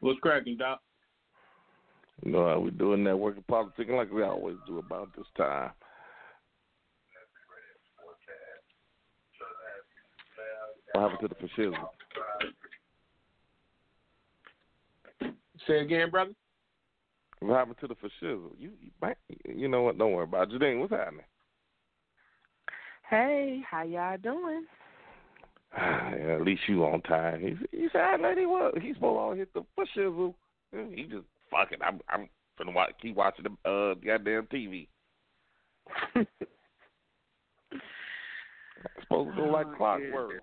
What's cracking, Doc? You know how we doing networking politics like we always do about this time. What happened to the fascism? Say again, brother. What happened to the fascism? You, you, man, you know what? Don't worry about it. Jadine, what's happening? Hey, how y'all doing? Yeah, at least you on time. He, he said, I know he was. He's supposed to hit the fascism. He just fucking. I'm I'm finna watch, keep watching the uh goddamn TV. Supposed to go like Oh, clockwork.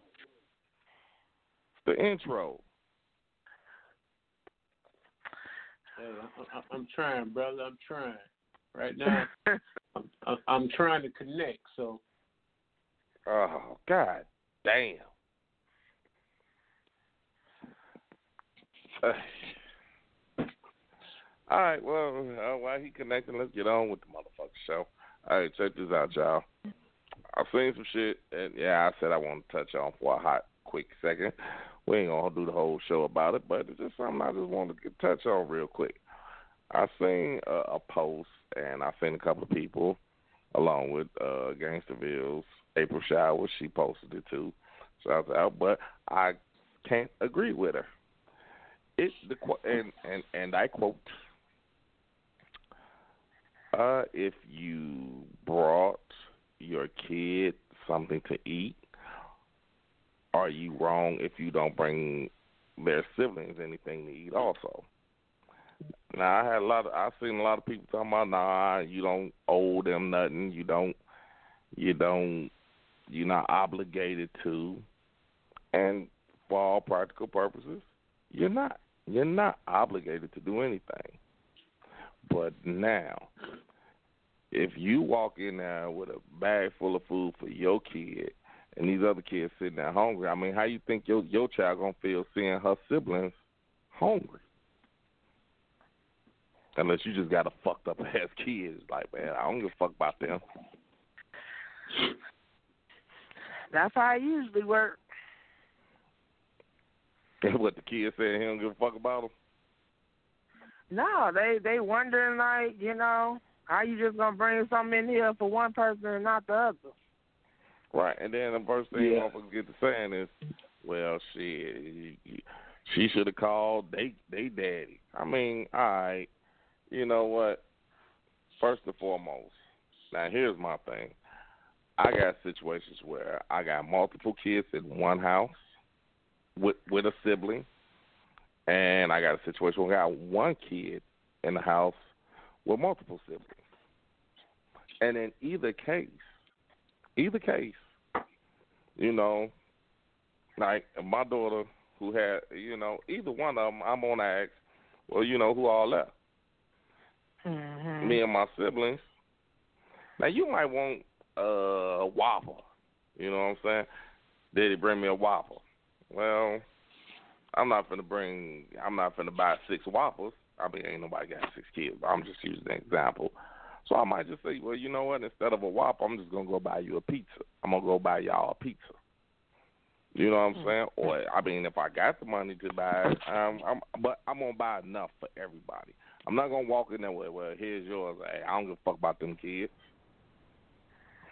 The intro. Hey, I, I, I'm trying, brother. I'm trying. Right now, I'm, I'm, I'm trying to connect. So Oh God damn. All right, well, uh, while he connecting, let's get on with the motherfucking show. All right, check this out, y'all. I've seen some shit, and yeah, I said I want to touch on for a hot, quick second. We ain't gonna do the whole show about it, but it's just something I just wanted to touch on real quick. I seen a, a post, and I seen a couple of people, along with uh, Gangsterville's April Showers. She posted it too. so Shouts out, but I can't agree with her. It the and and and I quote. Uh, if you brought your kid something to eat, are you wrong if you don't bring their siblings anything to eat also? Now I had a lot of I've seen a lot of people talking about nah, you don't owe them nothing, you don't you don't you're not obligated to and for all practical purposes, you're not. You're not obligated to do anything. But now, if you walk in there with a bag full of food for your kid and these other kids sitting there hungry, I mean, how you think your your child gonna feel seeing her siblings hungry? Unless you just got a fucked up ass kids, like man, I don't give a fuck about them. That's how it usually works. what the kids saying, he don't give a fuck about them. No, they they wondering like, you know, how you just gonna bring something in here for one person and not the other? Right, and then the first thing Yeah. motherfuckers get to saying is, "Well, shit, she should have called they they daddy." I mean, all right, you know what? First and foremost, now here's my thing. I got situations where I got multiple kids in one house with with a sibling, and I got a situation where I got one kid in the house with multiple siblings. And in either case, either case, you know, like my daughter who had, you know, either one of them, I'm on ask, well, you know, who all left? Mm-hmm. Me and my siblings. Now you might want uh, a Whopper, you know what I'm saying? Did he bring me a Whopper? Well, I'm not gonna bring. I'm not gonna buy six waffles. I mean, ain't nobody got six kids. But I'm just using an example. So I might just say, well, you know what? Instead of a Whopper, I'm just gonna go buy you a pizza. I'm gonna go buy y'all a pizza. You know what I'm saying? Or I mean, if I got the money to buy, it, um, I'm, but I'm gonna buy enough for everybody. I'm not gonna walk in there with, well, here's yours. Hey, I don't give a fuck about them kids.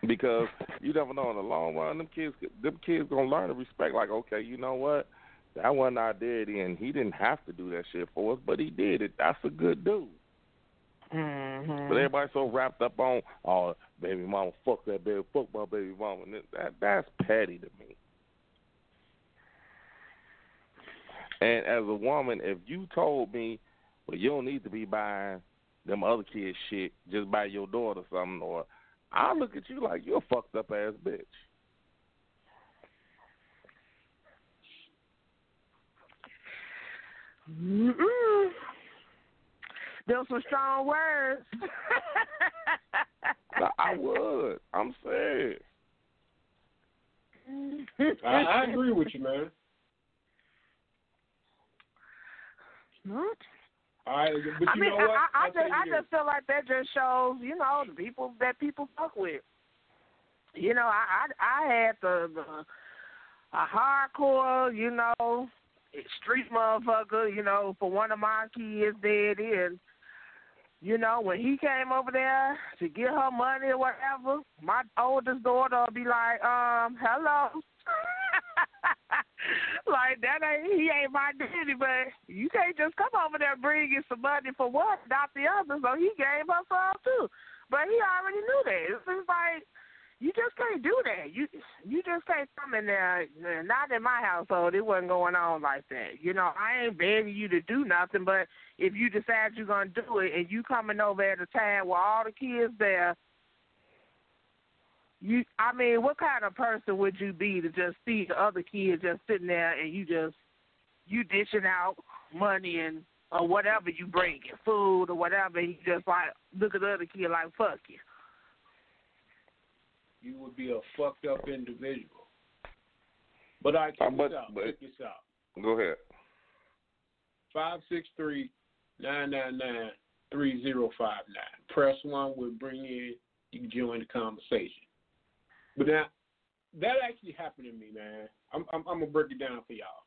Because you never know in the long run, them kids, them kids gonna learn to respect. Like, okay, you know what? That wasn't our daddy, and he didn't have to do that shit for us, but he did it. That's a good dude. Mm-hmm. But everybody's so wrapped up on, oh, baby mama, fuck that baby, fuck my baby mama. And that that's petty to me. And as a woman, if you told me, well, you don't need to be buying them other kids shit, just buy your daughter something, or I look at you like you're a fucked up ass bitch. Mm-mm. Those some strong words. I would. I'm saying. I, I agree with you, man. Not. All right, but I you mean, know what? I, I, I just, I just feel like that just shows, you know, the people that people fuck with. You know, I, I, I had the, the a hardcore, you know, street motherfucker, you know, for one of my kids dead in. You know, when he came over there to get her money or whatever, my oldest daughter would be like, um, hello. Like that ain't he ain't my daddy, but you can't just come over there bringing some money for one, not the other. So he gave her some too, but he already knew that. It's just like you just can't do that. You you just can't come in there. Not in my household. It wasn't going on like that. You know, I ain't begging you to do nothing, but if you decide you're gonna do it and you coming over at a time where all the kids there, you I mean, what kind of person would you be to just see the other kids just sitting there and you just you dishing out money and or whatever you bring, food or whatever, and you just like look at the other kid like fuck you. you would be a fucked up individual. But I check Uh, but- this out. but- check this out. Go ahead. Five six three nine nine nine three zero five nine. Press one will bring in. You can join the conversation. But now, that actually happened to me, man. I'm I'm, I'm gonna break it down for y'all.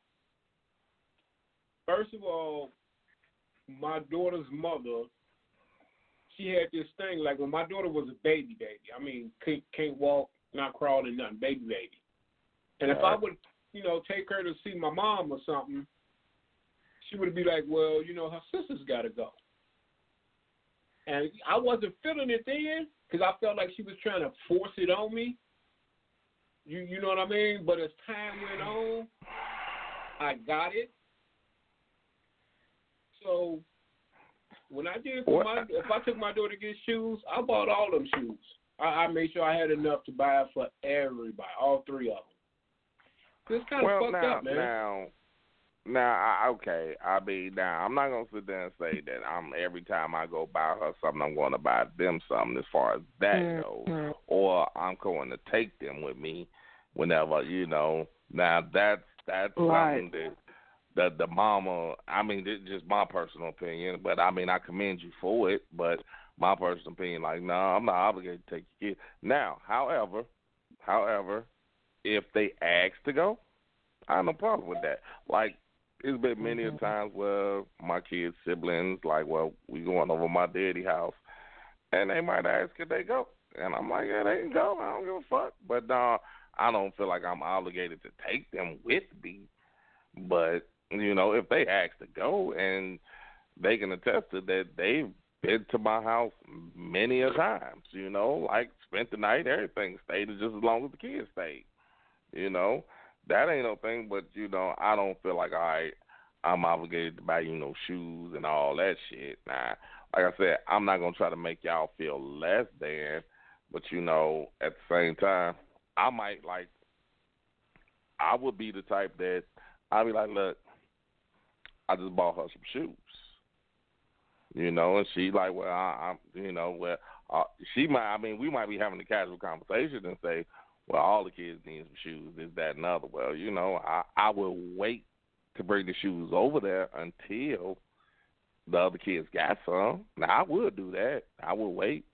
First of all, my daughter's mother, she had this thing like when my daughter was a baby, baby. I mean, can't can't walk, not crawling, nothing, baby, baby. And if I would, you know, take her to see my mom or something, she would be like, well, you know, her sister's got to go. And I wasn't feeling it then because I felt like she was trying to force it on me. You you know what I mean? But as time went on, I got it. So when I did for my, if I took my daughter to get shoes, I bought all them shoes. I, I made sure I had enough to buy for everybody, all three of them. It's kind of well, fucked now, up, man. now, now, I, okay. I mean, now I'm not gonna sit there and say that I'm every time I go buy her something, I'm going to buy them something. As far as that goes, Mhm. or I'm going to take them with me whenever you know. Now that's that's Right. something that the the mama. I mean, is just my personal opinion, but I mean, I commend you for it. But my personal opinion, like, no, I'm not obligated to take your kid. Now, however, however, if they ask to go, I have no problem with that. Like, it's been many a times where my kids' siblings, like, well, we going over my daddy house, and they might ask if they go, and I'm like, yeah, they can go. I don't give a fuck. But uh, I don't feel like I'm obligated to take them with me. But you know, if they ask to go, and they can attest to that, they've been to my house many a times. You know, like spent the night, everything, stayed just as long as the kids stayed. You know, that ain't no thing. But you know, I don't feel like I, I'm obligated to buy you no shoes and all that shit. Nah, like I said, I'm not gonna try to make y'all feel less than. But you know, at the same time, I might like. I would be the type that I'd be like, look, I just bought her some shoes. You know, and she like, well, I, I'm, you know, well, uh, she might. I mean, we might be having a casual conversation and say, well, all the kids need some shoes, this, that, and other. Well, you know, I I will wait to bring the shoes over there until the other kids got some. Now I would do that. I would wait.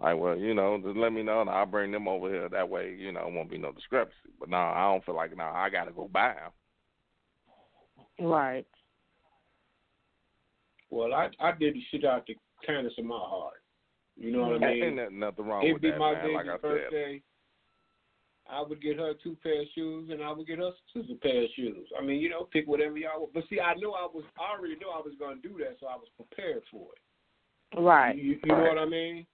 Like, well, you know, just let me know, and I'll bring them over here. That way, you know, it won't be no discrepancy. But no, I don't feel like no, I got to go buy them. Right. Well, I I did the shit out the kindness of my heart. You know what I Ain't mean? there nothing wrong It'd with be that, my man. baby's Like I said. I would get her two pair of shoes, and I would get her sister pair of shoes. I mean, you know, pick whatever y'all want. But see, I knew I was, I already knew I was going to do that, so I was prepared for it. Right. You, you know what I mean?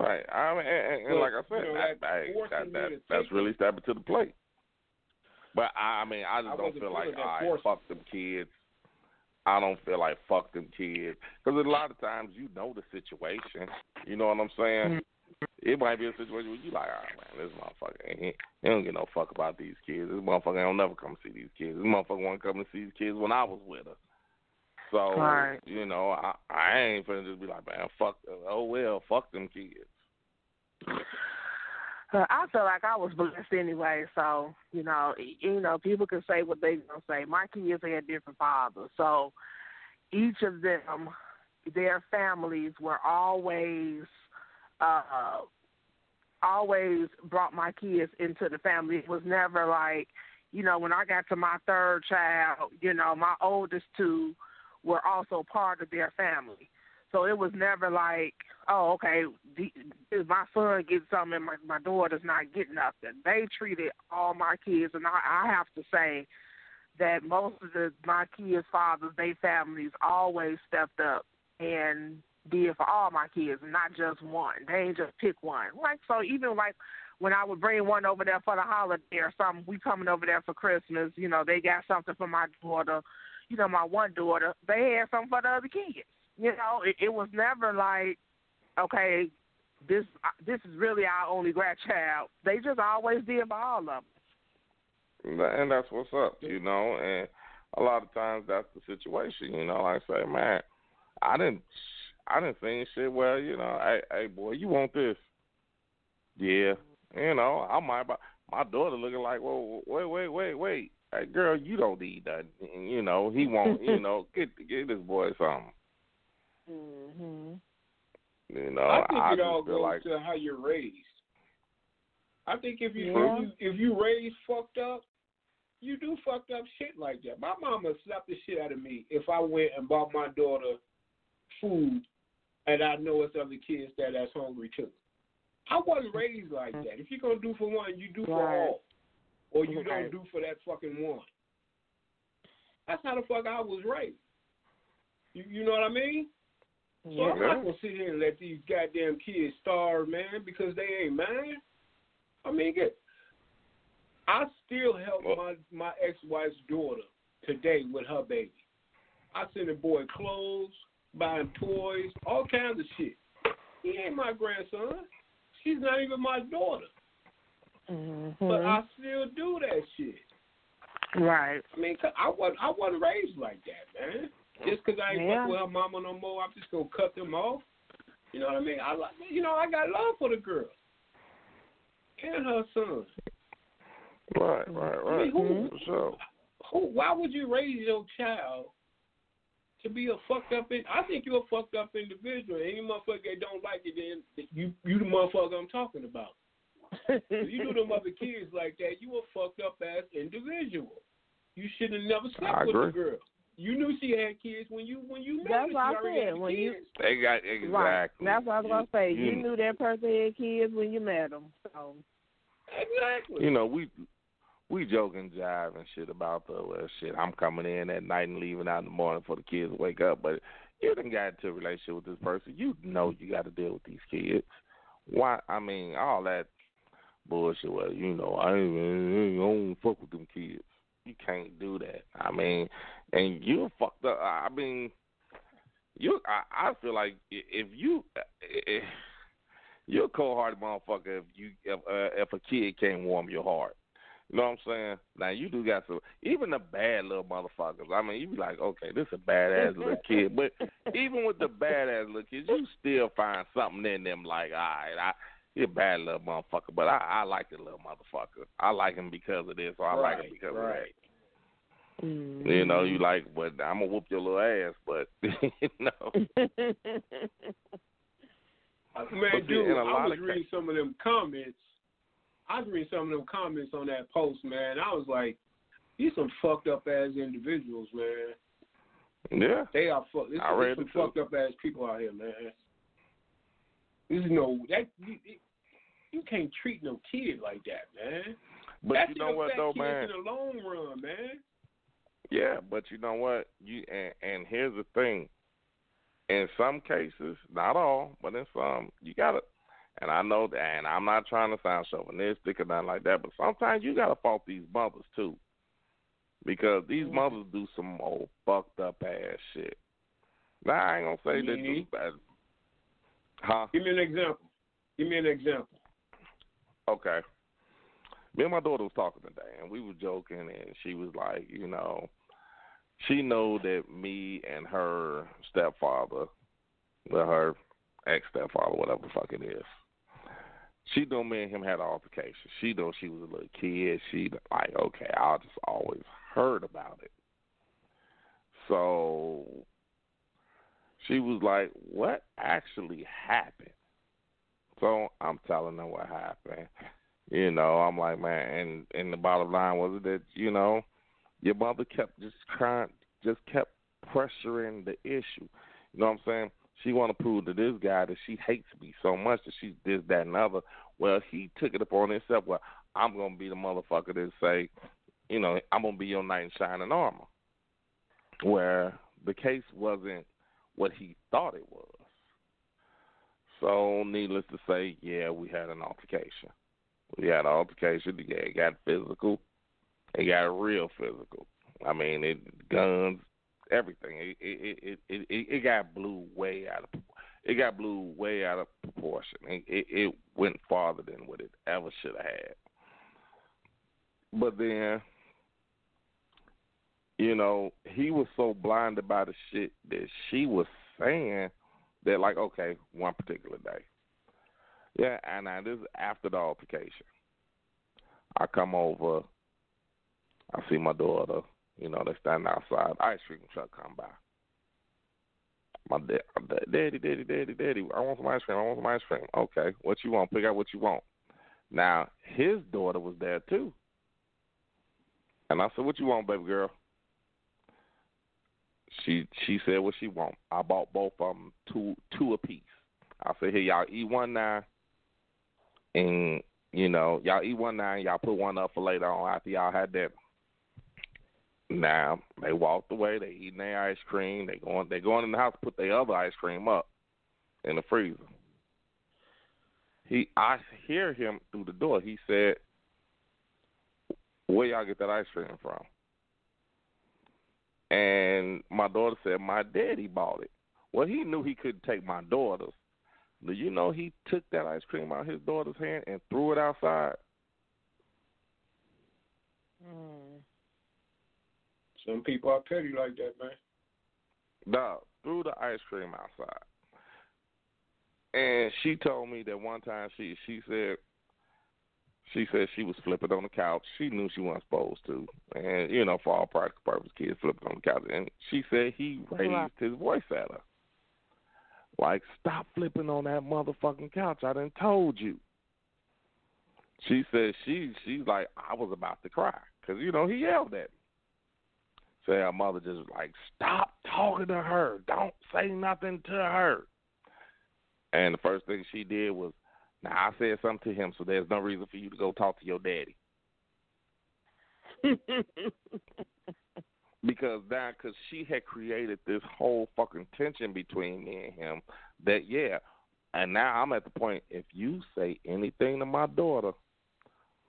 Right? I mean, and, and, and But, like I said, you know, that, that that, forcing that, me that to that's take really stepping to the plate. But I, I mean, I just I don't feel like I forcing. fuck them kids. I don't feel like fuck them kids because a lot of times you know the situation. You know what I'm saying? Mm-hmm. it might be a situation where you like, all right, man, this motherfucker, he, he don't give no fuck about these kids. This motherfucker don't never come see these kids. This motherfucker want to come and see these kids when I was with her. So Right. you know, I I ain't finna just be like, man, fuck. Oh well, fuck them kids. I feel like I was blessed anyway, so you know, you know, people can say what they gonna say. My kids had different fathers, so each of them, their families were always, uh, always brought my kids into the family. It was never like, you know, when I got to my third child, you know, my oldest two were also part of their family. So it was never like, oh, okay, if my son gets something and my, my daughter's not getting nothing. They treated all my kids, and I, I have to say that most of the my kids' fathers, they families always stepped up and did for all my kids, not just one. They ain't just pick one. Like so, even like when I would bring one over there for the holiday or something, we coming over there for Christmas. You know, they got something for my daughter. You know, my one daughter, they had something for the other kids. You know, it, it was never like, okay, this uh, this is really our only grandchild. They just always did for all of them. And that's what's up, you know. And a lot of times that's the situation, you know. I say, man, I didn't, I didn't think shit. Well, you know, hey, hey, boy, you want this? Yeah, you know, I might. Buy, my daughter looking like, well, wait, wait, wait, wait. Hey, girl, you don't need that. You know, he won't. you know, get get this boy something. Mhm. You know, I think it just all goes like to how you're raised. I think if you Yeah. if you if you raised fucked up, you do fucked up shit like that. My mama slapped the shit out of me if I went and bought my daughter food and I know it's other kids that that's hungry too. I wasn't raised like that. If you're gonna do for one, you do for all. Or you Right. don't do for that fucking one. That's how the fuck I was raised. You you know what I mean? Yeah. So I'm not gonna sit here and let these goddamn kids starve, man, because they ain't mine. I mean, get. I still help Well- my my ex wife's daughter today with her baby. I send the boy clothes, buy him toys, all kinds of shit. He ain't my grandson. She's not even my daughter, Mhm. but I still do that shit. right. I mean, 'cause I wasn't I wasn't raised like that, man. Just 'cause I ain't Yeah. fuck with her mama no more, I'm just gonna cut them off. You know what I mean? I like, you know, I got love for the girl and her son. right, right, I right. mean, who, For sure. who? Why would you raise your child to be a fucked up? In, I think you're a fucked up individual. Any motherfucker that don't like it, then you you the motherfucker I'm talking about. If you do them other kids like that, you a fucked up ass individual. You should have never slept I with the girl. You knew she had kids when you when you met That's her. what She I said, had when you- They got exactly. Right. That's what I was gonna say. You, You- knew that person had kids when you met them. So exactly. you know, we we joke and jive and shit about the well, shit. I'm coming in at night and leaving out in the morning for the kids to wake up. But you didn't got into a relationship with this person. You know you got to deal with these kids. Why? I mean, all that bullshit. Well, you know, I ain't, I don't fuck with them kids. You can't do that. I mean, and you fucked up. I mean, you. I, I feel like if you. If, you're a cold-hearted motherfucker if you if uh, if a kid can't warm your heart. You know what I'm saying? Now you do got some even the bad little motherfuckers. I mean, you be like, okay, this is a badass little kid, but even with the badass little kids, you still find something in them. Like, all right, I he's a bad little motherfucker, but I I like the little motherfucker. I like him because of this, or I like him because right. of that. Mm-hmm. You know, you like, but I'm gonna whoop your little ass, but you know, Man, But dude, I was reading some of them comments. I was reading some of them comments on that post, man. I was like, these some fucked up ass individuals, man. yeah. They are fucked. This I read some too. fucked up ass people out here, man. This is no that you, can't treat no kid like that, man. But that you know what though, man? In the long run, man. Yeah, but you know what? You and, and here's the thing. In some cases, not all, but in some, you gotta. And I know that, and I'm not trying to sound chauvinistic or nothing like that, but sometimes you gotta fault these mothers too, because these Mm-hmm. mothers do some old fucked up ass shit. Now I ain't gonna say they do Mhm. bad. Huh? Give me an example. Give me an example. Okay. Me and my daughter was talking today, and we were joking, and she was like, you know, she know that me and her stepfather, well, her ex stepfather, whatever the fuck it is. She know me and him had an altercation. She know she was a little kid. She like, okay, I just always heard about it. So she was like, "What actually happened?" So I'm telling her what happened. You know, I'm like, man, and and the bottom line was that you know, your mother kept just trying, just kept pressuring the issue. You know what I'm saying? She want to prove to this guy that she hates me so much that she's this, that, and other. Well, he took it upon himself. Well, I'm gonna be the motherfucker that say, you know, I'm gonna be your knight in shining armor. Where the case wasn't what he thought it was. So, needless to say, yeah, we had an altercation. We had an altercation. Yeah, it got physical. It got real physical. I mean, it guns, everything. It it it it, it, it got blew way out of it got blew way out of proportion. It, it, it went farther than what it ever should have had. But then, you know, he was so blinded by the shit that she was saying that, like, okay, one particular day. Yeah, and now this is after the altercation. I come over, I see my daughter, you know, they standing outside, ice cream truck come by. My dad, daddy, daddy, daddy, daddy. I want some ice cream. I want some ice cream. Okay, what you want? Pick out what you want. Now his daughter was there too, and I said, "What you want, baby girl?" She she said what she want. I bought both of them two two apiece. I said, "Here, y'all eat one now, and you know y'all eat one now. Y'all put one up for later on after y'all had dinner." Now they walked away. They eating their ice cream. They going. They going in the house. Put their other ice cream up in the freezer. He, I hear him through the door. He said, "Where y'all get that ice cream from?" And my daughter said, "My daddy bought it." Well, he knew he couldn't take my daughter's. Do you know he took that ice cream out of his daughter's hand and threw it outside? Mm. Some people are petty like that, man. No, threw the ice cream outside. And she told me that one time she she said she said she was flipping on the couch. She knew she wasn't supposed to, and you know, for all practical purposes, kids flipping on the couch. And she said he raised his voice at her, like, "Stop flipping on that motherfucking couch! I done told you." She said she she's like I was about to cry because you know he yelled at me. So her mother just like, stop talking to her. Don't say nothing to her. And the first thing she did was, now I said something to him, so there's no reason for you to go talk to your daddy. because that, because she had created this whole fucking tension between me and him. That yeah, and now I'm at the point. If you say anything to my daughter,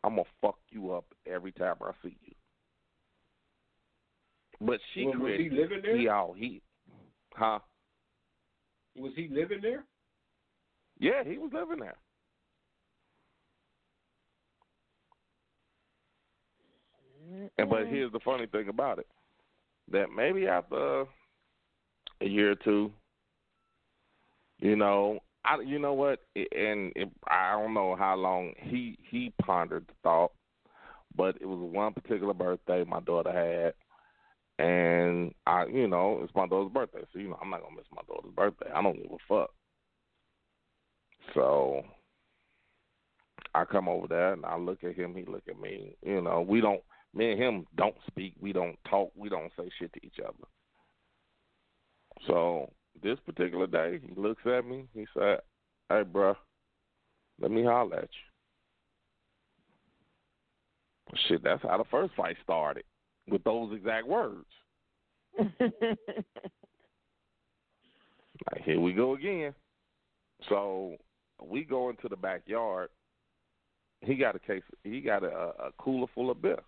I'm gonna fuck you up every time I see you. But she Well, was he living there? he all he, huh? Was he living there? Yeah, he was living there. Mm-hmm. And but mm-hmm. here's the funny thing about it, that maybe after a year or two, you know, I you know what, and it, I don't know how long he he pondered the thought, but it was one particular birthday my daughter had, and I you know it's my daughter's birthday, so you know I'm not gonna miss my daughter's birthday. I don't give a fuck. So I come over there and I look at him, he look at me. You know, we don't me and him don't speak, we don't talk, we don't say shit to each other. So this particular day, he looks at me, he said, Hey bro, let me holler at you. Shit, that's how the first fight started. With those exact words. Like here we go again. So we go into the backyard. He got a case. He got a, a cooler full of beer.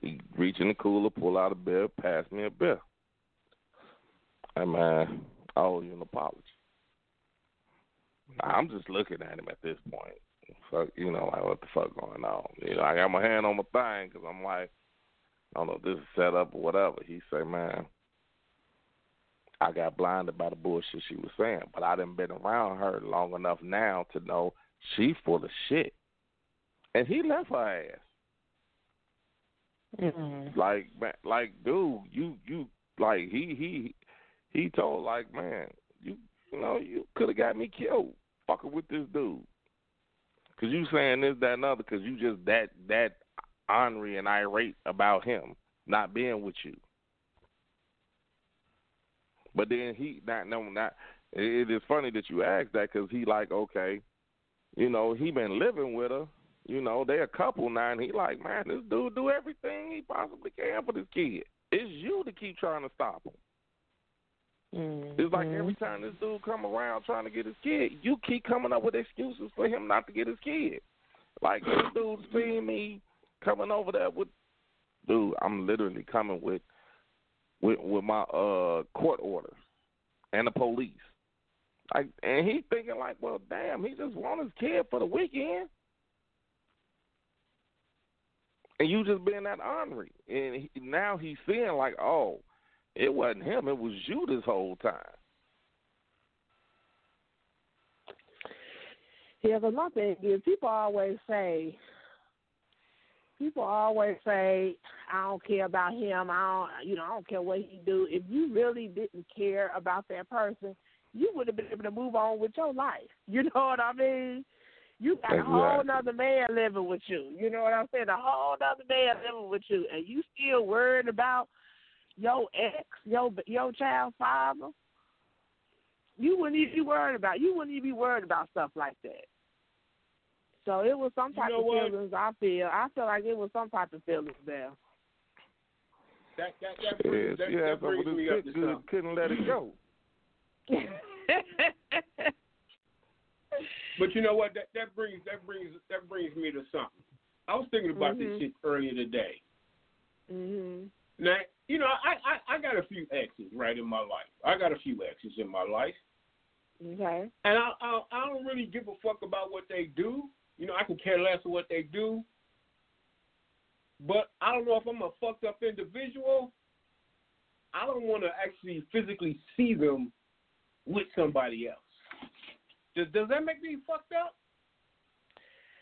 He reach in the cooler, pull out a beer, pass me a beer. Hey man, I owe you an apology. I'm just looking at him at this point. Fuck, you know, like what the fuck going on? You know, I got my hand on my thing because I'm like, I don't know if this is set up or whatever. He say, man, I got blinded by the bullshit she was saying, but I didn't been around her long enough now to know she full of shit. And he left her ass. Mm-hmm. Like, like, dude, you, you, like, he, he, he told, like, man, you, you know, you could have got me killed fucking with this dude. Cause you saying this, that, and other. Cause you just that, that ornery and irate about him not being with you. But then he not no not. It is funny that you asked that because he like okay, you know he been living with her. You know they a couple now, and he like man, this dude do everything he possibly can for this kid. It's you to keep trying to stop him. Mm-hmm. It's like every time this dude come around trying to get his kid, you keep coming up with excuses for him not to get his kid. Like this dude seeing me coming over there with, dude, I'm literally coming with, with with my uh court order, and the police. Like, and he thinking like, well, damn, he just want his kid for the weekend. And you just being that ornery, and he, now he's seeing like, oh, it wasn't him. It was you this whole time. Yeah, because my thing is, people always say, people always say, I don't care about him. I don't, you know, I don't care what he do. If you really didn't care about that person, you would have been able to move on with your life. You know what I mean? You got a whole Exactly. other man living with you. You know what I'm saying? A whole other man living with you, and you still worried about your ex, your your child's father. You wouldn't even be worried about. You wouldn't even be worried about stuff like that. So it was some You type know of what? feelings. I feel. I feel like it was some type of feelings there. That that that brings, Yes, that, yeah, that brings me up good to good something. couldn't let it go. But you know what? That that brings that brings that brings me to something. I was thinking about Mhm. this shit earlier today. Mm-hmm. Now, you know, I, I I got a few exes right in my life. I got a few exes in my life, Okay. and I I, I don't really give a fuck about what they do. You know, I can care less of what they do. But I don't know if I'm a fucked up individual. I don't want to actually physically see them with somebody else. Does does that make me fucked up?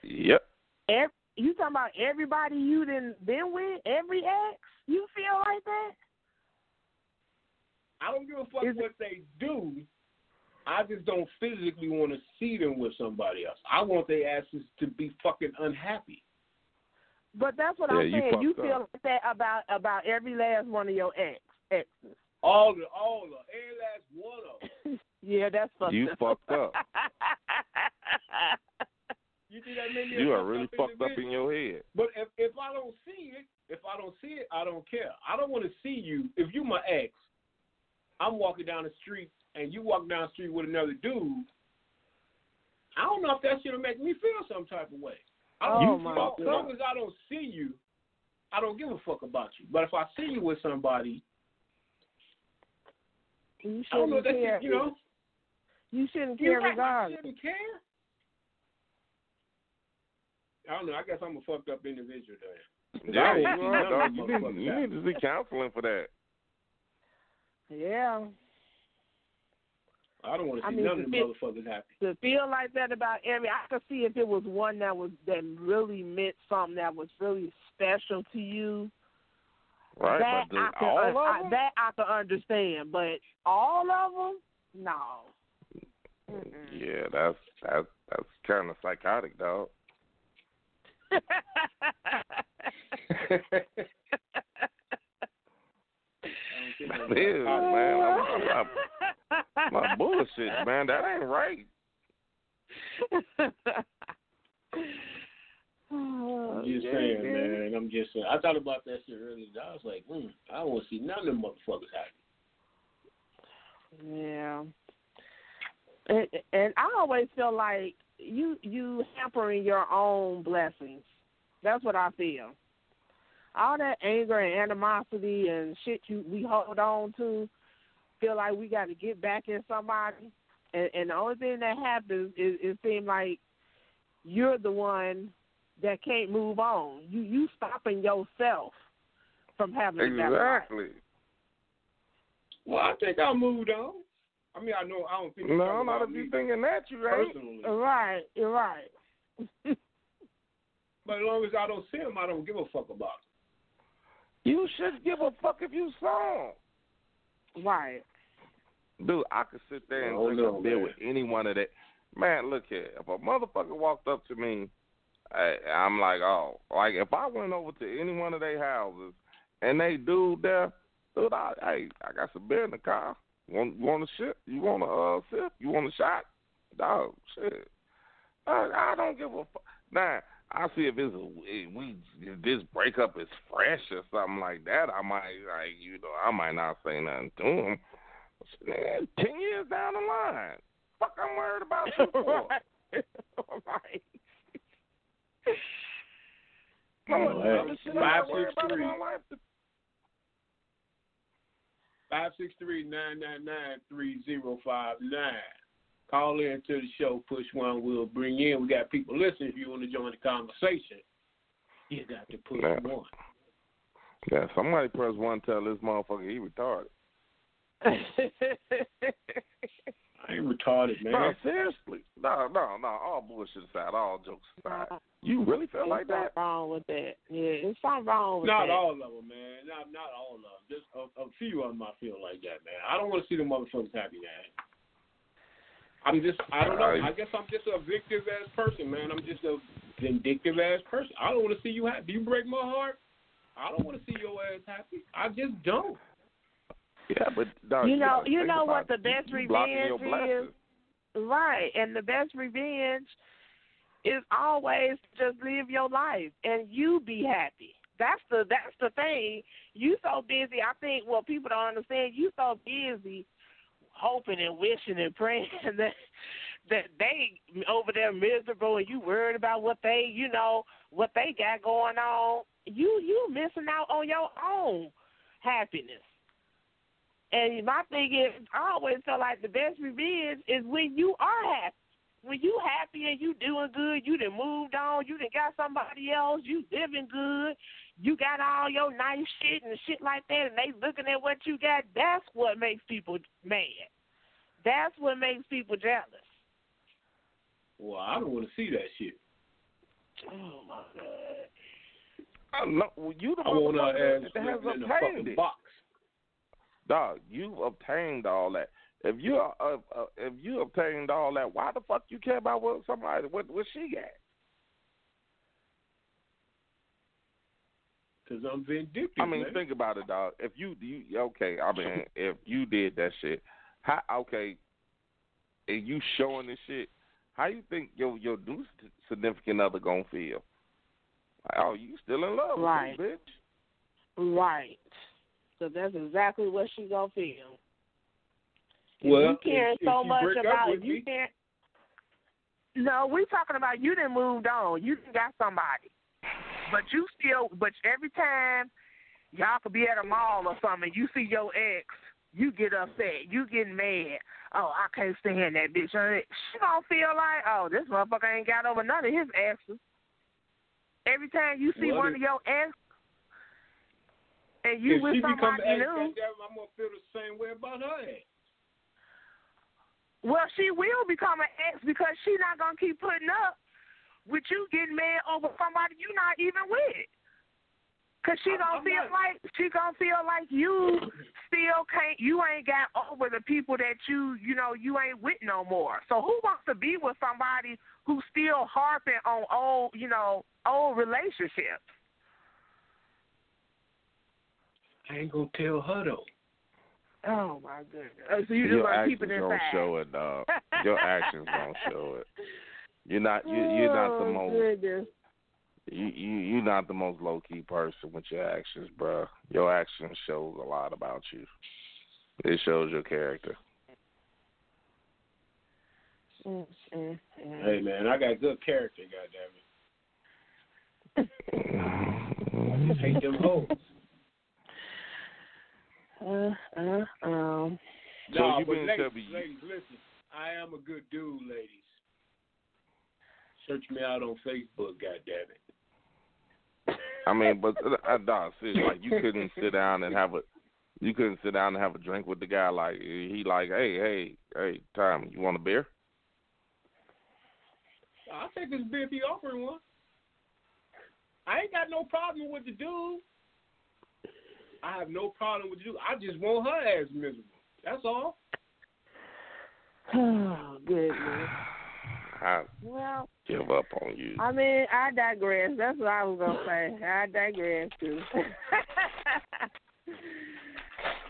Yep. Ev you talking about everybody you done been with? Every ex? You feel like that? I don't give a fuck Is it- what they do. I just don't physically want to see them with somebody else. I want their asses to be fucking unhappy. But that's what Yeah, I'm saying. You fucked feel up. like that about about every last one of your ex exes. All the, all the, every last one of them. yeah, that's fucked You up. fucked up. You think that made me a You are really up fucked up in your head. But if if I don't see it, if I don't see it, I don't care. I don't want to see you. If you my ex, I'm walking down the street and you walk down the street with another dude. I don't know if that shit'll make me feel some type of way. I Oh, don't, my as long- as long as I don't see you, I don't give a fuck about you. But if I see you with somebody, you I don't know that care. shit, you know. You shouldn't You're care right, I regardless. shouldn't care. I don't know. I guess I'm a fucked up individual then. Yeah, you don't see are, none dog. of You need, you need to see counseling for that. Yeah. I don't want to I see mean, none to of them motherfuckers happy. to feel like that about every I could see if it was one that was that really meant something that was really special to you. Right, that but the, I could all un- of I, them? that I could understand, but all of them, no. Mm-mm. Yeah, that's that's that's kind of psychotic, dog. It is, man. I'm, I'm, I'm, my bullshit, man. That ain't right. I'm just saying, man. I'm just saying. I thought about that shit earlier. I was like, hmm, I don't want to see none of them motherfuckers happy. Yeah. And, and I always feel like you you hampering your own blessings. That's what I feel. All that anger and animosity and shit you we hold on to, feel like we got to get back in somebody. and, and the only thing that happens is it seems like you're the one that can't move on. You you stopping yourself from having a better life. Exactly. Well, I think I moved on. I mean, I know I don't think. you're No, talking not about if you thinking that you ain't. personally. Right, you're right. But as long as I don't see him, I don't give a fuck about You should give a fuck if you saw 'em. right. Dude, I could sit there and Oh, drink no, a beer man. with any one of that. Man, look here. If a motherfucker walked up to me, I, I'm like, oh, like if I went over to any one of their houses and they dude there, dude, I, hey, I got some beer in the car. Want want a shit? You want a uh, sip? You want a shot? Dog, shit. I, I don't give a fuck. Nah, I see if it's a, if we if this breakup is fresh or something like that. I might like you know I might not say nothing to him. Man, ten years down the line, fuck, I'm worried about you for. right. right. I'm gonna hey. do the shit I'm not Five, worried six, about in three. my life. Five six three nine nine nine three zero five nine. Call in to the show. Push one. We'll bring you in. We got people listening. If you want to join the conversation, you got to push Yeah. one. Yeah, somebody press one, tell this motherfucker he retarded. I ain't retarded, man. No, seriously. No, no, no. All bullshit aside, all jokes aside. You really feel like There's that? something wrong with that. Yeah, there's something wrong with Not that. Not all of them, man. Not not all of them. Just a, a few of them. I feel like that, man. I don't want to see the motherfuckers happy, man. I'm just. I don't know. I guess I'm just a vindictive ass person, man. I'm just a vindictive ass person. I don't want to see you happy. You break my heart. I don't want to see your ass happy. I just don't. Yeah, but dog, You know- gotta you know what the best You- you blocking your revenge is? Right, and the best revenge is always just live your life and you be happy. That's the that's the thing. You so busy. I think what people don't understand. You so busy hoping and wishing and praying that that they over there miserable and you worried about what they you know what they got going on. You you missing out on your own happiness. And my thing is, I always feel like the best revenge is when you are happy. When you happy and you doing good, you done moved on, you done got somebody else, you living good, you got all your nice shit and shit like that, and they looking at what you got. That's what makes people mad. That's what makes people jealous. Well, I don't want to see that shit. Oh my god. I no, well, you the I want her motherfucker ass that has in a obtained fucking it. box. Dog, you've obtained all that. If you uh, uh, if you obtained all that, why the fuck you care about what somebody what what she got? Cause I'm vindictive. I mean, man. think about it, dog. If you you okay, I mean, if you did that shit, how okay, and you showing this shit, how you think your your new significant other gonna feel? Like, oh, you still in love Right. with this bitch? Right. So that's exactly what she gonna feel. If Well, you care if- if so she much break about you me- can't. No, we talking about you didn't moved on. You done got somebody, but you still. But every time y'all could be at a mall or something, you see your ex, you get upset. You getting mad. Oh, I can't stand that bitch. She don't feel like, oh, this motherfucker ain't got over none of his exes. Every time you see Well, one if- of your ex, and you if with she become somebody ex, new. I'm gonna feel the same way about her ass. Well, she will become an ex because she's not gonna keep putting up with you getting mad over somebody you're not even with. Cause she gonna I'm feel not- like she gonna feel like you still can't. You ain't got over the people that you you know you ain't with no more. So who wants to be with somebody who's still harping on old you know old relationships? I ain't gonna tell her though. Oh my goodness! Oh, so you just Your gonna actions keep it gonna inside? show it, dog. Your actions gonna show it. You're not you you're not the Oh, most goodness. you you you're not the most low key person with your actions, bro. Your actions shows a lot about you. It shows your character. Mm, mm, mm. Hey man, I got good character, goddamn it. I just hate them hoes. Uh, uh, um. So nah, you but mean ladies, ladies, listen. I am a good dude, ladies. Search me out on Facebook, goddammit. I mean, but uh, uh, dog, seriously, like you couldn't sit down and have a, you couldn't sit down and have a drink with the guy. Like he like, hey, hey, hey, Tom, you want a beer? I'll take this beer if he offering one. I ain't got no problem with the dude. I have no problem with the dude. I just want her ass miserable. That's all. Oh goodness. I Well, give up on you. I mean, I digress. That's what I was gonna say. I digress too.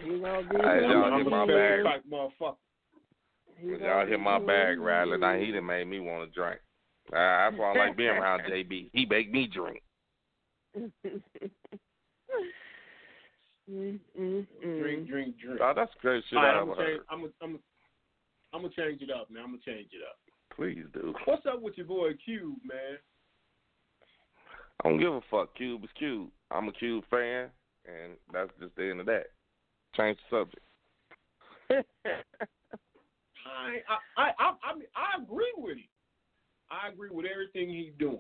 you gonna be Hey, y'all hit my bag. Like motherfucker. You Y'all gonna hear my bag you rattling. Now he done made me want to drink. Uh, that's why I like being around JB. He make me drink. mm, mm, mm. Drink, drink, drink. Oh, that's great shit All right, I I'm gonna change. I'm gonna, I'm gonna, I'm gonna change it up, man. I'm gonna change it up. Please do. What's up with your boy Cube, man? I don't give a fuck. Cube is Cube. I'm a Cube fan, and that's just the end of that. Change the subject. I, I, I, I, I, mean, I agree with him. I agree with everything he's doing.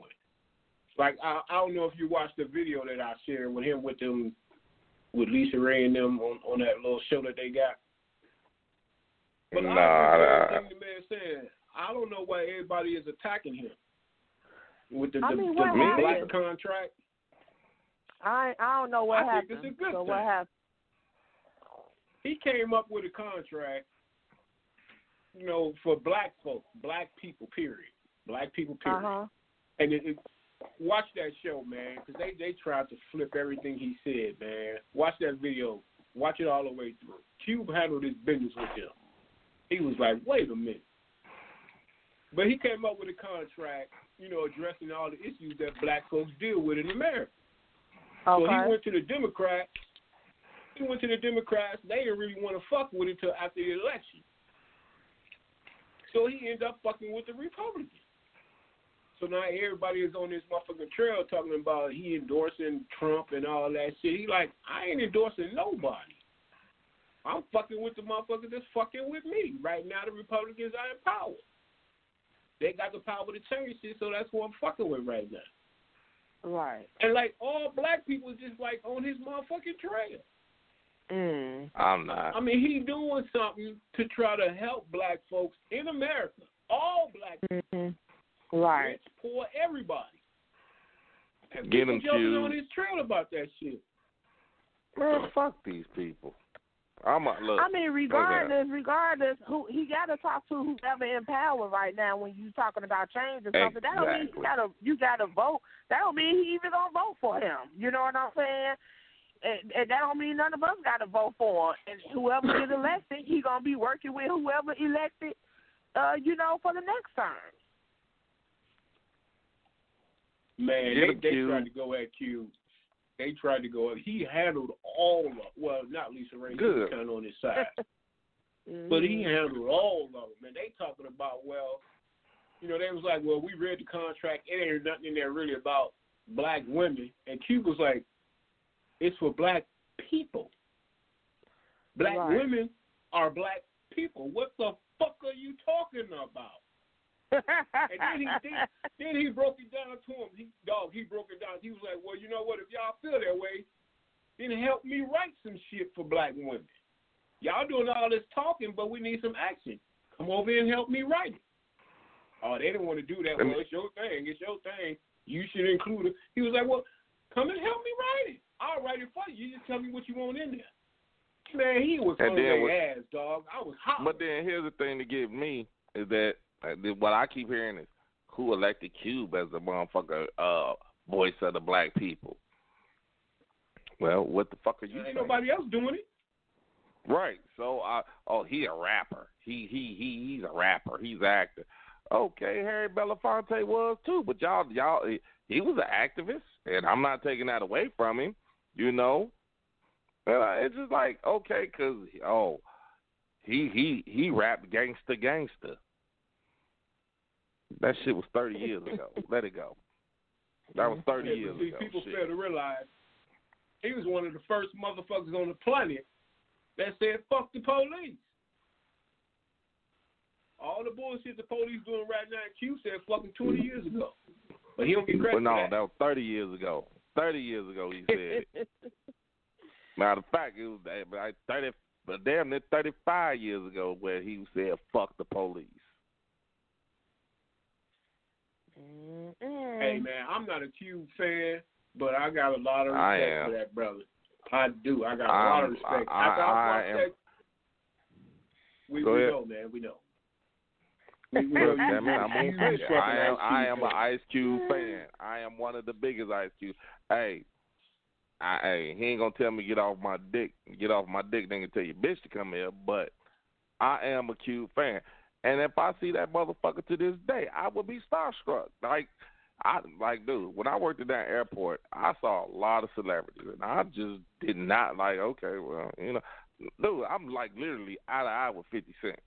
Like I, I don't know if you watched the video that I shared with him with them, with Lisa Ray and them on on that little show that they got. But Nah, I agree nah. the man said. I don't know why everybody is attacking him with the, I the, mean, the what black contract. I I don't know what I think happened. it's a good so thing. what happened? He came up with a contract, you know, for black folk, black people, period, black people, period. Uh period. huh. And it, it, watch that show, man, because they they tried to flip everything he said, man. Watch that video. Watch it all the way through. Cube handled his business with him. He was like, wait a minute. But he came up with a contract, you know, addressing all the issues that black folks deal with in America. Okay. So he went to the Democrats. He went to the Democrats. They didn't really want to fuck with him until after the election. So he ended up fucking with the Republicans. So now everybody is on this motherfucking trail talking about he endorsing Trump and all that shit. He like, I ain't endorsing nobody. I'm fucking with the motherfuckers that's fucking with me. Right now the Republicans are in power. They got the power to change shit, so that's who I'm fucking with right now. Right. And like all black people just like on his motherfucking trail. Mm. I'm not. I mean, he doing something to try to help black folks in America. All black hmm Right. rich, poor, everybody. And Get people him, jumping on his trail about that shit. Man, fuck these people. I'm a, look. I mean, okay. regardless, regardless, who he got to talk to whoever in power right now. When you talking about change or something, that don't mean Exactly. you gotta you gotta vote. That don't mean he even gonna vote for him. You know what I'm saying? And, and that don't mean none of us got to vote for him. And whoever gets elected, he gonna be working with whoever elected. Uh, you know, for the next term. Man, they, they Q. tried to go at Q. They tried to go at. He handled all of. Well, not Lisa Ray. Good. kind of on his side. But he mm-hmm. handled all of them. And they talking about, well, you know, they was like, well, we read the contract. It ain't nothing in there really about black women. And Q was like, it's for black people. Black Right. women are black people. What the fuck are you talking about? And then he then, then he broke it down to him. He dog, he broke it down. He was like, Well, you know what, if y'all feel that way, then help me write some shit for black women. Y'all doing all this talking, but we need some action. Come over and help me write it. Oh, they didn't want to do that. Well, it's your thing. It's your thing. You should include it. He was like, Well, come and help me write it. I'll write it for you. You just tell me what you want in there. Man, he was on their ass, dog. I was hot. But then here's the thing to get me is that what I keep hearing is who elected Cube as the motherfucker uh, voice of the black people. Well, what the fuck are you ain't saying? nobody else doing it. Right. So, I oh, he a rapper. He he he he's a rapper. He's an actor. Okay, Harry Belafonte was too, but y'all y'all he- he was an activist, and I'm not taking that away from him. You know, and uh, it's just like okay, cause oh, he he he rapped gangster gangster. That shit was 30 years ago. Let it go. That was 30 Yeah, years see, ago. people Shit. fail to realize he was one of the first motherfuckers on the planet that said "fuck the police." all the bullshit the police doing right now, Q said fucking twenty years ago, but he don't get credit But no, that. that was thirty years ago. Thirty years ago, he said. it. Matter of fact, it was eh, like thirty, but damn near thirty-five years ago where he said "fuck the police." Mm-mm. Hey man, I'm not a Cube fan, but I got a lot of I respect am. for that brother. I do. I got a lot of I'm- respect. I- After I, I am- that, we, Go we know, man. We know. We, we know Look, you, damn it, I'm you on I am, Ice I Cube am fan. an Ice Cube fan. I am one of the biggest Ice Cube. Hey, I, hey, he ain't gonna tell me get off my dick, get off my dick. Then gonna tell your bitch to come here. But I am a Cube fan, and if I see that motherfucker to this day, I would be starstruck. Like, I like, dude, when I worked at that airport, I saw a lot of celebrities, and I just did not like. Okay, well, you know, dude, I'm like literally eye to eye with Fifty Cent.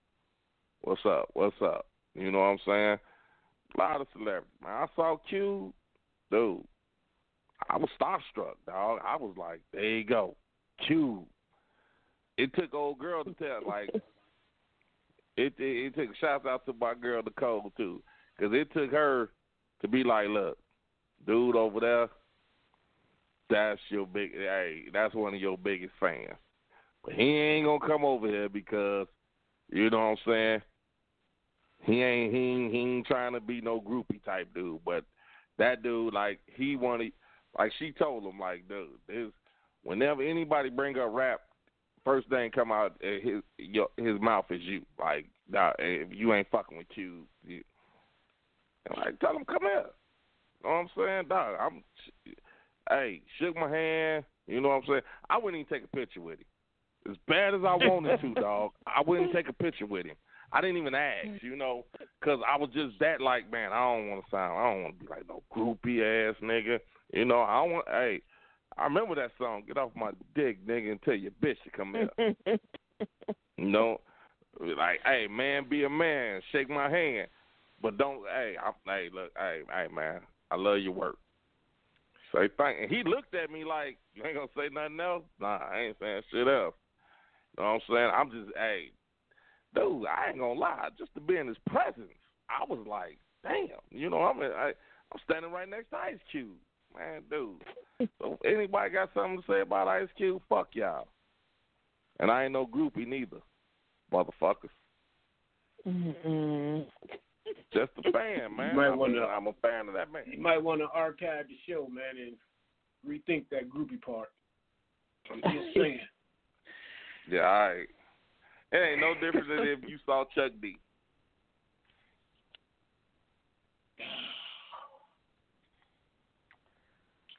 What's up? What's up? You know what I'm saying? A lot of celebrities. Man, I saw Q, dude. I was starstruck, dog. I was like, there you go, Q. It took old girl to tell, like, it, it it took shouts out to my girl Nicole too, because it took her to be like, look, dude over there, that's your big, hey, that's one of your biggest fans, but he ain't gonna come over here because, you know what I'm saying? He ain't he ain't, he ain't trying to be no groupie type dude, but that dude like he wanted like she told him like dude, this whenever anybody bring up rap, first thing come out uh, his your, his mouth is you. Like nah, if you ain't fucking with you, you and like tell him come here. You know what I'm saying, dog? I'm hey shook my hand. You know what I'm saying? I wouldn't even take a picture with him. As bad as I wanted to, dog, I wouldn't take a picture with him. I didn't even ask, you know, because I was just that like, man, I don't want to sound, I don't want to be like no groupie ass nigga, you know. I don't want, hey, I remember that song, "Get Off My Dick, Nigga," and tell your bitch to come here. You know, like, hey, man, be a man, shake my hand, but don't, hey, I'm, hey, look, hey, hey, man, I love your work. Say thank. And he looked at me like, you ain't gonna say nothing else. Nah, I ain't saying shit else. You know what I'm saying? I'm just, hey, dude, I ain't gonna lie, just to be in his presence, I was like, damn, you know, I'm, I, I'm standing right next to Ice Cube, man, dude. So if anybody got something to say about Ice Cube? Fuck y'all. And I ain't no groupie neither, motherfuckers. Mm-mm. Just a fan, man. Might I mean, wanna- I'm a fan of that man. You might want to archive the show, man, and rethink that groupie part. I'm just saying. Yeah, all right. It ain't no different than if you saw Chuck D.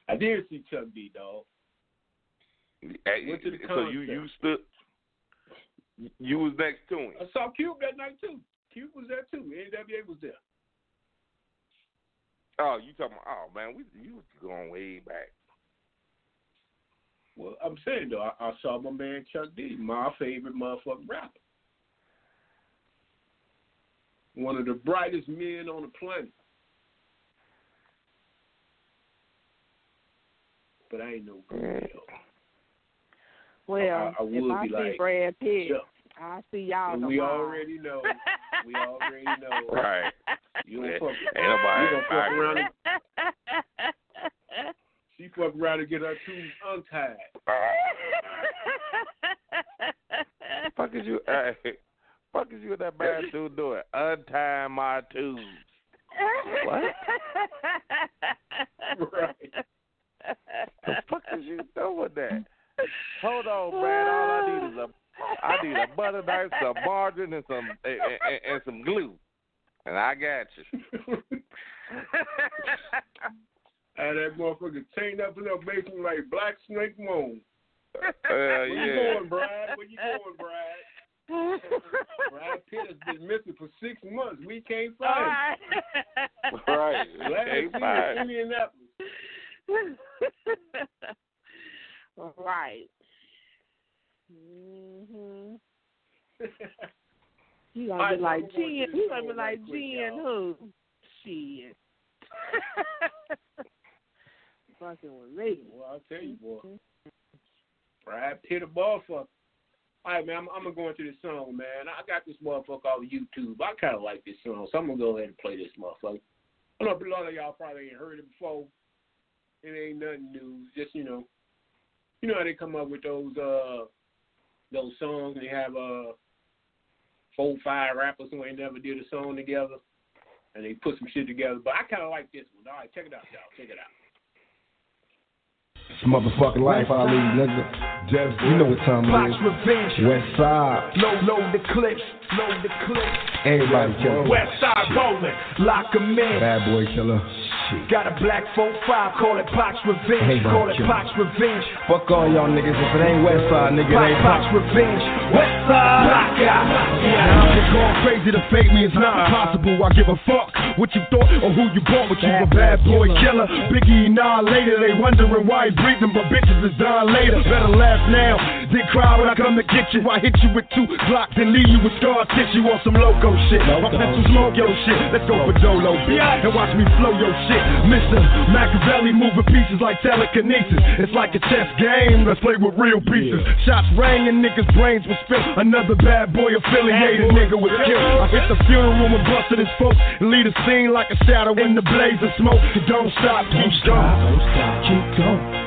I did see Chuck D, dog. Went to the so you you stood, you was next to him. I saw Cube that night too. Cube was there too. NWA was there. Oh, you talking? About, oh man, we you was going way back. Well, I'm saying though, I, I saw my man Chuck D, my favorite motherfucking rapper. One of the brightest men on the planet. But I ain't no groupie though. Well, I- I if I be see like, Brad Pitt, Sure. I see y'all And tomorrow. we already know. We already know. Right. You don't Ain't fuck. nobody You don't fuck around. And, she fuck around and get her tubes untied. Fuck is you? Hey, fuck is you and that bad dude doing? Untie my tubes. What? Right. The fuck is you doing with that? Hold on, man. All I need is a I need a butter knife, some margarine, and some and, and, and some glue, and I got you. Had that motherfucker chained up in her basement like Black Snake Moan. Uh, Where you going, Brad? Where you going, Brad? Brad Pitt has been missing for six months. We can't find him. right. Right. Ain't seen fine. in Indianapolis. right. Mhm. You gonna be like Jen? You gonna be like Jen? Who? Shit. Fucking with me. Well, I'll tell you, boy. Brad Pitt a ball fucker. All right, man. I'm, I'm gonna go into this song, man. I got this motherfucker off YouTube. I kind of like this song, so I'm gonna go ahead and play this motherfucker. I know a lot of y'all probably ain't heard it before. It ain't nothing new. Just you know, you know how they come up with those uh those songs. They have uh four, five rappers who ain't never did a song together, and they put some shit together. But I kind of like this one. All right, check it out, y'all. Check it out. It's motherfucking life I lead, nigga. Jeff, you know what time it is. Revenge. West side. Load, load the clips. Load the clips. Everybody killing. West side rolling. Lock 'em in. Bad boy killer. Shit. Got a black 4-5. Call it Pac's Revenge. Hey, Call it. Pac's Revenge. Fuck all y'all niggas. If it ain't West side, nigga, it ain't Pac's Revenge. West side. Lock out. Now I'm just going crazy to fake me, it's not possible. I give a fuck what you thought or who you bought, but you a bad boy killer. Biggie nah later, they wondering why breathing, but bitches is dying later. Better laugh now, then cry when I come to get you. I hit you with two blocks and leave you with scar tissue on some loco shit. My pencil smoke your shit, let's go for Dolo, bitch, and watch me flow your shit. Mr. Machiavelli moving pieces like telekinesis. It's like a chess game, let's play with real pieces. Shots rang and niggas' brains was spilled. Another bad boy affiliated nigga was killed. I hit the funeral and busted his folks and leave the scene like a shadow in the blaze of smoke. Don't stop, keep going. Don't stop. Keep going.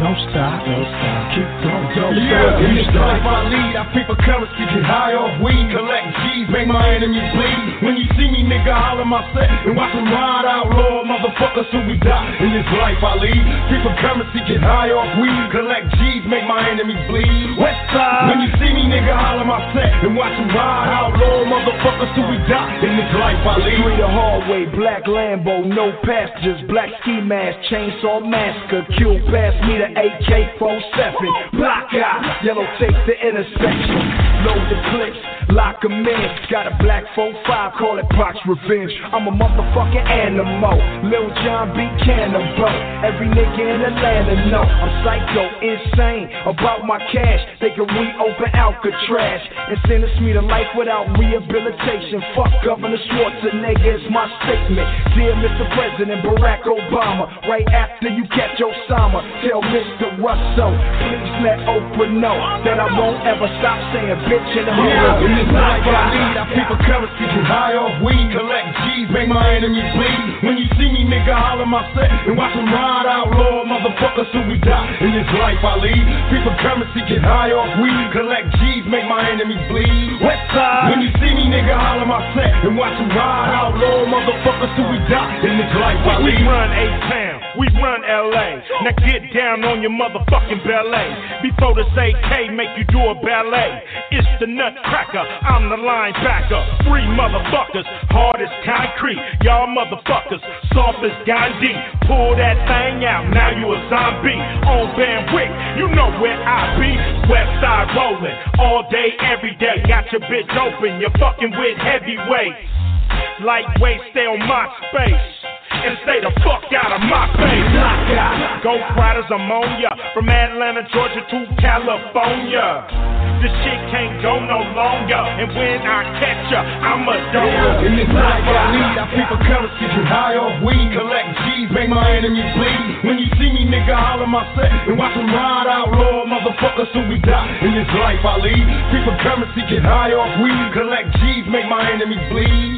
Don't stop. Don't stop. Keep going. Don't Yeah, stop. in this life I lead, I people currency, get high off weed, collect G's, make my enemies bleed. When you see me, nigga, holler my set and watch them ride outlaw motherfuckers till we die. In this life I lead, people currency, get high off weed, collect G's, make my enemies bleed. West side. When you see me, nigga, holler my set and watch them ride outlaw motherfuckers till we die. In this life I lead. Through the hallway, black Lambo, no passengers, black ski mask, chainsaw massacre, Q past me the AK-47, block out, yellow take the intersection, load the clips, lock 'em in, got a black 4-5, call it Pac's Revenge, I'm a motherfucking animal, Lil Jon B. Cannibal, every nigga in Atlanta know, I'm psycho, insane, about my cash, they can reopen Alcatraz, and sentence me to life without rehabilitation, fuck Governor Schwarzenegger is my statement, dear Mr. President Barack Obama, right after you catch Osama, tell Mr. Russo, please let Oprah know that I won't ever stop saying bitch in the Yeah, in this life I lead, I people currency, get high off weed, collect G's, make my enemies bleed. When you see me, nigga, holler my set and watch them ride out, outlaw motherfuckers till we die. In this life I lead, people currency, get high off weed, collect G's, make my enemies bleed. West side. When you see me, nigga, holler my set and watch them ride out, outlaw motherfuckers till we die. In this life I We lead. run A-Town, we run LA. Now get down on your motherfucking ballet. Before this AK make you do a ballet. It's the nutcracker, I'm the linebacker. Three motherfuckers, hard as concrete. Y'all motherfuckers, soft as Gandhi. Pull that thing out, now you a zombie. On Van Wyck, you know where I be. West side rolling, all day, every day. Got your bitch open, you're fucking with heavyweights. Lightweight, stay on my space. And stay the fuck out of my face. Ghost Riders ammonia. From Atlanta, Georgia to California. This shit can't go no longer. And when I catch ya, I'm a donor. In this life I lead, I people currency, get high off weed, collect G's, make my enemies bleed. When you see me, nigga, holler my set and watch them ride out, Lord, motherfuckers till we die. In this life I lead, people currency, get high off weed, collect G's, make my enemies bleed.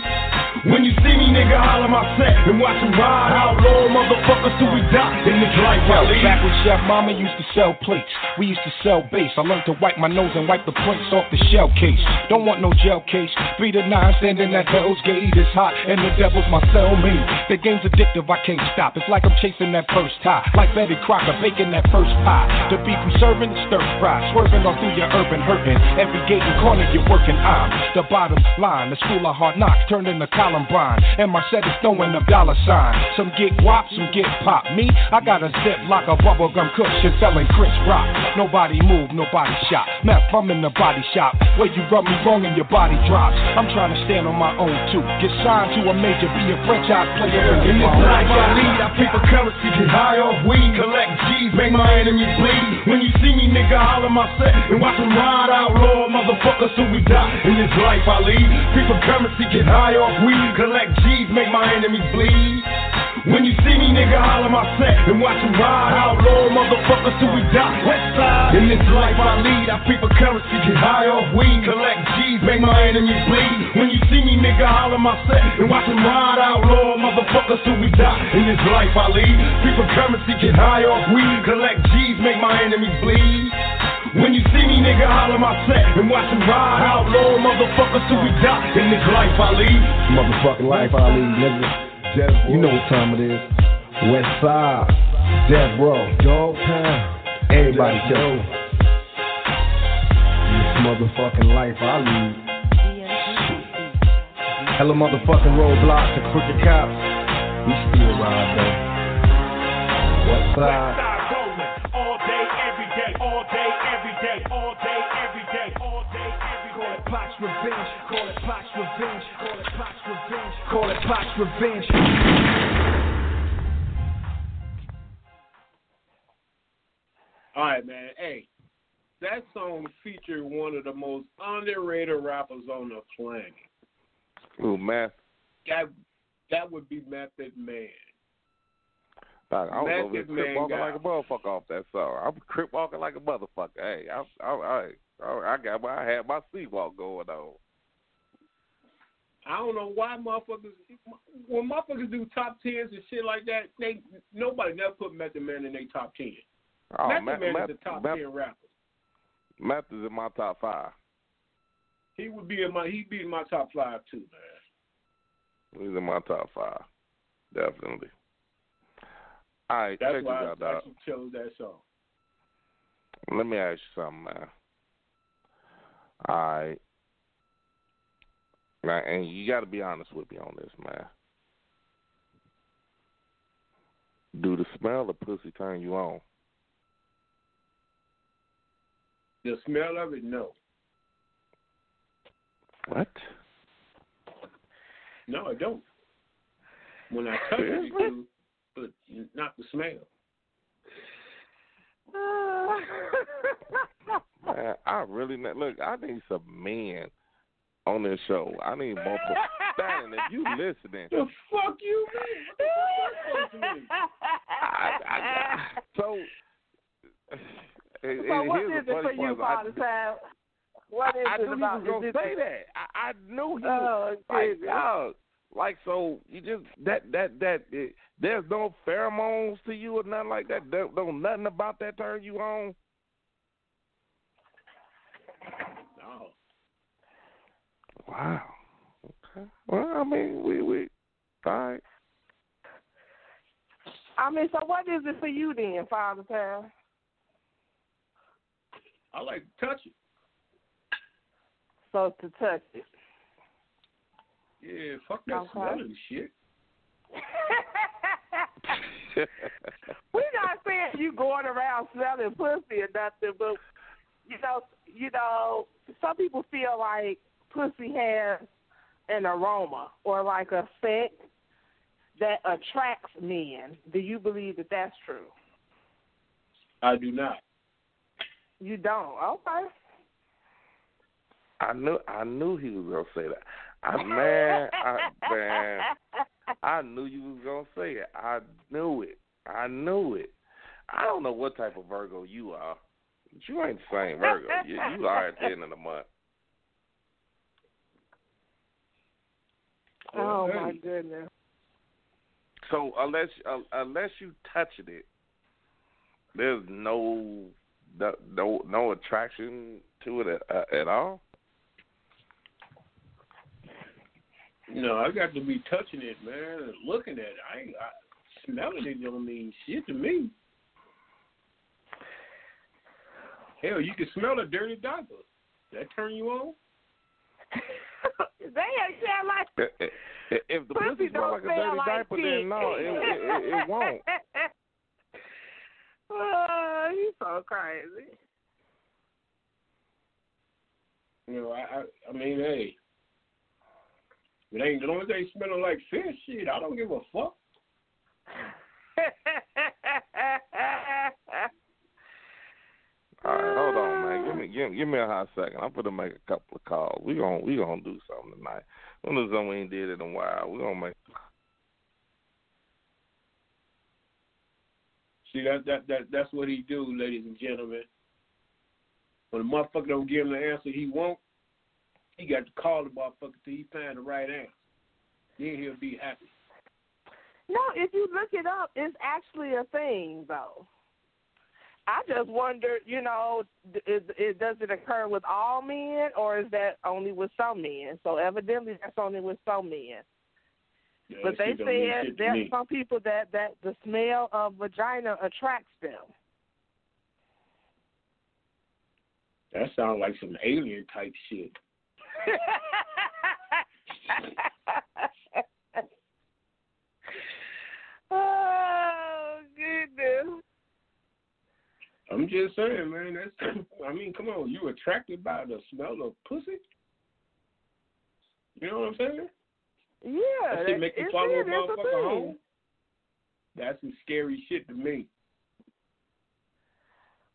When you see me, nigga, holler my set and watch them ride outlaw motherfuckers till we die. In this life lead. Back with Chef Mama used to sell plates. We used to sell base. I learned to wipe my nose and wipe the points off the shell case. Don't want no gel case. Three to nine standing at Hell's Gate. It's hot and the devil's my cellmate. The game's addictive. I can't stop. It's like I'm chasing that first high. Like Betty Crocker baking that first pie. The beef we serving is stir fry. Swerving all through your urban hurting. Every gate and corner you're working. I'm the bottom line. The school of hard knocks turned into Columbine. And my set is throwing up dollar sign. Some get wop, some get pop. Me, I got a zip like a bubblegum cushion selling Chris Rock. Nobody move, nobody shot. Meth, I'm in the body shop. Where you rub me wrong and your body drops. I'm trying to stand on my own too. Get signed to a major, be a franchise player and In this life I lead, I people currency, get high off weed, collect G's, make my enemies bleed. When you see me, nigga, holler my set and watch them ride outlaw motherfuckers till we die. In this life I lead, people currency, get high off weed, collect G's, make my enemies bleed. When you see me, nigga, holler my set and watch him ride. Outlaw motherfuckers till we die. West side. In this life I lead, I people currency, get high off weed, collect G's, make my enemies bleed. When you see me, nigga, holler my set and watch him ride. Outlaw motherfuckers till we die. In this life I lead, people currency, get high off weed, collect G's, make my enemies bleed. When you see me, nigga, holler my set and watch him ride. Outlaw motherfuckers till we die. In this life I lead. Motherfucking life I lead, nigga. You know what time it is. West Side, Death Row, Dog Town. Everybody go. This motherfucking life I lead. Hella motherfucking roadblocks and crooked cops. We still ride though. West Side. Westside rolling all day, every day, all day, every day, all day, every day, all day, every Call it Pac's revenge. Call it Pac's revenge. Call it Pac's revenge. Call it Pac's revenge. All right, man. Hey, that song featured one of the most underrated rappers on the planet. Ooh, man. That that would be Method Man. Dog, I was over here Method crip walking like a motherfucker off that song. I'm crip walking like a motherfucker. Hey, I, I, I, I, got my, I had my sleep walk going on. I don't know why motherfuckers when motherfuckers do top tens and shit like that, they nobody never put Method Man in their top ten. Oh, Method Man is the top ten rapper. Math is in my top five. He would be in my he'd be in my top five too, man. He's in my top five, definitely. All right, That's why I, out. I chose that song. Let me ask you something, man. All right. Now, and you got to be honest with me on this, man. Do the smell of pussy turn you on? The smell of it, no. What? No, I don't. When I touch it, it do, but not the smell. Man, I really not, look. I need some men on this show. I need more. pro- if you listening, The fuck you mean? What the fuck that supposed? I, I, I, so. and- So and what here's is the it for you. Father Time? What is I, I it knew about? he was gonna Is it- say that. I, I knew he Oh, like dog. Like so, you just that that that it, there's no pheromones to you or nothing like that. There, no nothing about that turn you on. No. Wow. Okay. Well, I mean, we we all right. I mean, so what is it for you then, Father Time? I like to touch it. So to touch it. Yeah, fuck that Okay. smelling shit. We're not saying you going around smelling pussy or nothing, but you know, you know, some people feel like pussy has an aroma or like a scent that attracts men. Do you believe that that's true? I do not. You don't. Okay. I knew I knew he was gonna say that. I man, I man, I knew you was gonna say it. I knew it. I knew it. I don't know what type of Virgo you are, but you ain't the same Virgo. You, you are at the end of the month. oh Hey. my goodness. So unless uh, unless you touching it, there's no no no, no attraction to it at, uh, at all. No, I got to be touching it, man, and looking at it. I ain't I, smelling it don't mean shit to me. Hell, you can smell a dirty diaper. That turn you on? they ain't sound like I- I- If the pussy smell don't like a dirty like diaper, shit. then no, it, it, it, it won't. oh, you so crazy. You know, I I, I mean, hey, it ain't as long as they smelling like fish. Shit, I don't give a fuck. All right, hold on, man. Give me give, give me a hot second. I'm gonna make a couple of calls. We gonna we gonna do something tonight. One of them we ain't did it in a while. We gonna make. See that that that that's what he do, ladies and gentlemen. When a motherfucker don't give him the answer he want, he got to call the motherfucker till he find the right answer. Then he'll be happy. No, if you look it up, it's actually a thing, though. I just wondered, you know, is, is, does it occur with all men, or is that only with some men? So evidently, that's only with some men. Yeah, But they shit don't mean said shit to there me. are some people that that the smell of vagina attracts them. That sounds like some alien type shit. oh goodness! I'm just saying, man. That's I mean, come on, you attracted by the smell of pussy? You know what I'm saying? Yeah, That shit make you follow a it, it's a motherfucker home. That's some scary shit to me.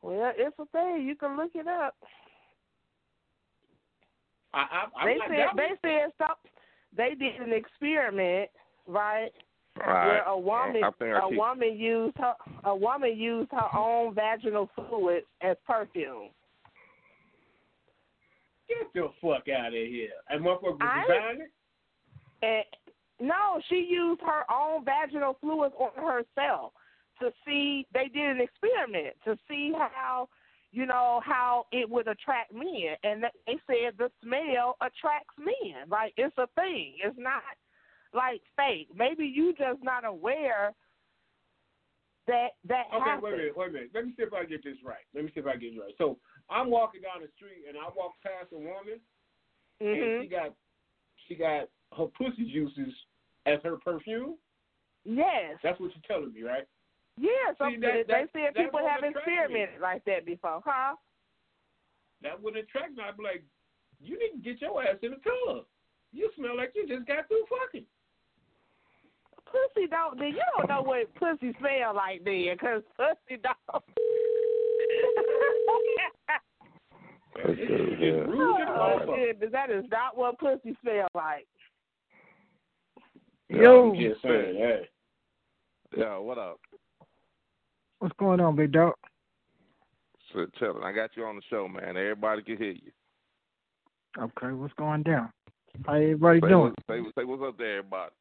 Well, it's a thing. You can look it up. I, I, they said they said some, they did an experiment, right? Right. Where a woman I think I a keep- woman used her a woman used her own vaginal fluid as perfume. Get the fuck out of here. And motherfucker was I- designing? And no, she used her own vaginal fluids on herself to see. They did an experiment to see how, you know, how it would attract men, and they said the smell attracts men. Like it's a thing. It's not like fake. Maybe you just not aware that that Okay, happens. wait a minute, wait a minute. Let me see if I get this right. Let me see if I get this right. So I'm walking down the street and I walk past a woman and hmm she got she got her pussy juices as her perfume. Yes. That's what you're telling me, right? Yeah. So See, that- they that- said that people won't have attract me. experimented like that before, huh? That would attract me. I'd be like, you need to get your ass in the tub. You smell like you just got through fucking. Pussy don't. Then you don't know what pussy smell like then, cause pussy don't. That's It's good, just yeah. rude as a oh, goodness, that is not what pussy smell like. Yo, I'm just saying, hey. Yeah, what up? What's going on, big dog? So chilling. I got you on the show, man. Everybody can hear you. Okay, what's going down? How everybody Say, doing? what- say, say what's up to everybody.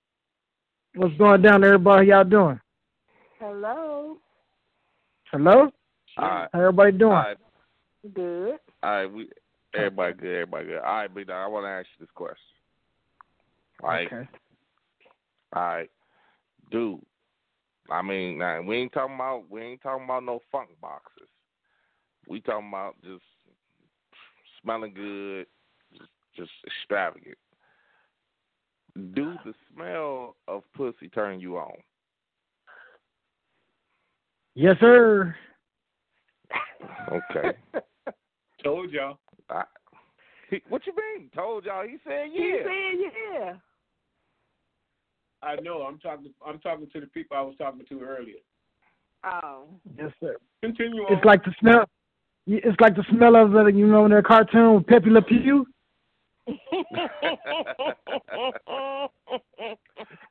What's going down, everybody? How y'all doing? Hello. Hello? All right. How everybody doing? All right. Good. All right. We everybody good. Everybody good. All right, big dog. I want to ask you this question. All right. Okay. All right, dude. I mean, now we ain't talking about we ain't talking about no funk boxes. We talking about just smelling good, just, just extravagant. Do the smell of pussy turn you on? Yes, sir. Okay. Told y'all. I, he, what you mean? Told y'all. He said yeah. He said yeah. I know. I'm talking. I'm talking to the people I was talking to earlier. Oh. Yes, sir. Continue on. It's like the smell. It's like the smell of the you know in that cartoon with Pepe Le Pew.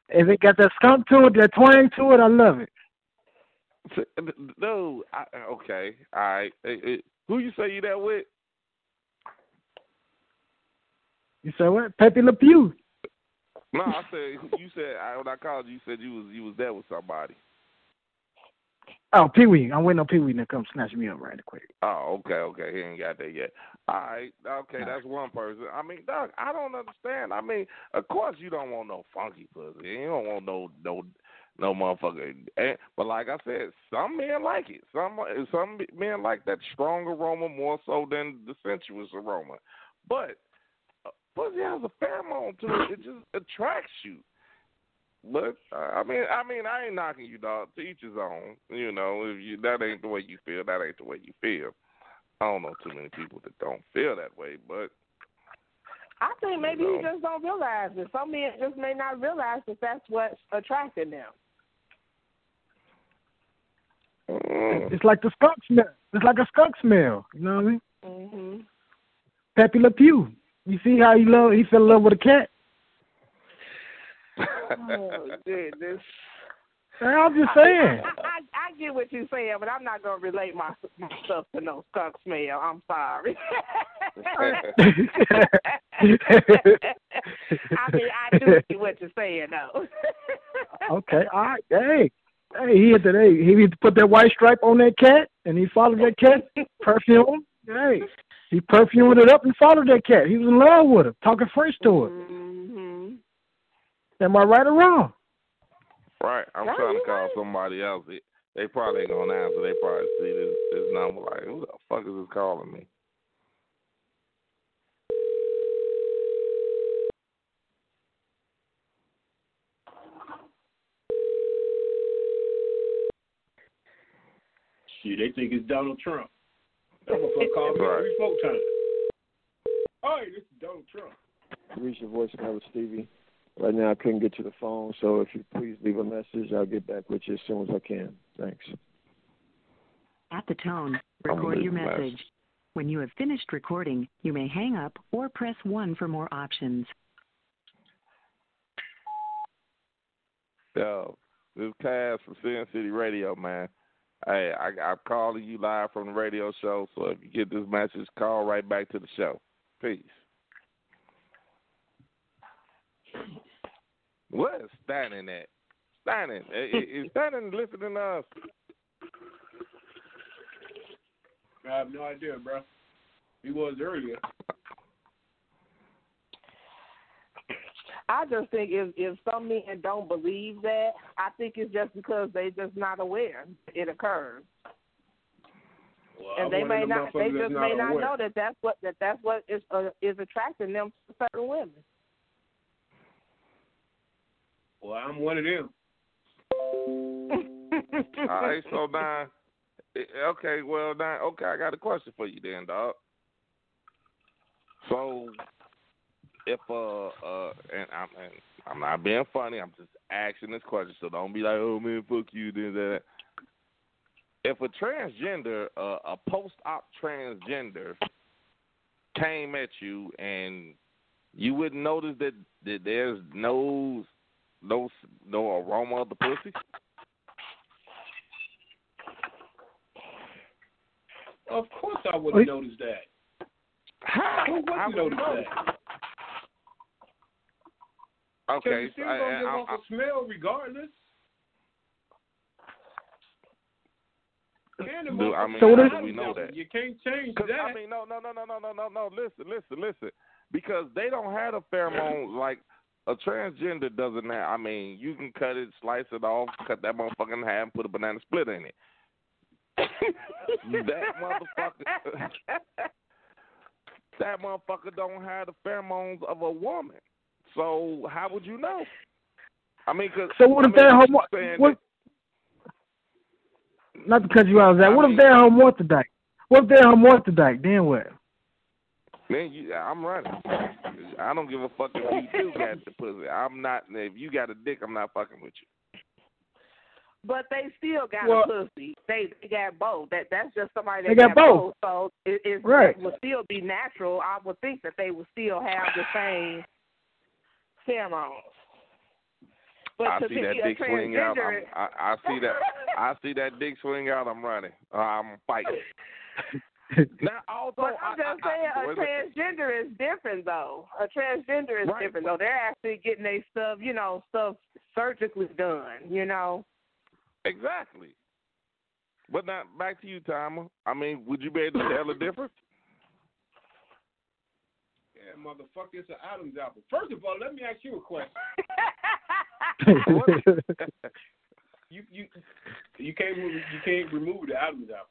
If it got that skunk to it, that twang to it, I love it. No, I, okay, all right. Eh, eh, Who you say you that with? You say what? Pepe Le Pew. No, I said you said I, when I called you, you said you was you was there with somebody. Oh, Pee Wee. I'm waiting on Pee Wee to come snatch me up right quick. Oh, okay, okay. He ain't got that yet. All right, okay, that's one person. I mean, Doc, I don't understand. I mean, of course you don't want no funky pussy. You don't want no no no motherfucker. And, but like I said, some men like it. Some some men like that strong aroma more so than the sensuous aroma. But pussy has a pheromone to it. It just attracts you. But uh, I mean, I mean, I ain't knocking you, dog. To each his own. You know, if you that ain't the way you feel, that ain't the way you feel. I don't know too many people that don't feel that way, but I think maybe You he know. just don't realize it. Some men just may not realize that that's what's attracting them. mm, It's like the skunk smell. It's like a skunk smell. You know what I mean? Mhm. Pepe Le Pew. You see how he love? He fell in love with a cat. Oh goodness. I'm just saying. I, I, I get what you're saying, but I'm not gonna relate my, my stuff to no skunk smell. I'm sorry. I mean, I do see what you're saying, though. okay, all right. Hey, hey, he had to hey, he had to put that white stripe on that cat, and he followed that cat perfume. Hey, he perfumed it up and followed that cat. He was in love with her, talking French to her. Mm-hmm. Am I right or wrong? Right. I'm No, trying to call right. somebody else. They, they probably ain't gonna answer. They probably see this this number like, who the fuck is this calling me? Shit, they think it's Donald Trump. That motherfucker called me Right. three, four times. Hey, this is Donald Trump. reach your voicemail with Stevie. Right now, I couldn't get to the phone, so if you please leave a message, I'll get back with you as soon as I can. Thanks. At the tone, record your leaving a message. When you have finished recording, you may hang up or press 1 for more options. Yo, this is Cass from Sin City Radio, man. Hey, I, I'm calling you live from the radio show, so if you get this message, call right back to the show. Peace. What is Stanton at? Stanton, is, Stanton listening to us? I have no idea, bro. He was earlier. I just think if if some men don't believe that, I think it's just because they just not aware it occurs, Well, and I'm they may not. They just that's may not aware. know that that's what that that's what is uh, is attracting them to certain women. Well, I'm one of them. All right, so now, eh, okay, well now, okay, I got a question for you then, dog. So, if uh uh, and I'm and I'm not being funny, I'm just asking this question, so don't be like, oh man, fuck you, this that. If a transgender, uh, a post-op transgender, came at you and you wouldn't notice that, that there's no no no aroma of the pussy. Of course, I would Wait. have noticed that. How? Who wouldn't would you notice that? Okay, still I- gonna I- give I- off a smell regardless. Do- I mean, So what is- how do we know that? You can't change that. I mean, no, no, no, no, no, no, no, no. Listen, listen, listen. Because they don't have a pheromone like a transgender doesn't have. I mean, you can cut it, slice it off, cut that motherfucker in half, and put a banana split in it. that motherfucker, that motherfucker don't have the pheromones of a woman. So how would you know? I mean, cause So what I if mean, they're you homo? saying What, not to cut you out, Zach. I What if mean- they're hermaphrodite? What if they're hermaphrodite? Then what? Man, you, I'm running. I don't give a fuck if you do got the pussy. I'm not. If you got a dick, I'm not fucking with you. But they still got Well- a pussy. They they got both. That that's just somebody that They got both. So it, it, Right. it would still be natural. I would think that they would still have the same pheromones. But I to see that a dick swing out. I'm, I, I see that. I see that dick swing out. I'm running. Uh, I'm fighting. now, although But I'm just I, saying, I, a wait a transgender is different, though. A transgender is Right, different, though. They're actually getting their stuff, you know, stuff surgically done. You know. exactly. But now back to you, Timer. I mean, would you be able to tell the difference? Yeah, motherfucker, it's an Adam's apple. First of all, let me ask you a question. You you you can't remove, you can't remove the Adam's apple.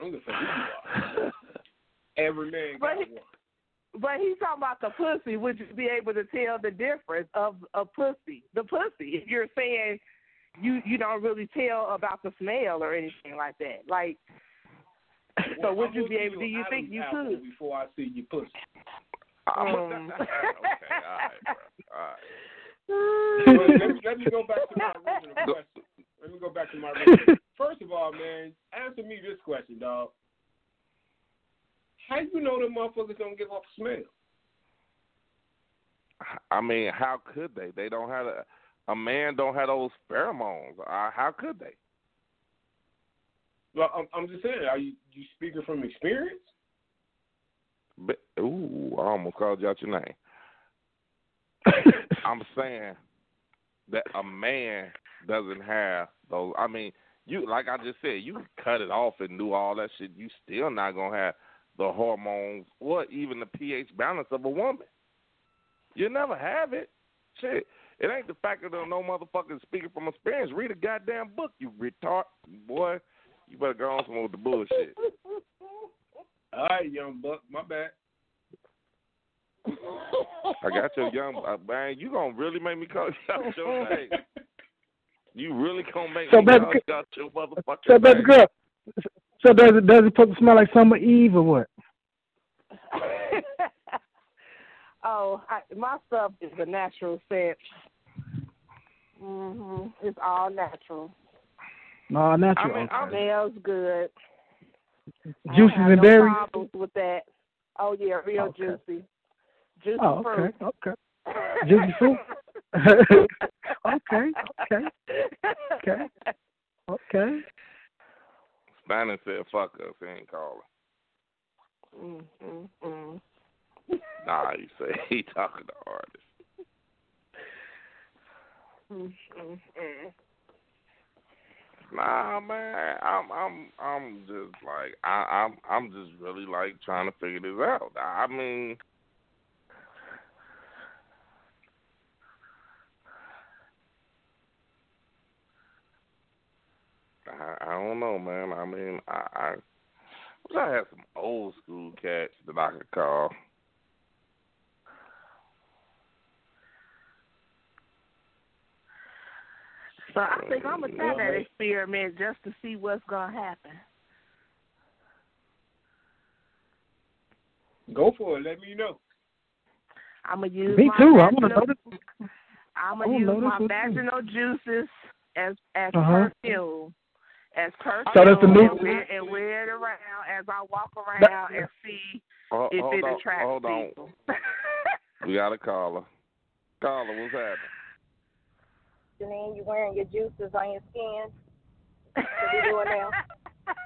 I'm gonna say who you are. Every man But got he- one. But he's talking about the pussy. Would you be able to tell the difference of a pussy? The pussy. If you're saying you you don't really tell about the smell or anything like that, like. So would I'm you be able? Do you think you could? Before I see your pussy. I'm Um. okay, all right, bro. All right. But let, me, let me go back to my original question. Let me go back to my original. First of all, man, answer me this question, dog. How you know them motherfuckers don't give off a smell? I mean, how could they? They don't have a. a man don't have those pheromones. Uh, how could they? Well, I'm, I'm just saying. Are you you speaking from experience? Ooh, I almost called you out your name. I'm saying that a man doesn't have those. I mean, you like I just said, you cut it off and do all that shit. You still not gonna have the hormones or even the pH balance of a woman. You never have it. Shit, it ain't the fact that no motherfucker speaking from experience. Read a goddamn book, you retard, boy. You better go on some with the bullshit. All right, young buck. My bad. I got your young uh, man. You gonna really make me call you out your name? You really gonna make So, me baby call you out your motherfucking So, baby girl. So does it does it supposed to smell like summer eve or what? oh, I, my stuff is a natural scent. Mhm. It's all natural. No, natural. I mean, okay. smells good. I Juices have and no berries. problems with that. Oh yeah, real Okay. juicy. Juicy Oh, fruit. okay, okay. Juicy fruit. okay, okay, okay, okay. Stanley said, "Fuck us." He ain't calling. Mm, mm, mm. Nah, he said he talking to artists. Mm, mm, mm. Nah, man, I'm I'm I'm just like I, I'm I'm just really like trying to figure this out. I mean, I I don't know, man. I mean, I I wish I had some old school cats that I could call. So I think I'm gonna try that experiment just to see what's gonna happen. Go for it. Let me know. I'm gonna use Me my too. I want to vaginal- know this. I'm gonna use my this vaginal juices as as Uh-huh. perfume. As perfume So that's the new- and, wear, and wear it around as I walk around That- and see Oh, if it on, attracts hold on. people. We got a caller. Caller, what's happening? Janine, You're wearing your juices on your skin? What you doing now?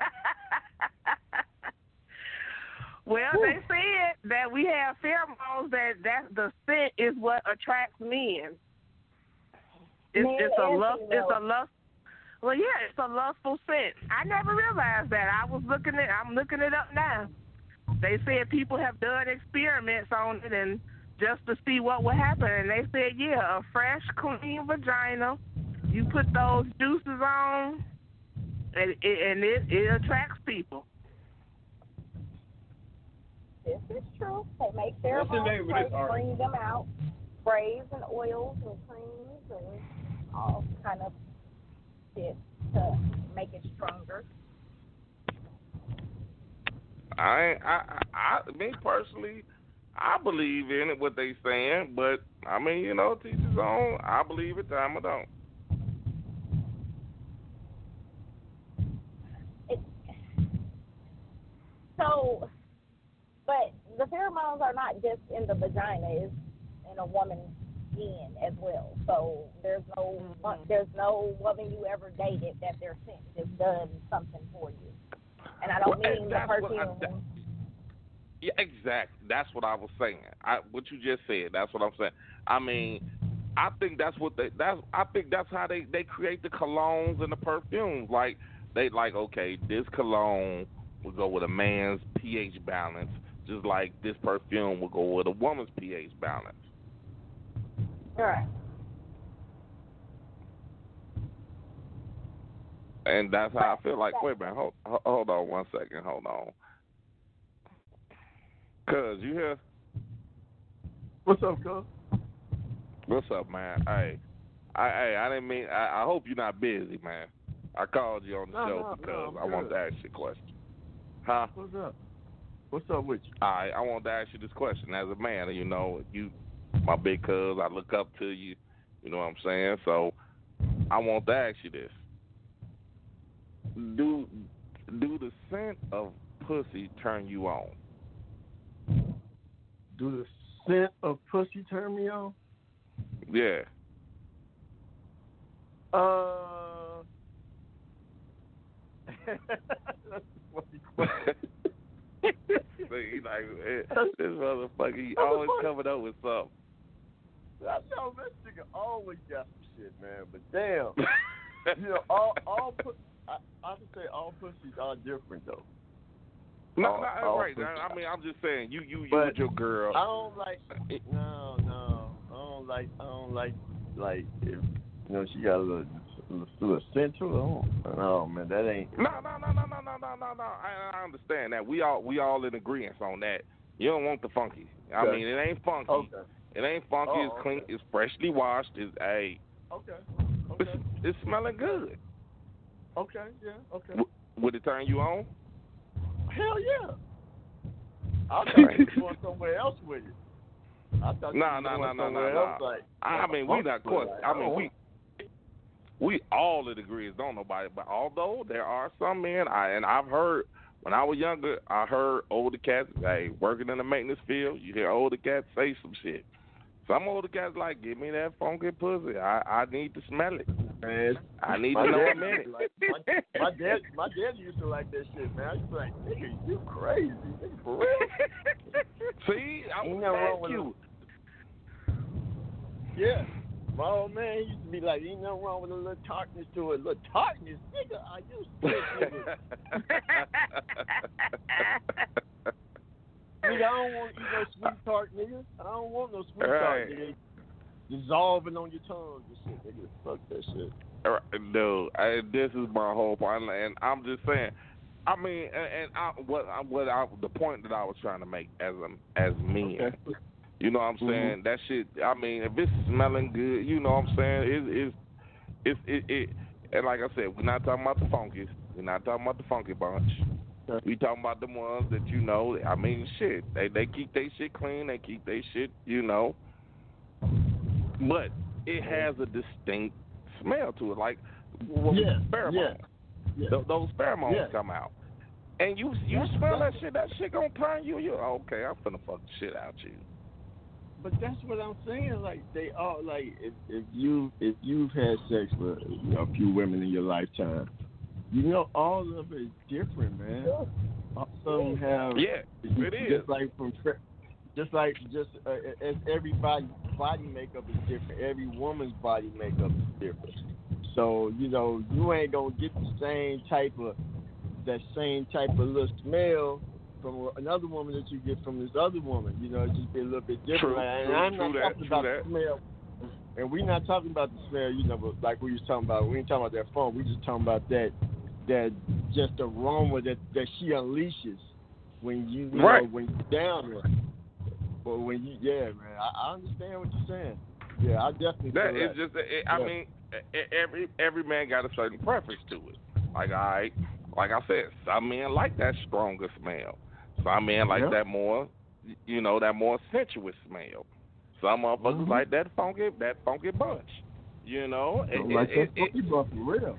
Well, they said that we have pheromones that that the scent is what attracts men. It's it's a lust it's a lust well yeah, it's a lustful scent. I never realized that. I was looking at I'm looking it up now. They said people have done experiments on it and just to see what would happen and they said, Yeah, a fresh, clean vagina, you put those juices on and it and it, it attracts people. This is true. They make What's the pheromones name of sprays, this, Ari? bring them out, sprays and oils and creams and all kind of shit to make it stronger. I, I, I, I, me personally, I believe in it what they saying, but I mean, you know, teach his own. I believe it, time I don't. So, but the pheromones are not just in the vagina; it's in a woman's skin as well. So there's no mm-hmm. there's no woman you ever dated that their scent just done something for you. And I don't Well, mean the perfume. Yeah, exactly. That's what I was saying. I, what you just said. That's what I'm saying. I mean, I think that's what they. That's. I think that's how they they create the colognes and the perfumes. Like they like, okay, this cologne will go with a man's pH balance, just like this perfume will go with a woman's pH balance. Right. And that's how I feel like. Wait a minute. Hold, hold on one second. Hold on. Cuz, you here? What's up, cuz? What's up, man? Hey, I, hey, I didn't mean. I, I hope you're not busy, man. I called you on the No, show no, because no, I wanted to ask you a question. Huh? What's up? What's up with you? All right, I wanted to ask you this question. As a man, you know, you, my big cuz, I look up to you. You know what I'm saying? So, I want to ask you this: Do, do the scent of pussy turn you on? Do the scent of pussy turn me on? Yeah. Uh, that's funny question. See, like this motherfucker, he always coming up with something. I know this nigga always got some shit, man. But damn, you know, all all pu- I, I can say all pussies are different though. No, All- no, all right. pussy- I mean, I'm just saying, you, you, you But with your girl. I don't like. No, no, I don't like. I don't like like if you know she got a little, little, little sensual. Oh, no, man, that ain't. No, no, no, no, no, no, no, no, no. I, I understand that. We all, we all in agreement on that. You don't want the funky. I Okay. mean, it ain't funky. Okay. It ain't funky. Oh, it's clean. It's freshly washed. It's a. Okay. It's, it's smelling good. Okay. Yeah. Okay. W- would it turn you on? Hell yeah. I thought you was going somewhere else with it. I thought you No, was no, going no, no, somewhere no, else, no. Like, I mean, we not, course. Like, I mean, don't we we all in agreement, don't nobody. But although there are some men, I and I've heard when I was younger, I heard older cats, hey, working in the maintenance field, you hear older cats say some shit. Some older cats like, give me that funky pussy. I I need to smell it. Man, I need my to know dad a minute. used Like, my, my dad, my dad used to like that shit, man. I used to be like, nigga, you crazy, nigga, for real? See, I Ain't was nothing wrong ask with you. Yeah. My old man he used to be like, ain't nothing wrong with a little tartness to it. A little tartness, nigga. I used to nigga. nigga, I don't want you no sweet tart, nigga. I don't want no sweet tart, Right. nigga. Dissolving on your tongue and shit, nigga. Fuck that shit. Right, No, I, this is my whole point, and I'm just saying. I mean, and, and I, what I, what I, the point that I was trying to make as a, as men, Okay. you know what I'm saying? Mm-hmm. That shit. I mean, if it's smelling good, you know what I'm saying? It, it's it's it, it and like I said, we're not talking about the funkies. We're not talking about the funky bunch. We talking about the ones that you know. I mean, shit. They they keep their shit clean. They keep their shit, you know. But it has a distinct smell to it, like what Yeah, pheromones. yeah, yeah. Th- those pheromones Yeah. come out, and you you That's- smell that shit. That shit gonna turn you. You okay? I'm finna fuck the shit out you. But that's what I'm saying. Like they all like if if you if you've had sex with you know, a few women in your lifetime, you know all of it is different, man. All Some have Yeah, it is. just like from just like just uh, as everybody's body makeup is different. Every woman's body makeup is different. So you know you ain't gonna get the same type of that same type of little smell from another woman that you get from this other woman. You know, it just be a little bit different. True, and true, I'm true not that, talking true about that. the smell. And we're not talking about the smell, you know, but like we was talking about. We ain't talking about that phone. We just talking about that that just aroma that that she unleashes when you, you Right. know when you're down there. But when you, yeah, man, I, I understand what you're saying. Yeah, I definitely That feel just. It, I Yeah. mean, every every man got a certain preference to it. Like I, like I said, some men like that stronger smell. Some men like Yeah. that more, you know, that more sensuous smell. Some motherfuckers Mhm. like that funky, that funky bunch. You know, It- like it- that it- funky buff for real.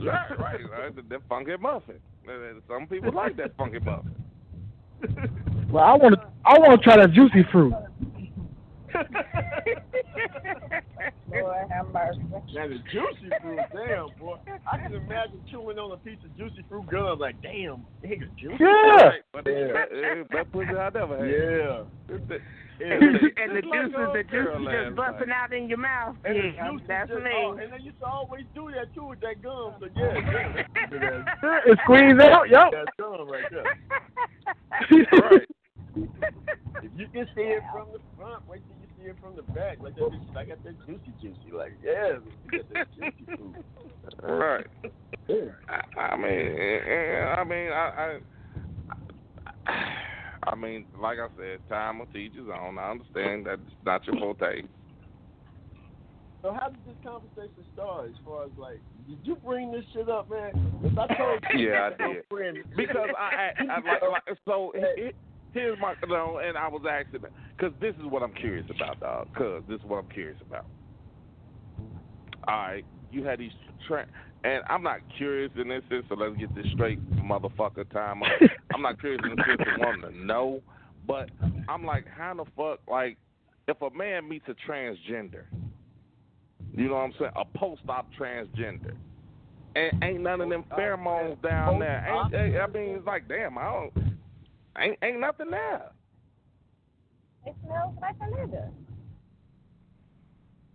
Right, right, right. The, the funky muffin. Some people like that funky muffin. Well, I want to. I want to try that juicy fruit. Lord have mercy. Now the juicy fruit, damn boy. I can imagine chewing on a piece of juicy fruit gum like, damn, nigga, juicy. Yeah. But Yeah. that, that, that pussy I never had. Yeah. It's the- Yeah. and the Just like juices, old the girl juices last just busting out in your mouth. And the yeah, juice that's just, me. oh, and they used to always do that too with that gum. So yeah, yeah. It squeeze out. Yup. that gum right there. right. If you can see it from the front, wait till you it from the back. Like that, I got that juicy juicy. Like yeah, got that juicy fruit. Right. Yeah. I, I mean, I mean, I, I, I mean, like I said, time will teach his own. I understand that's not your forte. So how did this conversation start? As far as like, did you bring this shit up, man? If I told you, Yeah, I did. friend- Because I, I, I like, like, so he- here's my, know, and I was asking, because this is what I'm curious about, dog. Because this is what I'm curious about. All right, you had these, tra- and I'm not curious in this sense. So let's get this straight, motherfucker. Time. up. I'm not curious in the sense of wanting to know, but I'm like, how the fuck, like, if a man meets a transgender, You know what I'm saying? A post-op transgender. And ain't none of them pheromones down there. Ain't, ain't I mean, it's like, damn, I don't. Ain't ain't nothing there. It smells like a nigga.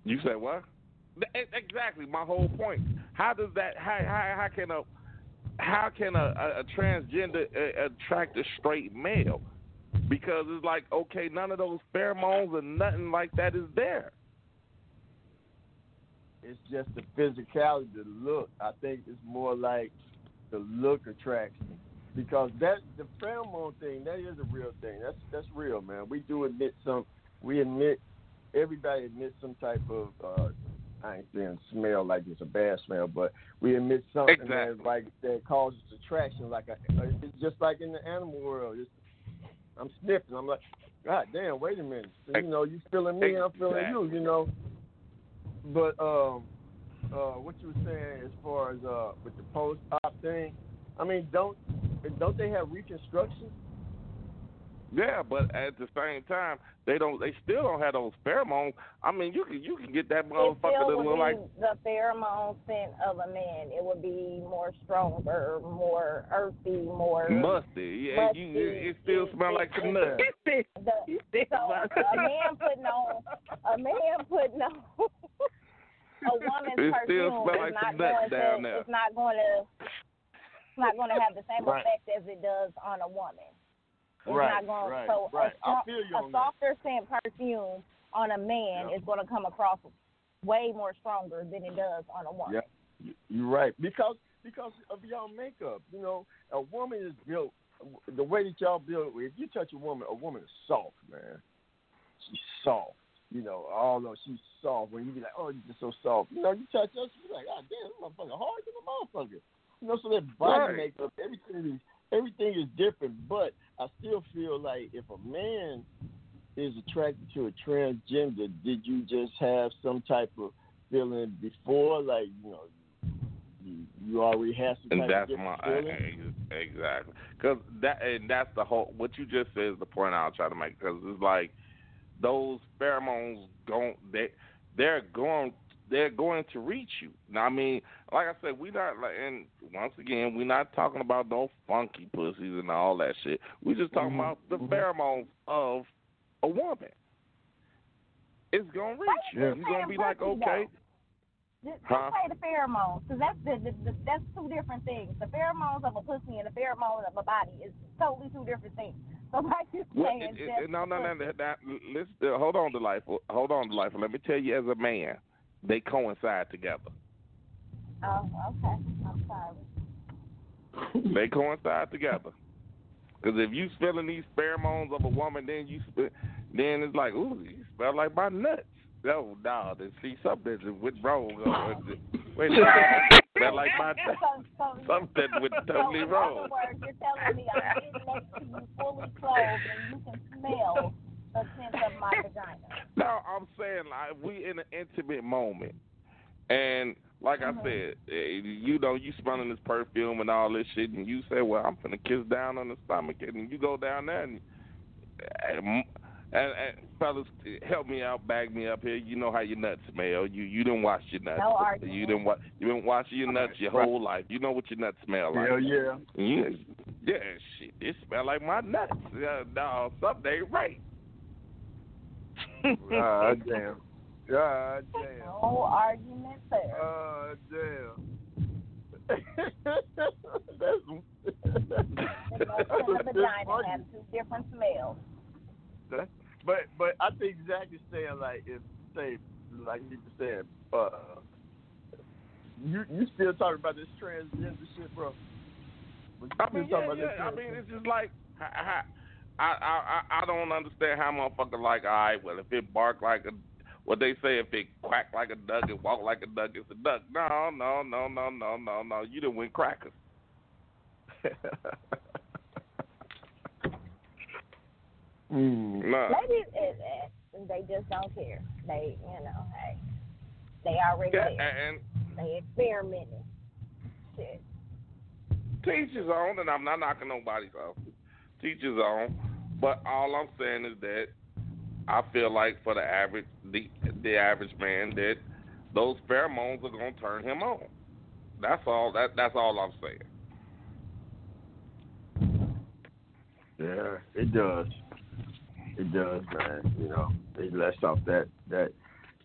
You said what? Exactly. My whole point. How does that? How how, how can a how can a, a, a transgender uh, attract a straight male? Because it's like okay, none of those pheromones or nothing like that is there. It's just the physicality, the look. I think it's more like the look attraction. Because that the pheromone thing, that is a real thing. That's that's real, man. We do admit some we admit everybody admits some type of uh I ain't saying smell like it's a bad smell, but we admit something Exactly. that like that causes attraction. Like a, it's just like in the animal world. It's, I'm sniffing. I'm like, God damn, wait a minute. So, you know, you feeling me, I'm feeling you. You know. But um, uh, what you were saying as far as uh with the post op thing, I mean, don't don't they have reconstruction? Yeah, but at the same time, they don't. They still don't have those pheromones. I mean, you can you can get that It motherfucker still to would look be like the pheromone scent of a man. It would be more stronger, more earthy, more musty. Yeah, you, it, it still smell like some nuts. The, so a man putting on a man putting on a woman's It still perfume smell is not going down to there. it's not going to it's not going to have the same Right. effect as it does on a woman. It's Right, not going right, so right. a, I feel you a softer scent perfume on a man Yeah. is going to come across way more stronger than it does on a woman. Yeah, you- you're right. Because because of y'all makeup, you know, a woman is built the way that y'all build. If you touch a woman, a woman is soft, man. She's soft. You know, although she's soft, when you be like, oh, you're just so soft. You know, you touch her, she's like, God damn, this motherfucker hard than a motherfucker. You know, so that body Right. makeup, everything is everything is different. But I still feel like if a man is attracted to a transgender, did you just have some type of feeling before, like you know, you you already have some And type that's of my feeling? exactly because that and that's the whole. What you just said is the point I'll try to make because it's like those pheromones going they they're going they're going to reach you. Now I mean, like I said, we not like and once again we're not talking about no funky pussies and all that shit. We're just talking Mhm, about the mhm. pheromones of a woman. It's gonna reach you. you You're gonna be like, okay. Just, just Huh? say the pheromones, because that's the, the, the that's two different things. The pheromones of a pussy and the pheromones of a body is totally two different things. So like you Well, saying, it, it, just no, no, no, pussy. no, no. Let's uh, hold on, delightful. Hold on, delightful. Let me tell you, as a man, they coincide together. Oh, okay. I'm sorry. they coincide together. Because if you feeling these pheromones of a woman, then you sp- then it's like, ooh, you smell like my nuts. No, no, then see something went wrong. Uh, Wait a minute, smell like my nuts. So, so, Something went totally wrong. words, you're telling me I'm sitting next to you fully clothed and you can smell the scent of my vagina. No, I'm saying like we in an intimate moment, and like I said, eh, you know, you smelling this perfume and all this shit, and you say, "Well, I'm gonna kiss down on the stomach," and you go down there and. And, and, and fellas, help me out, bag me up here. You know how your nuts smell. You you didn't wash your nuts. No argument. you didn't wa- you didn't wash your nuts your whole life. You know what your nuts smell like. Hell yeah. Yeah, yeah, shit. It smell like my nuts. Yeah, no, something ain't right. God damn. God damn. No argument there. God damn. that's The nuts and the vagina have two different smells. That- but but I think Zach is saying like if say like you were saying, uh you you still talking about this transgender shit, bro. But I mean, yeah, about this yeah. I mean, it's just like I, I, I, I, I don't understand how motherfucker like. All right, well, if it bark like a, what they say, if it quack like a duck, it walk like a duck, it's a duck. No, no, no, no, no, no, no. You done win crackers. Mm. Nah. Maybe it, it, they just don't care. They, you know, hey, they already Yeah, there. and They experimenting. Shit. teach his own, and I'm not knocking nobody's off. Teachers on, but all I'm saying is that I feel like for the average, the the average man, that those pheromones are gonna turn him on. That's all. That that's all I'm saying. Yeah, it does. It does, man. You know, it lets off that that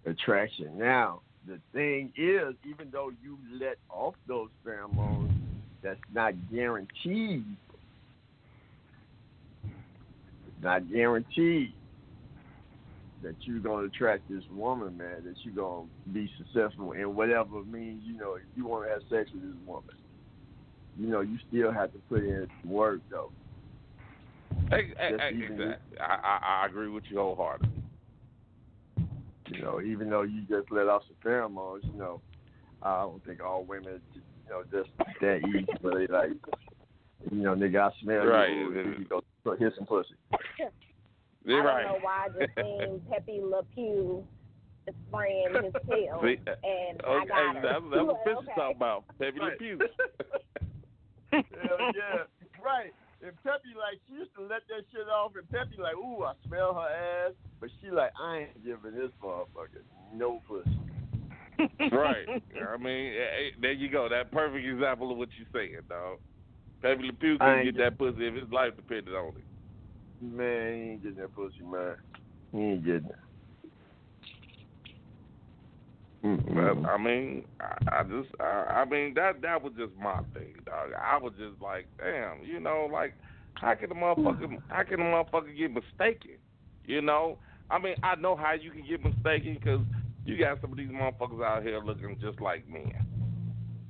attraction. Now, the thing is, even though you let off those pheromones, that's not guaranteed. It's not guaranteed that you're gonna attract this woman, man. That you're gonna be successful in whatever means. You know, if you want to have sex with this woman, you know, you still have to put in work, though. Hey, hey, hey, exactly. I, I I agree with you wholeheartedly. You know, even though you just let off some pheromones, you know, I don't think all women, you know, just that easy. But they like, you know, nigga, I smell Right. you. Ooh, you go put- hit some pussy. You're I right. don't know why I just seen Pepe Le Pew spraying his tail, See, and I got her. that's, that's what Like, Fish is okay. talking about. Pepe Le Pew. Hell yeah, right. And Peppy like she used to let that shit off, and Peppy like, ooh, I smell her ass, but she like, I ain't giving this motherfucker no pussy. right. I mean, eh, there you go. That perfect example of what you're saying, dog. Pepe Le Pew can ain't get that pussy if his life depended on it. Man, he ain't getting that pussy, man. He ain't getting it. But I mean, I, I just, I, I mean that that was just my thing, dog. I was just like, damn, you know, like how can the motherfucker, how can the motherfucker get mistaken? You know, I mean, I know how you can get mistaken because you got some of these motherfuckers out here looking just like men.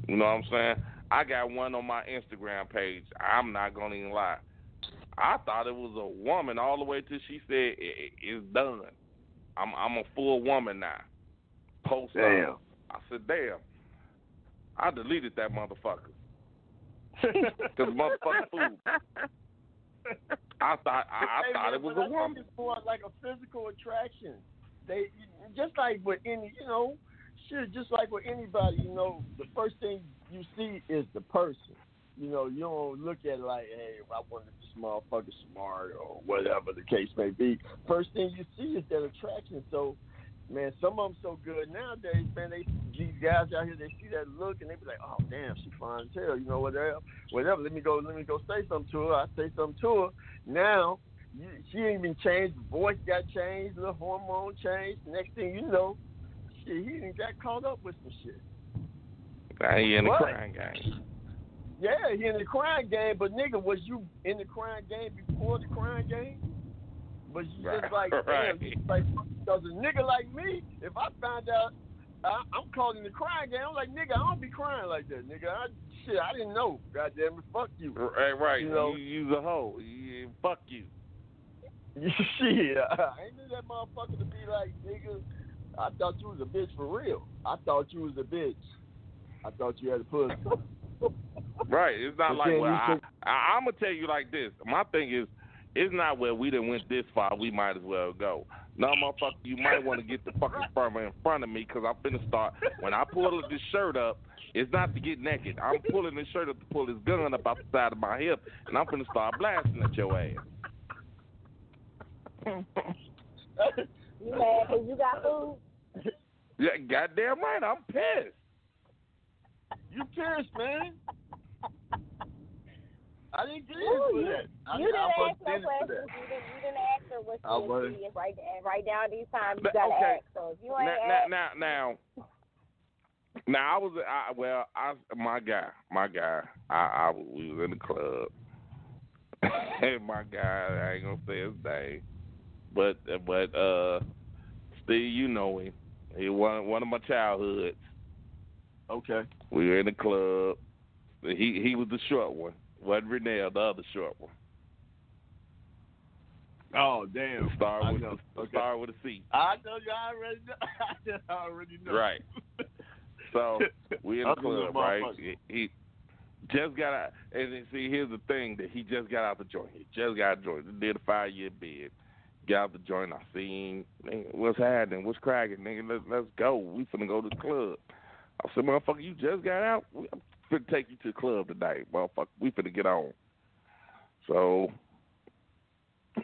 You know what I'm saying? I got one on my Instagram page. I'm not gonna even lie. I thought it was a woman all the way till she said "I- I- it's done. I'm I'm a full woman now. Post Damn. up. I said, damn. I deleted that motherfucker. Cause motherfucker fool. I thought I, I Hey, thought man, it was but a I woman. It's more like a physical attraction. They just like with any, you know, shit. Just like with anybody, you know, the first thing you see is the person. You know, you don't look at it like, hey, I wonder if this motherfucker smart or whatever the case may be. First thing you see is that attraction. So, man, some of them so good nowadays, man. They these guys out here, they see that look and they be like, oh damn, she fine as hell. You know whatever, whatever. Let me go, let me go say something to her. I say something to her. Now you, she ain't even changed. Voice got changed. The hormone changed. Next thing you know, shit, he done got caught up with some shit. Now he in the crying game. Yeah, he in the crime game, but nigga, was you in the crime game before the crime game? Was you just like, Right. damn, you like, does a nigga like me, if I find out I, I'm caught in the crime game, I'm like, nigga, I don't be crying like that, nigga. I, shit, I didn't know. God damn it, fuck you. Right, right. You know, you use a hoe. You, fuck you. shit, I ain't knew that motherfucker to be like, nigga, I thought you was a bitch for real. I thought you was a bitch. I thought you had a pussy. Right. It's not But like well, you I, I, I'm gonna tell you like this. My thing is, it's not where we done went this far. We might as well go. No, motherfucker, you might want to get the fucking sperma in front of me because I'm finna start. When I pull this shirt up, it's not to get naked. I'm pulling this shirt up to pull this gun up out the side of my hip, and I'm finna start blasting at your ass. You mad because you got food? Yeah, goddamn right. I'm pissed. You pissed, man. I didn't get Ooh, into you, that. I, you didn't wasn't ask no questions. You didn't, you didn't ask her what I she is. Right, down these times, you gotta okay. ask. So if you ain't now, asked, now, now, now, now, I was, I, well, I, my guy, my guy, I, I, we was in the club, and my guy, I ain't gonna say his name, but, but, uh, Steve, you know him. He one, one of my childhoods. Okay. We were in the club. He, he was the short one. Wasn't Renell, the other short one. Oh damn. Start I with, the, Okay. start with a C. I know you already know. I already know. Right. So we in the club, right? He, he just got out, and then, see, here's the thing that he just got out the joint. He just got out the joint. Did a five year bid. Got out the joint. I seen, what's happening? What's cracking, nigga? Let's let's go. We finna go to the club. I said, motherfucker, you just got out. I'm finna take you to the club tonight, motherfucker. We finna get on. So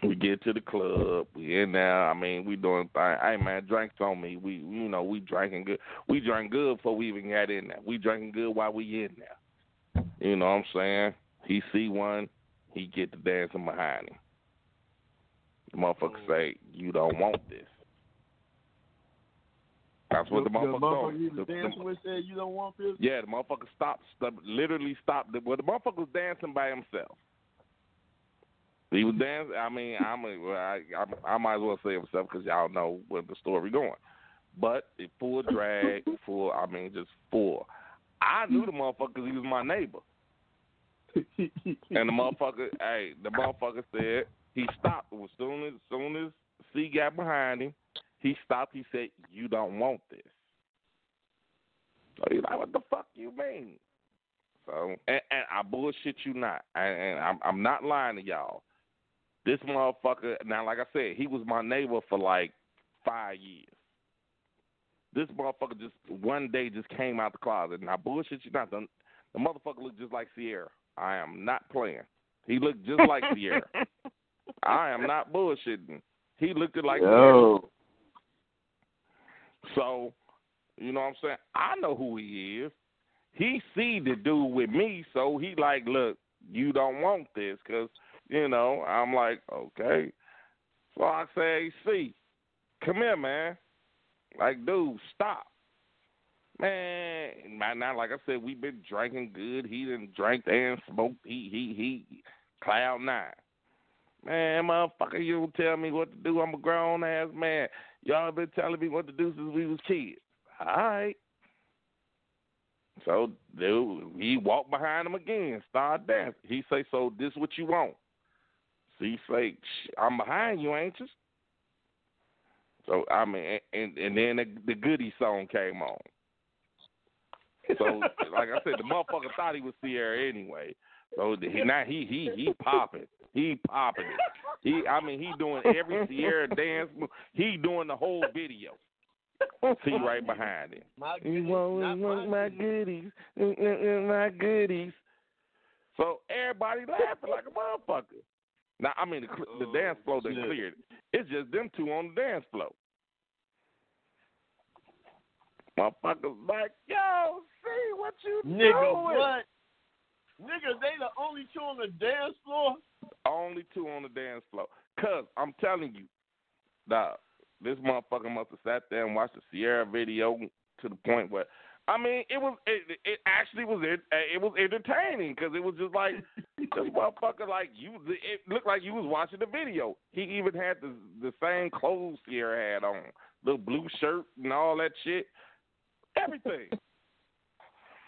We get to the club. We in there. I mean, we doing thing. Hey man, drinks on me. We you know we drinking good. We drank good before we even got in there. We drinking good while we in there. You know what I'm saying? He see one, he get to dancing behind him. The motherfucker mm. say, "You don't want this." That's what the, the motherfucker motherfucker told. you The- was the- dancing with said you don't want this. yeah, the motherfucker stopped, stopped literally stopped. Well, the motherfucker was dancing by himself. He was dancing. I mean, I'm a, I, I, I might as well say himself because y'all know where the story going. But it full drag, full. I mean, just full. I knew the motherfucker 'cause he was my neighbor. And the motherfucker, hey, the motherfucker said he stopped as soon as, soon as C got behind him. He stopped. He said, "You don't want this." So he's like, "What the fuck you mean?" So, and, and I bullshit you not, and, and I'm I'm not lying to y'all. This motherfucker. Now, like I said, he was my neighbor for like five years. This motherfucker just one day just came out the closet, and I bullshit you not. The, the motherfucker looked just like Ciara. I am not playing. He looked just like Ciara. I am not bullshitting. He looked like Ciara. Yo. So, you know what I'm saying? I know who he is. He see the dude with me, so he like, look, you don't want this, cause you know I'm like, okay. So I say, see, come here, man. Like, dude, stop, man. Now, like I said, we been drinking good. He didn't drink and smoked. He, he, he, cloud nine. Man, motherfucker, you don't tell me what to do. I'm a grown ass man. Y'all been telling me what to do since we was kids. All right. So, dude, he walked behind him again, start dancing. He say, "So this what you want?" So he say, "I'm behind you, ain't you?" So I mean, and and then the, the Goody song came on. So, like I said, the motherfucker thought he was Ciara anyway. So he now he he he popping, he popping it. He, I mean, he doing every Ciara dance. move. He doing the whole video. See right behind him. My You goodies, want, not want my my goodies, mm, mm, mm, my goodies. So everybody laughing like a motherfucker. Now I mean the, cl- the dance floor done shit. cleared. It's just them two on the dance floor. Motherfuckers like, yo, see what you Nigga, doing? what? Nigga, they the only two on the dance floor. Only two on the dance floor. Cause I'm telling you, dog, this motherfucker must have sat there and watched the Ciara video to the point where, I mean, it was it, it actually was it uh, it was entertaining because it was just like this motherfucker like you. It looked like you was watching the video. He even had the the same clothes Ciara had on, the blue shirt and all that shit, everything.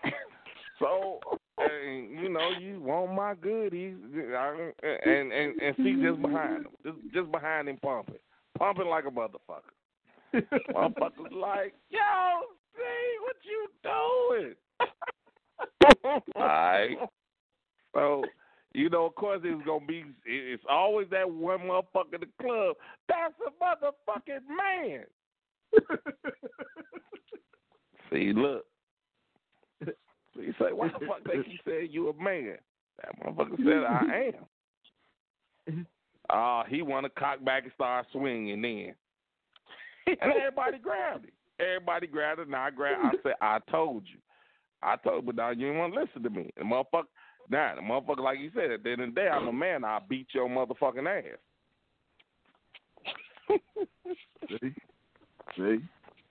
so and you know, you want my goodies, I- and and and see just behind him, just just behind him pumping, pumping like a motherfucker. Motherfuckers like, yo, see what you doing? All right. So, you know, of course, it's gonna be. It's always that one motherfucker in the club. That's a motherfucking man. See, look. So you say, why the fuck they keep saying you a man? That motherfucker said, I am. Ah, he want to cock back and start swinging then. And everybody grabbed it. Everybody grabbed it, and I grabbed. I said, I told you. I told, but now you didn't want to listen to me. The motherfucker, now the motherfucker, like you said, at the end of the day, I'm a man. I'll beat your motherfucking ass. See? See?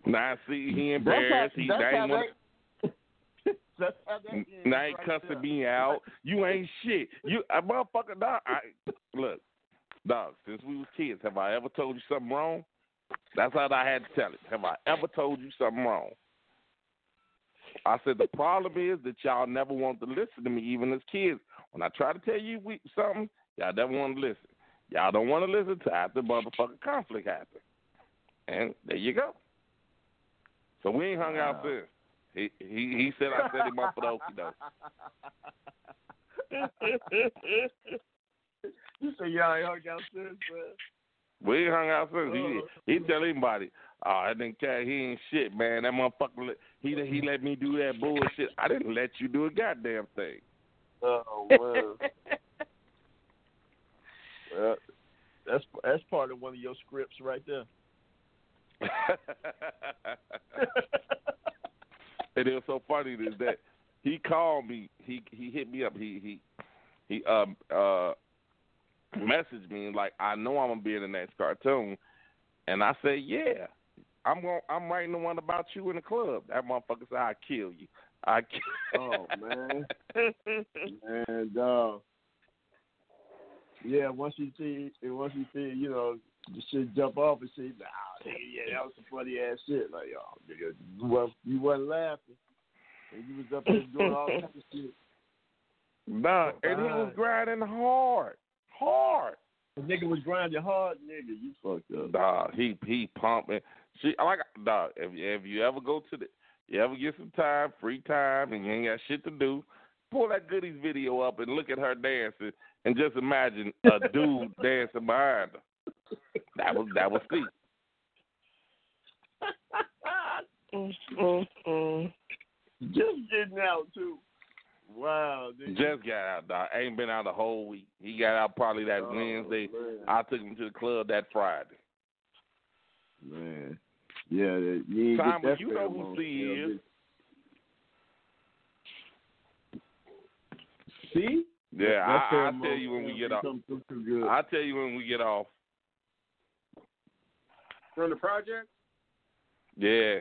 Now see, he That's how- embarrassed. He that's how wanna- That's how that is Now he right cussing there. me out. You ain't shit. You a motherfucker dog. I look, dog, since we was kids, have I ever told you something wrong? That's how I had to tell it. Have I ever told you something wrong? I said the problem is that y'all never want to listen to me, even as kids. When I try to tell you we, something, y'all never want to listen. Y'all don't want to listen to after motherfucking conflict happens. And there you go. So we ain't hung out since. He he he said I set him up for the doke. you say y'all ain't hung out since, man. We ain't hung out since. He oh. he tell anybody, ah, oh didn't cat, he ain't shit, man. That motherfucker, he he let me do that bullshit. I didn't let you do a goddamn thing. Oh, well. well. that's that's part of one of your scripts right there. and it was so funny is that he called me. He he hit me up. He he he um uh messaged me like I know I'm gonna be in the next cartoon, and I said yeah. I'm going. I'm writing the one about you in the club. That motherfucker said I kill you. I kill. Oh man, man, dog. Yeah, once you see, once you see, you know, the shit jump off and say, nah, nigga, yeah, that was some funny ass shit. Like, oh, nigga, you wasn't, you wasn't laughing, and you was up there doing all kinds of shit. Nah, oh, and he was grinding hard, hard. The nigga was grinding hard, nigga. You fucked up. Nah, he he pumping. She like dog. If if you ever go to the, you ever get some time, free time, and you ain't got shit to do, pull that goodies video up and look at her dancing, and just imagine a dude dancing behind her. That was that was steep. Mm-hmm. Just getting out too. Wow, dude. Just got out, dog. Ain't been out the whole week. He got out probably that Oh, Wednesday. man. I took him to the club that Friday. Man, yeah, that- you ain't Simon, that you know who pheromone. C Yeah, is. See? Yeah, I, I'll tell you when we get off. come through too good. I'll tell you when we get off. From the project? Yeah.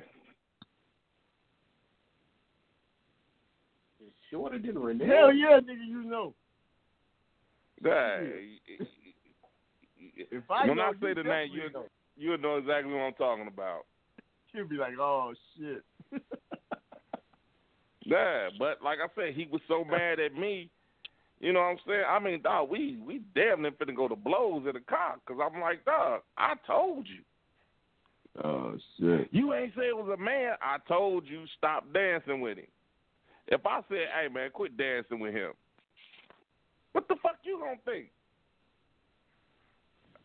Shorter than Renee. Hell yeah, nigga, you know. Yeah. If I when know, I say the name, you know. you'll know exactly what I'm talking about. She'll be like, oh shit. Yeah, but like I said, he was so mad at me. You know what I'm saying? I mean, dog, we we damn near finna go to blows in the car because I'm like, dog, I told you. Oh shit. You ain't say it was a man. I told you stop dancing with him. If I said, hey man, quit dancing with him, what the fuck you gonna think?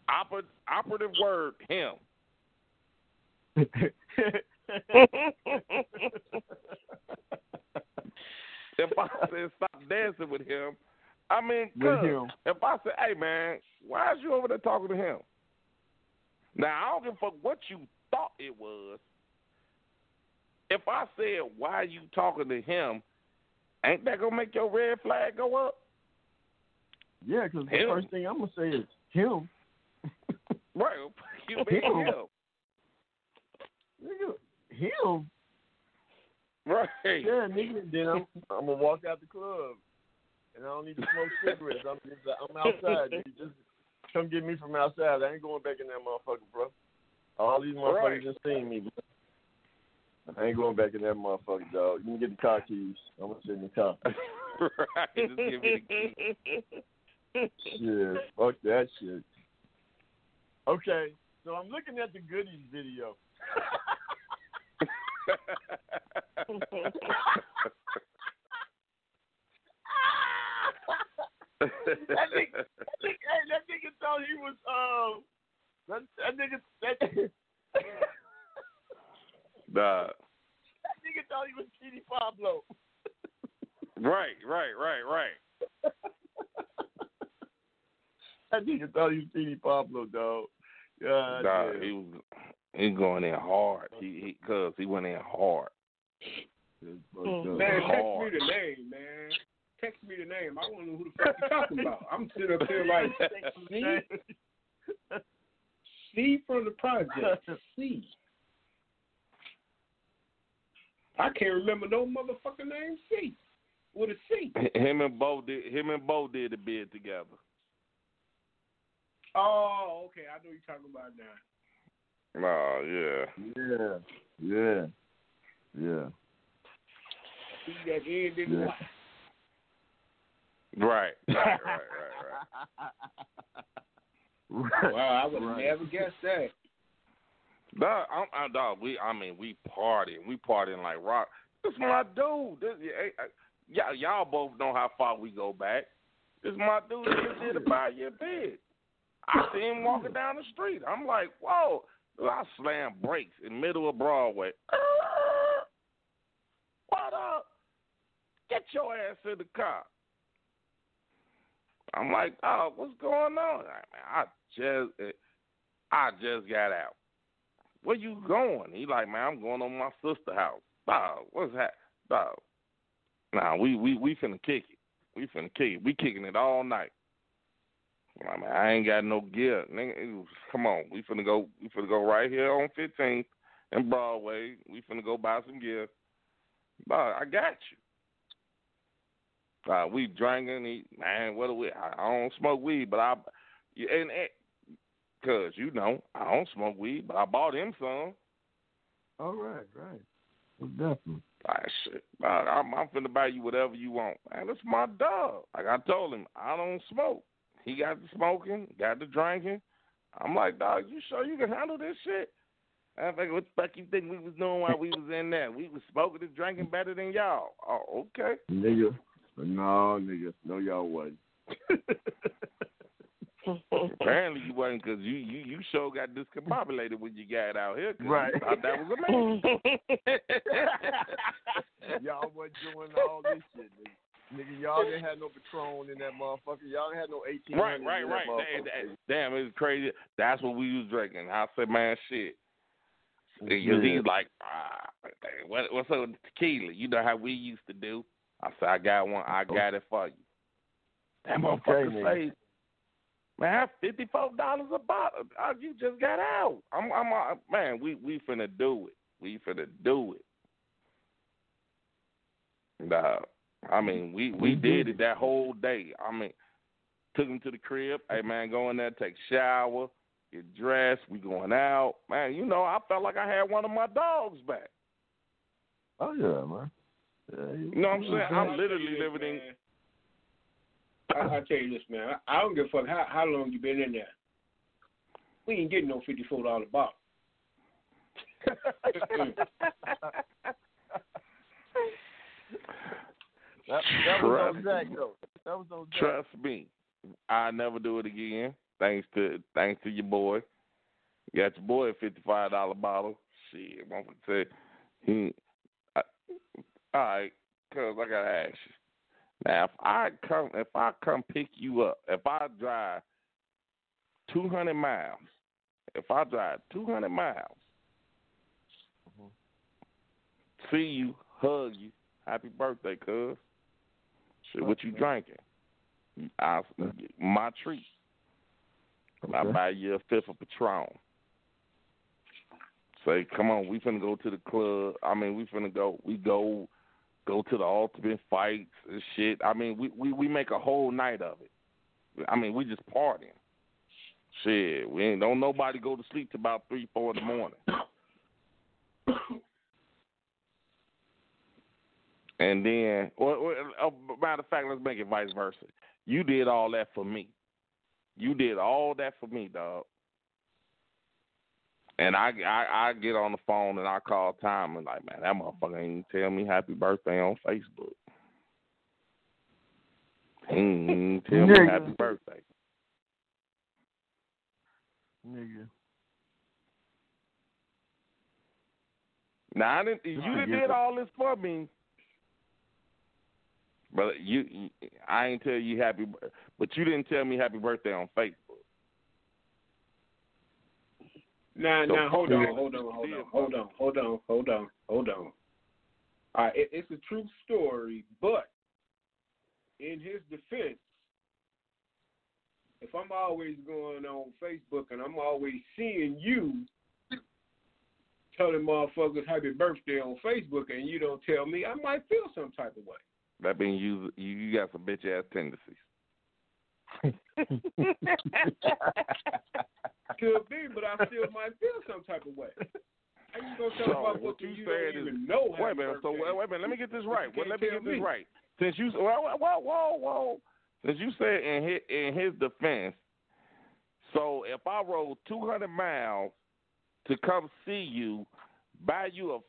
Oper- operative word, him. If I said stop dancing with him, I mean, him. if I said, hey man, why is you over there talking to him? Now I don't give a fuck what you thought it was. If I said why are you talking to him, ain't that gonna make your red flag go up? Yeah, because the first thing I'm gonna say is him. Right, you mean Him. him? Nigga, him. Right. Yeah, nigga. Then I'm I'm gonna walk out the club, and I don't need to smoke cigarettes. I'm just I'm outside. Just come get me from outside. I ain't going back in that motherfucker, bro. All these motherfuckers Right. just seen me. Bro. I ain't going back in that motherfucker, dog. You can get the car keys. I'm gonna sit in the car. right. Just give me the key. shit, fuck that shit. Okay, so I'm looking at the goodies video. that nigga, that nigga, hey, that nigga thought he was um, that, that nigga, that, that Nah. nigga thought he was Petey Pablo. Right, right, right, right. That nigga thought he was Petey Pablo, dog. God nah, damn. he was he going in hard. He he cause he went in hard. Mm. Man, text me the name, man. Text me the name. I want to know who the fuck you're talking about. I'm sitting up here like, C? C from the project. C. I can't remember no motherfucking name C. With a C. Him and Bo did him and Bo did the bid together. Oh, okay. I know you're talking about now. Oh yeah. Yeah, yeah, yeah. C that ended Yeah. what? Right, right, right, right, right. Wow, I would Right. never guessed that. Dog, I'm, I'm dog, we, I mean, we partying, we partying like rock. This my dude. This, eh, eh, y'all, y'all both know how far we go back. This my dude that just did a five year bid. I see him walking down the street. I'm like, whoa. I slam brakes in middle of Broadway. What up? Get your ass in the car. I'm like, oh, what's going on? Like, man, I just, eh, I just got out. Where you going? He like, man, I'm going on my sister house. Dog, what's that? Dog. Nah, we we we finna kick it. We finna kick it. We kicking it all night. I mean, I ain't got no gear. Nigga, come on, we finna go. We finna go right here on 15th and Broadway. We finna go buy some gear. Dog, I got you. Uh, we drinking. Eat, man, what do we? I, I don't smoke weed, but I and, and cause you know I don't smoke weed, but I bought him some. All right, right. Well, definitely. Ah, shit. Uh, I'm, I'm finna buy you whatever you want. Man, that's my dog. Like I told him, I don't smoke. He got the smoking, got the drinking. I'm like, dog, you sure you can handle this shit? I think what the fuck you think we was doing while we was in there? We was smoking and drinking better than y'all. Oh, okay. Nigga. No, nigga. No, y'all wasn't. Apparently you wasn't because you, you you sure got discombobulated when you got out here. 'cause Right. You thought that was amazing. y'all wasn't doing all this shit, nigga. Nigga, y'all didn't have no Patron in that motherfucker. Y'all didn't have no 18. Right, right, right. That- that- damn, it's crazy. That's what we was drinking. I said, man, shit. Because Yeah. he's like, ah, what, what's up with tequila? You know how we used to do. I said, I got one. I got it for you. That motherfucker nigga. say, man, fifty four dollars a bottle. Oh, you just got out. I'm, I'm, uh, man. We we finna do it. We finna do it. Nah, I mean, we we did it that whole day. I mean, took him to the crib. Hey man, go in there, take a shower, get dressed. We going out, man. You know, I felt like I had one of my dogs back. Oh yeah, man. Uh, yeah, You know what I'm saying? I'll I'm literally you living in. I, I tell you this, man. I, I don't give a fuck how how long you been in there. We ain't getting no fifty four dollar bottle. That, that was Trust Jack me. though. That was on Jack. Trust me, I never do it again. Thanks to thanks to your boy. You got your boy a fifty five dollar bottle. Shit, one would say he. I, all right, cause I gotta ask you. Now, if I come, if I come pick you up, if I drive two hundred miles, if I drive two hundred miles, mm-hmm. see you, hug you, happy birthday, cuz. Shit, what you drinking? I, my treat. I Okay. buy you a fifth of Patron. Say, come on, we finna go to the club. I mean, we finna go. We go, go to the ultimate fights and shit. I mean, we we we make a whole night of it. I mean, we just partying. Shit, we ain't don't nobody go to sleep till about three, four in the morning. And then, or, or, uh, matter of fact, let's make it vice versa. You did all that for me. You did all that for me, dog. And I, I, I get on the phone and I call Tom and like, man, that motherfucker ain't tell me happy birthday on Facebook. He ain't tell me happy birthday. Nigga. Now I didn't. You done did all this for me, but you, you I ain't tell you happy, but you didn't tell me happy birthday on Facebook. Now, So now, hold on, hold on, hold on, hold on, hold on, hold on, hold on. All right, it, it's a true story, but in his defense, if I'm always going on Facebook and I'm always seeing you telling motherfuckers happy birthday on Facebook and you don't tell me, I might feel some type of way. That means you, you, you got some bitch ass tendencies. Could be, but I still might feel some type of way. How you gonna tell So, a motherfucker what you you said don't is- even know Wait a minute. So wait, wait a minute. Let me get this right. Well, let me get this right. Since you, whoa, whoa, whoa, whoa. Since you said in his, in his defense, so if I rode 200 miles to come see you, buy you a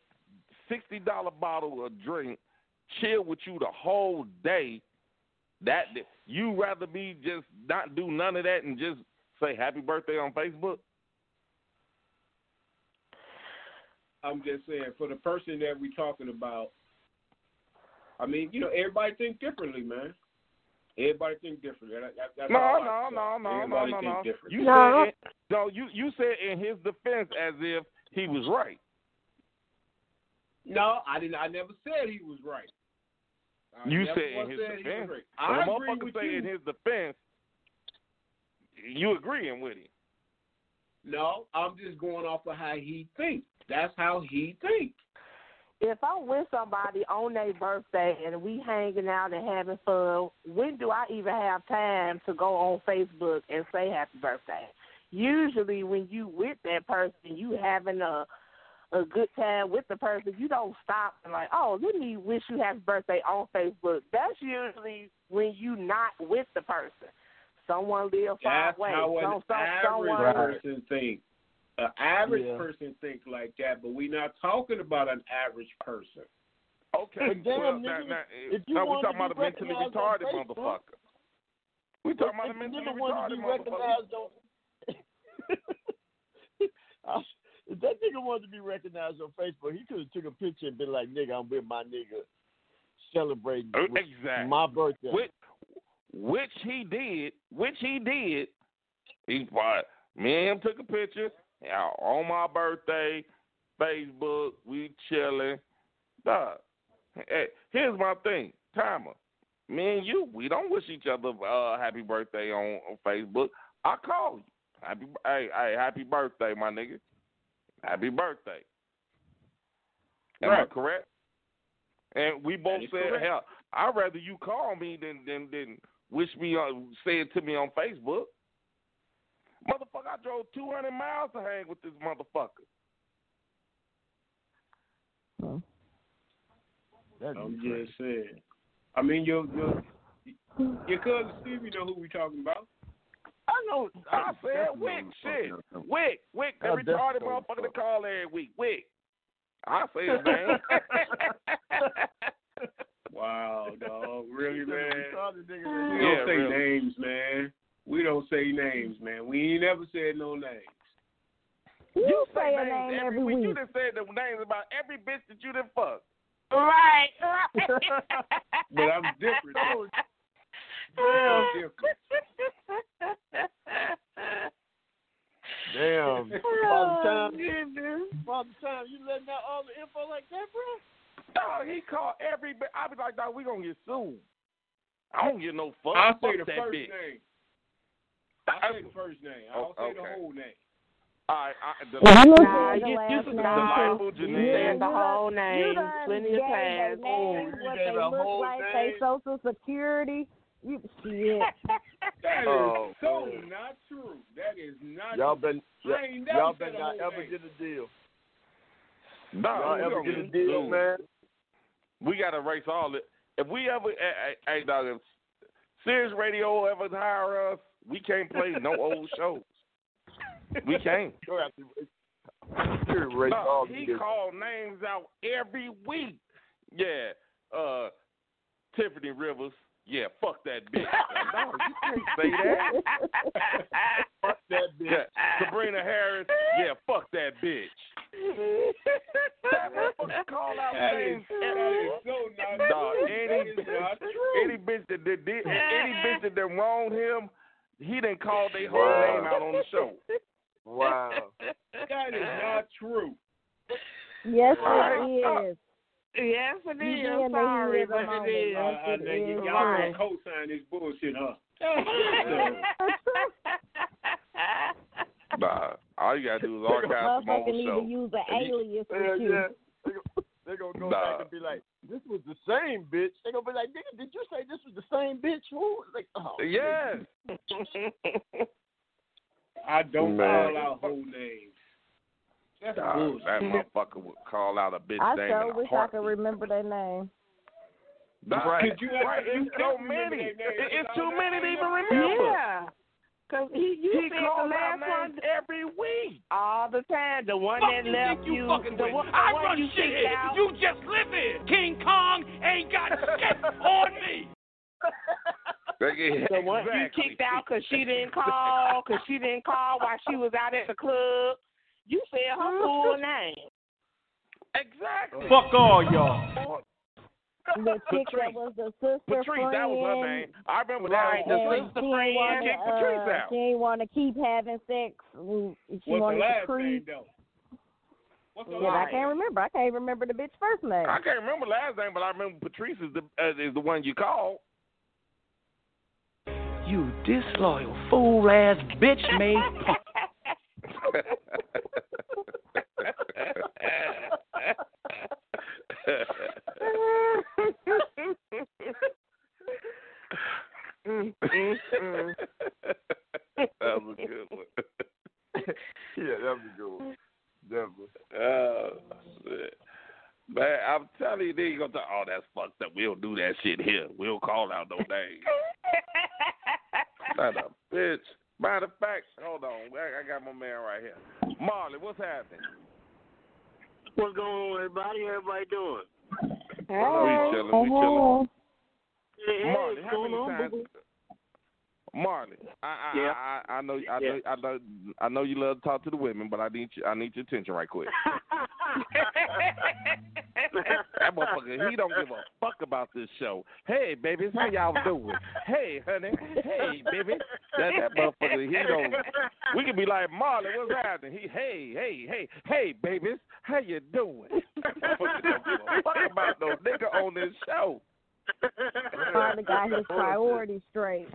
sixty dollar bottle of drink, chill with you the whole day, that you rather me just not do none of that and just say happy birthday on Facebook? I'm just saying, for the person that we're talking about, I mean, you know, everybody think differently, man. Everybody think different. That, that, No, no, no, no, no, Everybody no, think no. different. You No. said it, no. You you said in his defense as if he was right. No, I didn't. I never said he was right. I You said in his said defense. right. When I a agree motherfucker with say you. in his defense, you agreeing with him. No, I'm just going off of how he thinks. That's how he thinks. if I'm with somebody on their birthday and we hanging out and having fun, when do I even have time to go on Facebook and say happy birthday? Usually, when you with that person, you having a a good time with the person, you don't stop and like, oh, let me wish you happy birthday on Facebook. That's usually when you not with the person. Someone live far That's away. how an Some- some- average someone, person thinks. An average Yeah. person thinks like that, but we're not talking about an average person. Okay, But damn, well, nigga, now, now, if you now we wanted talking about a mentally retarded Facebook, motherfucker. We talking about a mentally nigga wanted to retarded motherfucker. recognized on. I- if that nigga wanted to be recognized on Facebook, he could have took a picture and been like, "Nigga, I'm with my nigga, celebrating Uh, Exactly. my birthday." Which, which he did, which he did. He but me and him took a picture yeah, on my birthday, Facebook. We chilling. Dog. Hey, here's my thing, Timer. Me and you, we don't wish each other uh, happy birthday on, on Facebook. I call you. Happy, hey, hey, happy birthday, my nigga. Happy birthday. Am I correct? And we both said, correct. hell, I'd rather you call me than than than wish me on say it to me on Facebook. Motherfucker, I drove two hundred miles to hang with this motherfucker. That'd I'm crazy. just saying. I mean, your your your cousin Steve, you know who we talking about? I know. I said Definitely Wick, know shit, what I'm talking Wick, Wick, the I retarded motherfucker to call every week, Wick. I say his name. Wow, dog, really, man. Retarded We don't say really. names, man. We don't say names, man. We ain't never said no names. You say a names name every every week. You week. done said the names about every bitch that you done fucked. right. But I'm different. though. Oh. I'm different. Damn. By the Oh, time, goodness. by the time you letting out all the info like that, bro. Dog, he called every. I was like, dog, we gonna get sued. I don't get no fuck. I'll Fuck say the that first bitch. name. Oh, I'll say the first name. I don't Oh, say the whole name. All right, I, the, Well, you know Nah, say the you, last you name. Delightful Janine. said the whole name done plenty of times. their name, you what gave they a look whole like, name? they social security. You shit. That is Oh, so man. not true. That is not Y'all been I ain't never y'all been not ever name. get a deal. Dog, Y'all ever get a deal, sued. man? We gotta erase all it. If we ever, hey, hey, hey, dog, if Sirius Radio ever hire us, we can't play no old shows. We can't. You'll have to you'll erase Dog, all he the called names out every week. Yeah, uh, Tiffany Rivers. Yeah, fuck that bitch. Dog, you can't say that. Fuck that bitch. Yeah, Sabrina Harris. Yeah, fuck that bitch. That motherfucker call out That is, names. that is so not Dog, true. any That is bitch, not true. any bitch that did, did any bitch that done wronged him, he didn't call their whole Wow. name out on the show. Wow. That is not true. Yes, Alright. it is. Yes, it You is. be in Sorry, heat of the but it moment. is. Uh, uh, it you, is. y'all Right. gonna co-sign this bullshit, huh? Nah, all you gotta do is archive some Motherfucker old need to shows. use an alias Yeah, with you. yeah. They go- They gonna go Nah. back and be like, "This was the same bitch." They're gonna be like, "Nigga, did you say this was the same bitch?" Who? Like, oh, Yes. I don't Man. call out whole names. That's Dog, bullshit. that motherfucker would call out a bitch I name sure in a wish I could remember their name. Dog, Right. Could you right, you it's can't so many. their It's too many to even remember. Yeah. Cause he, you He said the calls last names one every week. all the time. The one Fuck that you left you you, fucking the with? one, the I one run you shit kicked here. out. You just live here. King Kong ain't got shit on me. The one you kicked out because she didn't call, because she didn't call while she was out at the club. You said her full name. Exactly. Fuck all y'all. The chick Patrice. that was the sister Patrice, friend. that was her name. I remember Right, that. The and sister she friend ain't wanna, kicked Patrice uh, out. She ain't want to keep having sex. She What's wanted the last to creep. name though? What's the Yeah, I can't remember. I can't even remember the bitch first name. I can't remember last name, but I remember Patrice is the uh, is the one you called. You disloyal fool ass bitch made punk. Mm, that was a good one. yeah, that was a good one. Definitely. Oh, shit. Man, I'm telling you, they gonna talk, oh, that's fucked up. We don't do that shit here. We don't call out no names. Son of a bitch. Matter of fact, hold on. I, I got my man right here. Marley, what's happening? What's going on, everybody? How everybody doing? We chilling, we chilling. Hey, hey, Marley, what's how going many on, times? Boo-boo? Marley, I I, Yeah. I I I know I know I know I know you love to talk to the women, but I need you I need your attention right quick. that motherfucker, he don't give a fuck about this show. Hey, babies, how y'all doing? Hey, honey. Hey, baby. That that motherfucker, he don't. We could be like Marley, what's happening? He, hey, hey, hey, hey, babies, how you doing? Motherfucker don't give a fuck about no nigga on this show. Marley got his priorities straight.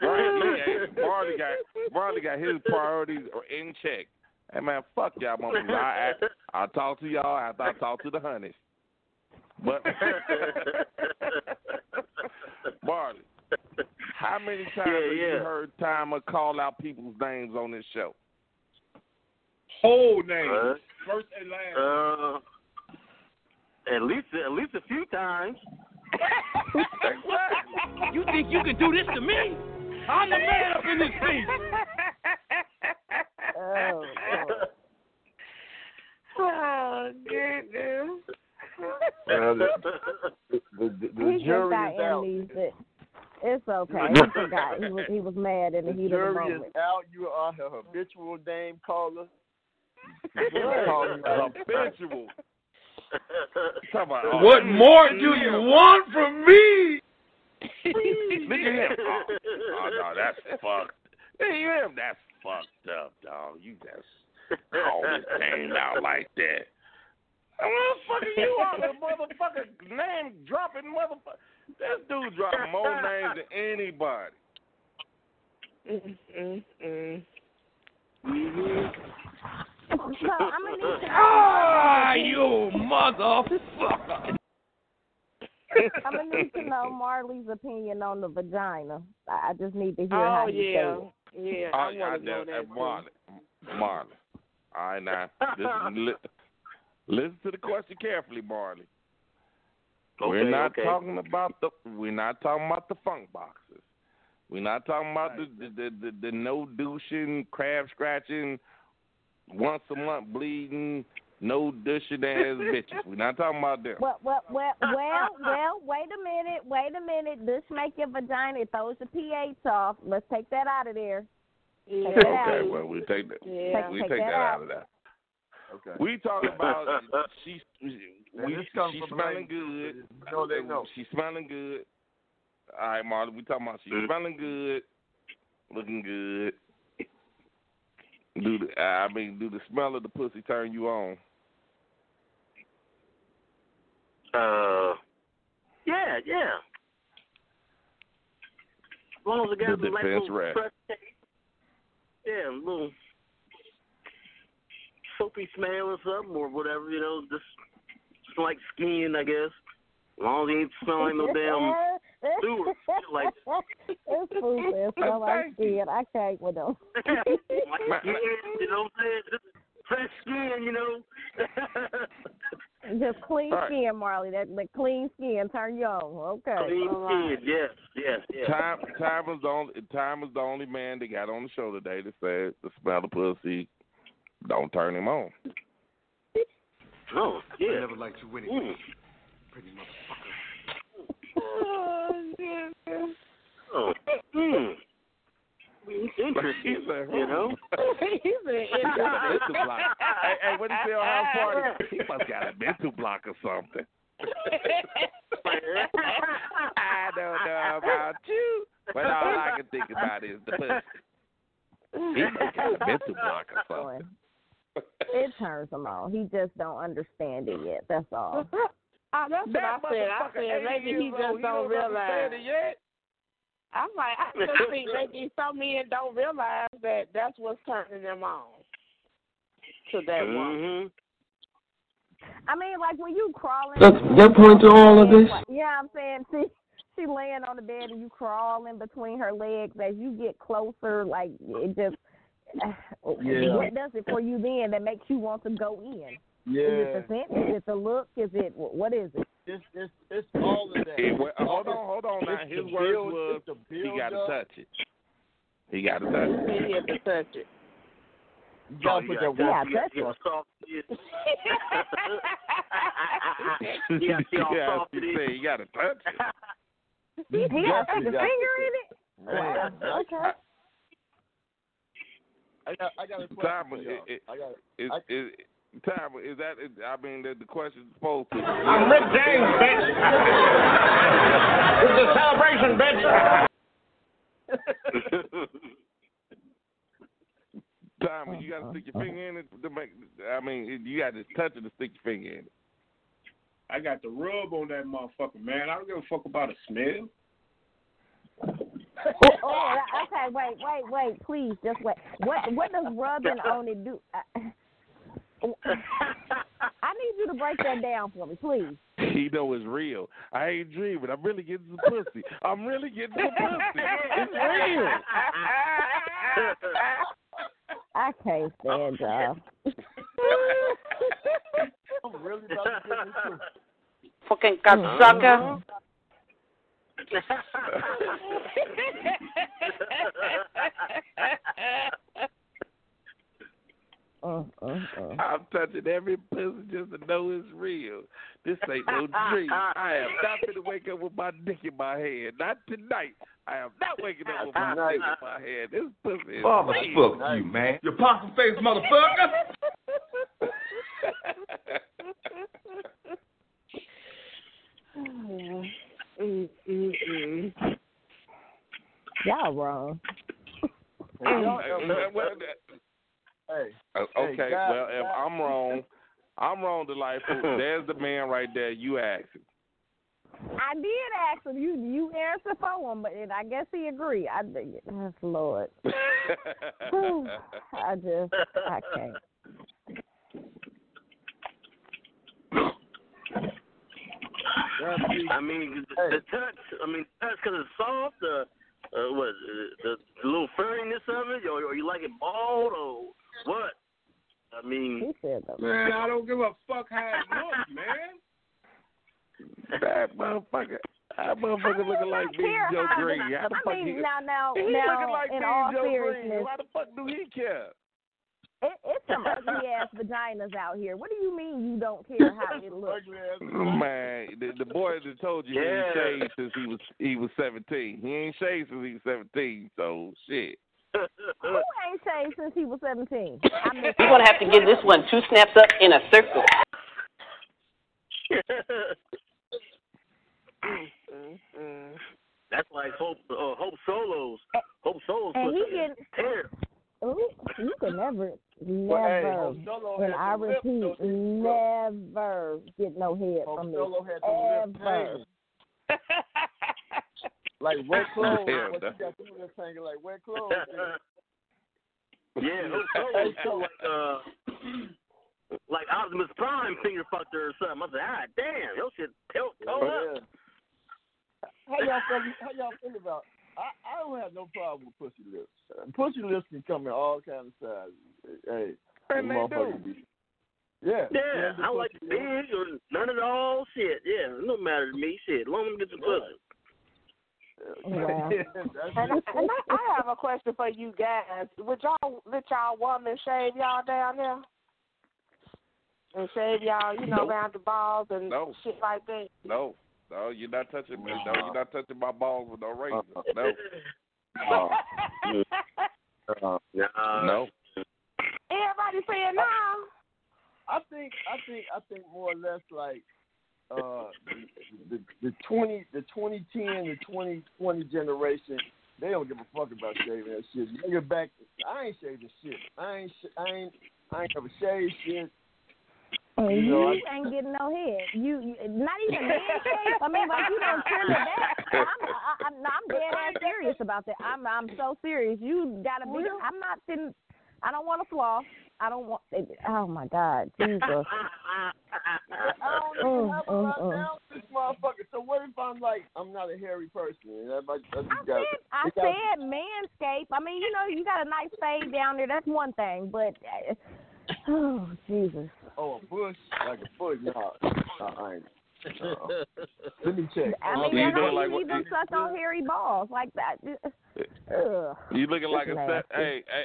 Right, yeah, Marley got Marley got his priorities in check. Hey man, fuck y'all motherfuckers. I, I I talk to y'all after I talk to the honeys. But Marley, how many times Yeah, have you heard Timer call out people's names on this show? Whole name, Uh, first and last. Uh, at least at least a few times. You think you can do this to me? I'm the man up in this piece. Oh, Oh, goodness. Well, the, the, the, the he jury is out. amnesia. It's okay. He forgot. He was he was mad in the The heat of the jury is out. You are a habitual name caller. Habitual. Talk about, What more do you want from me? Look at him. Oh, oh no, that's fucked. Hey, him, that's fucked up, dog. You just call his name out like that. Motherfucker, you are the motherfucker name dropping motherfucker. This dude dropping more names than anybody. Mm-mm-mm. So I'm gonna need to Ah, you motherfucker. I'm gonna need to know Marley's opinion on the vagina. I I just need to hear Oh how you yeah, say it. yeah. Oh, I yeah, want to know know, that. too. Marley. Marley. All right, now, listen, li- listen to the question carefully, Marley. we're not okay. talking about the. We're not talking about the funk boxes. We're not talking about the the the, the, the no douching, crab scratching, once a month bleeding, no douching ass bitches. We're not talking about them. Well, well, well, well, well. Wait a minute. Wait a minute. This make your vagina. It throws the pH off. Let's take that out of there. Yeah. that out. Okay, well we take that. Yeah. We Take take that that out. out of that. Okay. We talking about she. And We, this comes she from smelling good. You know they know. She smelling good. All right, Marlon, we talking about she Mhm. smelling good, looking good. Do the I mean, do the smell of the pussy turn you on? Uh, yeah, yeah. As long as it got The some like little rep. fresh. Yeah, a little soapy smell or something or whatever, you know, just, just like skin, I guess. As long as it ain't smell like no damn sewer. Like, It's food. It smell like skin. I can't with them. like skin, you know what I'm saying? Just fresh skin, you know. Just clean All right. skin, Marley. That the clean skin turn you on. Okay. Clean All right. skin, yes, yes, yes. Time time was the only time was the only man that got on the show today that said the smell of pussy don't turn him on. Oh, yeah. I never liked you anyway. Mm. Pretty motherfucker. Oh, goodness. Oh, mm. Interesting, He said, you know. he said, He mental block. hey, hey, what he say on house party? He must got a mental block or something. I don't know about you, but all I can think about is the pussy. He may kind of mental block or something. It turns him on. He just don't understand it yet. That's all. Ah, that's what I said. I said maybe he just don't don't realize. it yet. I'm like, I just think maybe some men don't realize that that's what's turning them on to that woman. Mm-hmm. I mean, like when you crawling. That's that point to all of this. Yeah, I'm saying she she laying on the bed and you crawl in between her legs as you get closer. Like it just. Yeah. What does it for you then that makes you want to go in? Yeah. Is Yeah. it the scent? Is it the look? Is it what is it? It's it's it's all of that. Hey, well, hold on, hold on now. His words build- was he got to touch it. He got to touch it. He had to touch it. You oh, gotta put that Yeah, work. touch it. You got to see how yeah, soft he it is. said you got to touch it. He got to stick definitely his finger in it. Wow. Okay. I got I got a question Time, for y'all. it, it, I got is, I- is, time, is that, is, I mean, the, the question's supposed to. I'm Rick James, bitch. It's a celebration, bitch. Time, you got to stick your finger in it to make. I mean, you got to touch it to stick your finger in it. I got the rub on that motherfucker, man. I don't give a fuck about a smell. Oh, okay. Wait, wait, wait. Please, just wait. What what does rubbing on it do? I, I need you to break that down for me, please. He know it's real. I ain't dreaming. I'm really getting some pussy. I'm really getting some pussy. It's real. I can't stand y'all. I'm really about to get into Fucking mm-hmm. cocksucker. Uh, uh, uh. I'm touching every pussy just to know it's real. This ain't no dream. I am not going to wake up with my dick in my hand. Not tonight. I am not waking up with my dick in my hand. This pussy is Father, real. fuck you, man. You possum face motherfucker. Mm, mm, mm. Y'all wrong. Well, Hey, uh, Hey, okay, God- well, if I'm wrong, I'm wrong, delightful. There's the man right there. You asked him. I did ask him. You you answered for him, but and I guess he agreed. I yes, Lord. I just I can't. I mean, the, the touch. I mean, touch because it's soft. The uh, what? The, the little furriness of it, or, or you like it bald, or what? I mean, He said. Man, I don't give a fuck how it looks, man. that motherfucker. That motherfucker looking like Big Joe how- Green. How the I fuck mean, he, now, now, he now, looking like in Big all Joe seriousness, Green. Why the fuck do he care? it, it's some ugly ass vaginas out here. What do you mean you don't care how it looks? Man, the, the boy that told you Yeah. he ain't shaved since he was he was seventeen. He ain't shaved since he was seventeen. So shit. Who ain't shaved since he was seventeen? I mean, You're gonna have to give this one two snaps up in a circle. that's like Hope uh, Hope Solos. Hope Solos. and he pussy is ooh, you can never, Well, hey, never, Hope and I the lip, repeat, though, didn't he, bro? never get no head Hope from Solo me. had the lip Ever. hanging. Like wet clothes. Yeah, what that- you got them lips hanging like wet clothes. yeah, Hope Solos felt like uh, like Optimus Prime finger fucked her or something. I said, ah, damn, your shit tilt toe up. yeah. How y'all feel? How y'all feel about? I I don't have no problem with pussy lips. Pussy lips can come in all kinds of sizes. Hey, And them they do. be- Yeah. Yeah, the I like pussy it lips. big or none at all. Shit, yeah, no matter to me. Shit, long as I get some pussy. Wow. And, and I, I have a question for you guys. Would y'all let y'all woman shave y'all down there? And shave y'all, you know, Nope. around the balls and No. shit like that? No, no, you're not touching me. No, you're not touching my balls with no razor. No, Oh. Uh, no. Everybody saying no. I think I think I think more or less like uh, the the twenty the twenty ten the twenty twenty generation, they don't give a fuck about shaving that shit. Nigga back, I ain't shaving shit. I ain't sh- I ain't I ain't never shaved shit. And You you, know, I- ain't getting no head. You, you not even manscaped. I mean, like you don't trim it back. I'm, I, I'm, I'm dead ass serious about that. I'm, I'm so serious. You gotta be. I'm not sitting. I don't want to floss. I don't want. Oh my God, Jesus. I don't Mm, even have a mm, mm. this motherfucker. So what if I'm like I'm not a hairy person? And I, I, just I got, said, I it got- said manscape. I mean, you know, you got a nice fade down there. That's one thing, but uh, oh Jesus. Oh, a bush like a bush. No, no, I ain't. No. Let me check. I Oh, mean, so you that's how like you what- even suck on hairy balls like that. Ugh. You looking like a Nasty. se- hey hey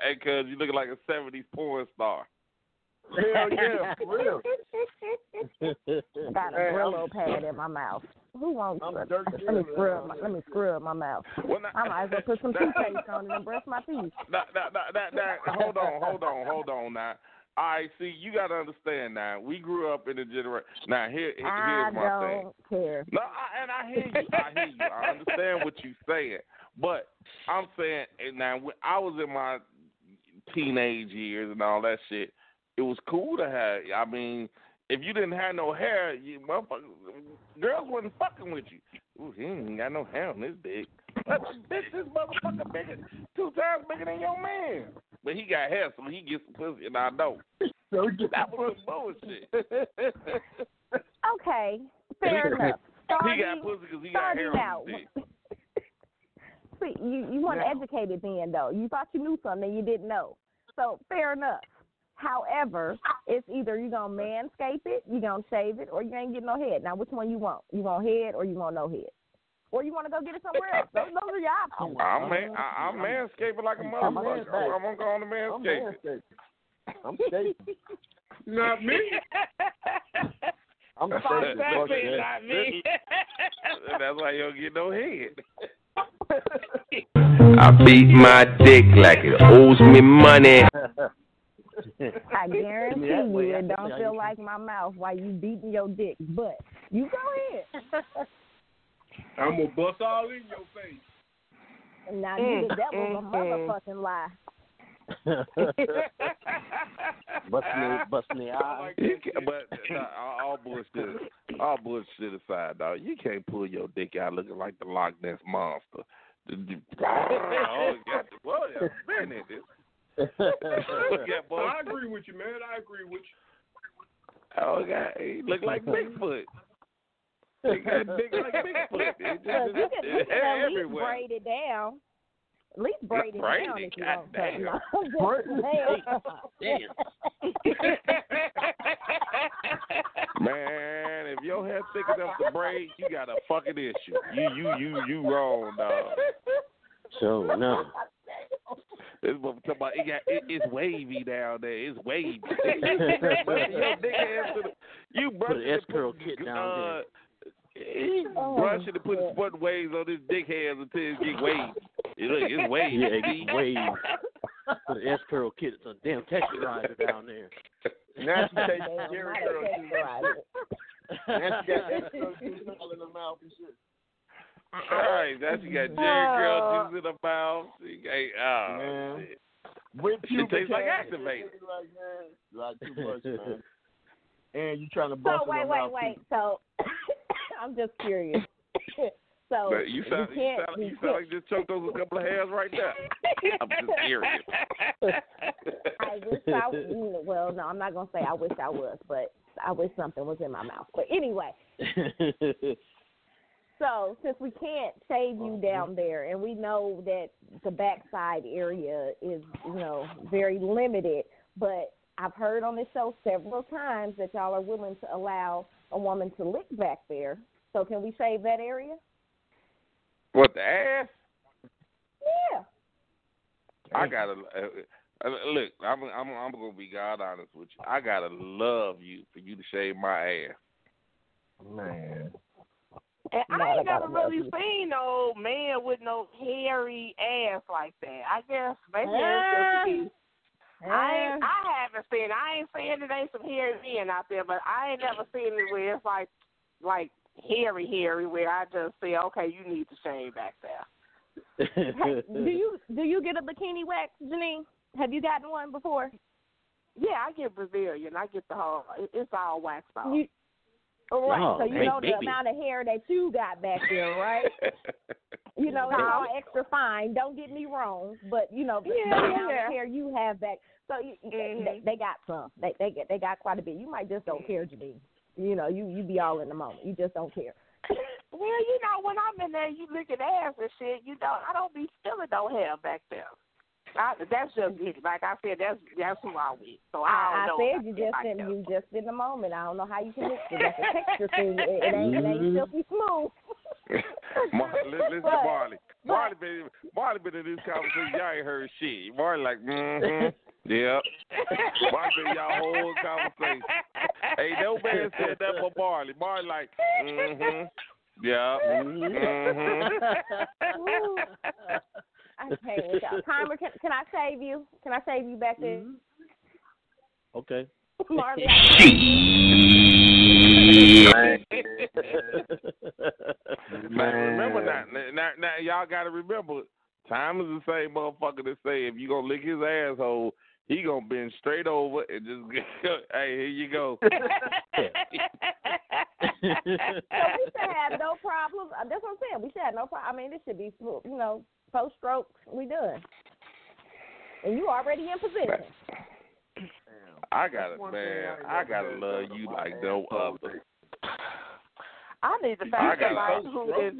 hey hey cuz you looking like a seventies porn star. Hell yeah, for real. Got a Brillo pad in my mouth. Who wants I'm that? Dirk Let me Taylor. scrub my let me scrub my mouth. Well, now- I might as well put some toothpaste on it and brush my teeth. Now, now, now, now, now, hold on, hold on, hold on now. All right, see, you got to understand now. We grew up in a generation. Now, here, here's I my thing. I don't care. No, I, and I hear you. I hear you. I understand what you're saying, but I'm saying and now when I was in my teenage years and all that shit. It was cool to have. I mean, if you didn't have no hair, you motherfucker, girls wasn't fucking with you. Ooh, he ain't got no hair on his dick. But bitch, this motherfucker bigger, two times bigger than your man. But he got hair, so he gets some pussy, and I don't. So that was bullshit. Okay, fair enough. he got pussy because he got hair on his dick. See, you you weren't No. educated then though. You thought you knew something you didn't know. So fair enough. However, it's either you're gonna manscape it, you're gonna shave it, or you ain't getting no head. Now, which one you want? You want head or you want no head? Or you want to go get it somewhere else? Those, those are your options. I'm man, I, I'm manscaping like a I'm motherfucker. I'm gonna go on the I'm manscaping. manscaping. I'm scaping. Not me. I'm That's scaping. Fuck it, not me. That's why you don't get no head. I beat my dick like it owes me money. I guarantee that you I it don't feel you. like my mouth while you beating your dick. But you go ahead. I'm gonna bust all in your face. now Mm, you, that was a motherfucking lie. Busting the busting the eye. You can't, but nah, all, all bullshit, all bullshit aside, dog. You can't pull your dick out looking like the Loch Ness monster. The- the- oh, got the boy, a minute. Oh, look at boy. I agree with you, man. I agree with you. Oh, God, he look like Bigfoot. He got a dick like Bigfoot. It Because just, you can, you it's can at least everywhere. braid it down. At least braid it braid down it, if you God want to. damn. No, I'm just saying. Man, if your hair thick enough to braid, you got a fucking issue. You you you you wrong, dog. So no. This motherfucker talking about it got it, it's wavy down there. It's wavy. your dick ass to the, you brush Put an it and S-curl kit down uh, He Oh, brush it and put sport waves on his dick hairs until it get wavy. It, look, it's wavy. Yeah, it See? gets wavy. Put an S curl kit. It's a damn texturizer down there. Now she takes Damn, Jheri curl texturizer. juice. Now she got S curl juice all in her mouth and shit. Uh-uh. All right, now she got Jerry girl juice in her mouth. She got, oh, Man. shit. With It pubic tastes like hair. activated. Like, man, like too much, man. And you're trying to So bust in wait, her wait, mouth, wait. too. So I'm just curious. so But you sound, you, can't, sound, you you sound like you just choked those a couple of hairs right there. I'm just curious. I wish I was well, no, I'm not gonna say I wish I was, but I wish something was in my mouth. But anyway, so since we can't shave you uh-huh. down there, and we know that the backside area is, you know, very limited, but I've heard on this show several times that y'all are willing to allow a woman to lick back there. So can we shave that area? What the ass? Yeah. I gotta uh, uh, look. I'm I'm I'm gonna be God honest with you. I gotta love you for you to shave my ass. Man. And I I ain't never really you. seen no man with no hairy ass like that. I guess maybe Ah. it's just I ain't, I haven't seen. I ain't saying that ain't some hairy men out there, but I ain't never seen it where it's like like hairy, hairy. Where I just say, okay, you need to shave back there. Hey, do you do you get a bikini wax, Janine? Have you gotten one before? Yeah, I get Brazilian. I get the whole. It's all waxed off. You, right. Oh, so you hey, know the amount of hair that you got back there, right? You know, it's all extra fine. Don't get me wrong, but you know the, the Yeah, amount yeah. of hair you have back. So you, they, they got some. They they get they got quite a bit. You might just don't care, Janine. You know, you you be all in the moment. You just don't care. Well, you know, when I'm in there, you look at ass and shit. You don't. I don't be feeling no hair back there. I, that's just it. Like I said, that's that's who I with. So I I, don't know. said you just in you just in the moment. I don't know how you can mix it. That's a texture thing. It, it ain't it ain't Mhm. silky smooth. Mar- li- listen, But- Marley. Marley been Marley been in this conversation. Y'all ain't heard shit. Marley like, mm-hmm. Yep. Marley been in y'all whole conversation. Ain't no man said that but Marley. Marley like, mm-hmm. Yeah. Mm-hmm. I can't with y'all. Timer, can, can I save you? Can I save you back there? Okay. Marley, Man, remember now, now, now y'all got to remember, time is the same motherfucker that say if you gonna lick his asshole, he gonna bend straight over and just get, hey, here you go. so we should have no problem. uh, That's what I'm saying. We should have no problem. I mean, this should be smooth. You know, post stroke, we done. And you already in position. I gotta, man, I gotta love you like no other. I need to I find somebody who is.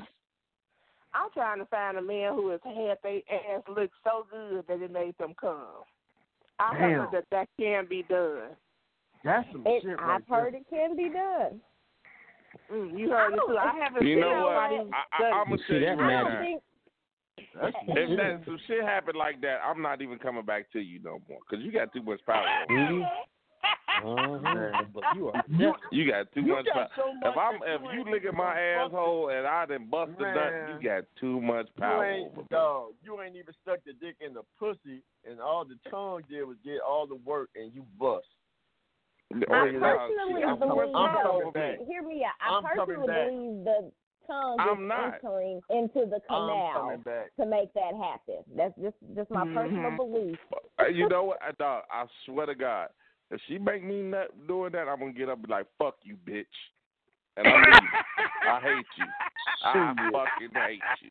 I'm trying to find a man who has had their ass look so good that it made them come. I Damn. heard that that can be done. That's some It, shit right I've heard it can be done. Mm, you heard it too. I haven't You seen know what? I, I, I'm gonna tell you I right don't now. think. If that some shit happened like that, I'm not even coming back to you no more because you got too much power. Uh-huh. But you are You got too You much got power. so much if I'm, if you you ain't look at my gonna asshole and I didn't bust a nut, you got too much You power ain't over me. dog. You ain't even stuck the dick in the pussy, and all the tongue did was get all the work, and you bust. I personally I'm believe coming- I'm though. coming back. Hear me out. I personally believe the tongue I'm not. entering into the canal to make that happen. That's just just my personal Mhm. belief. Uh, You know what, uh, dog? I swear to God, if she make me nut doing that, I'm gonna get up and be like, "Fuck you, bitch," and I'm leaving. I hate you. I fucking hate you.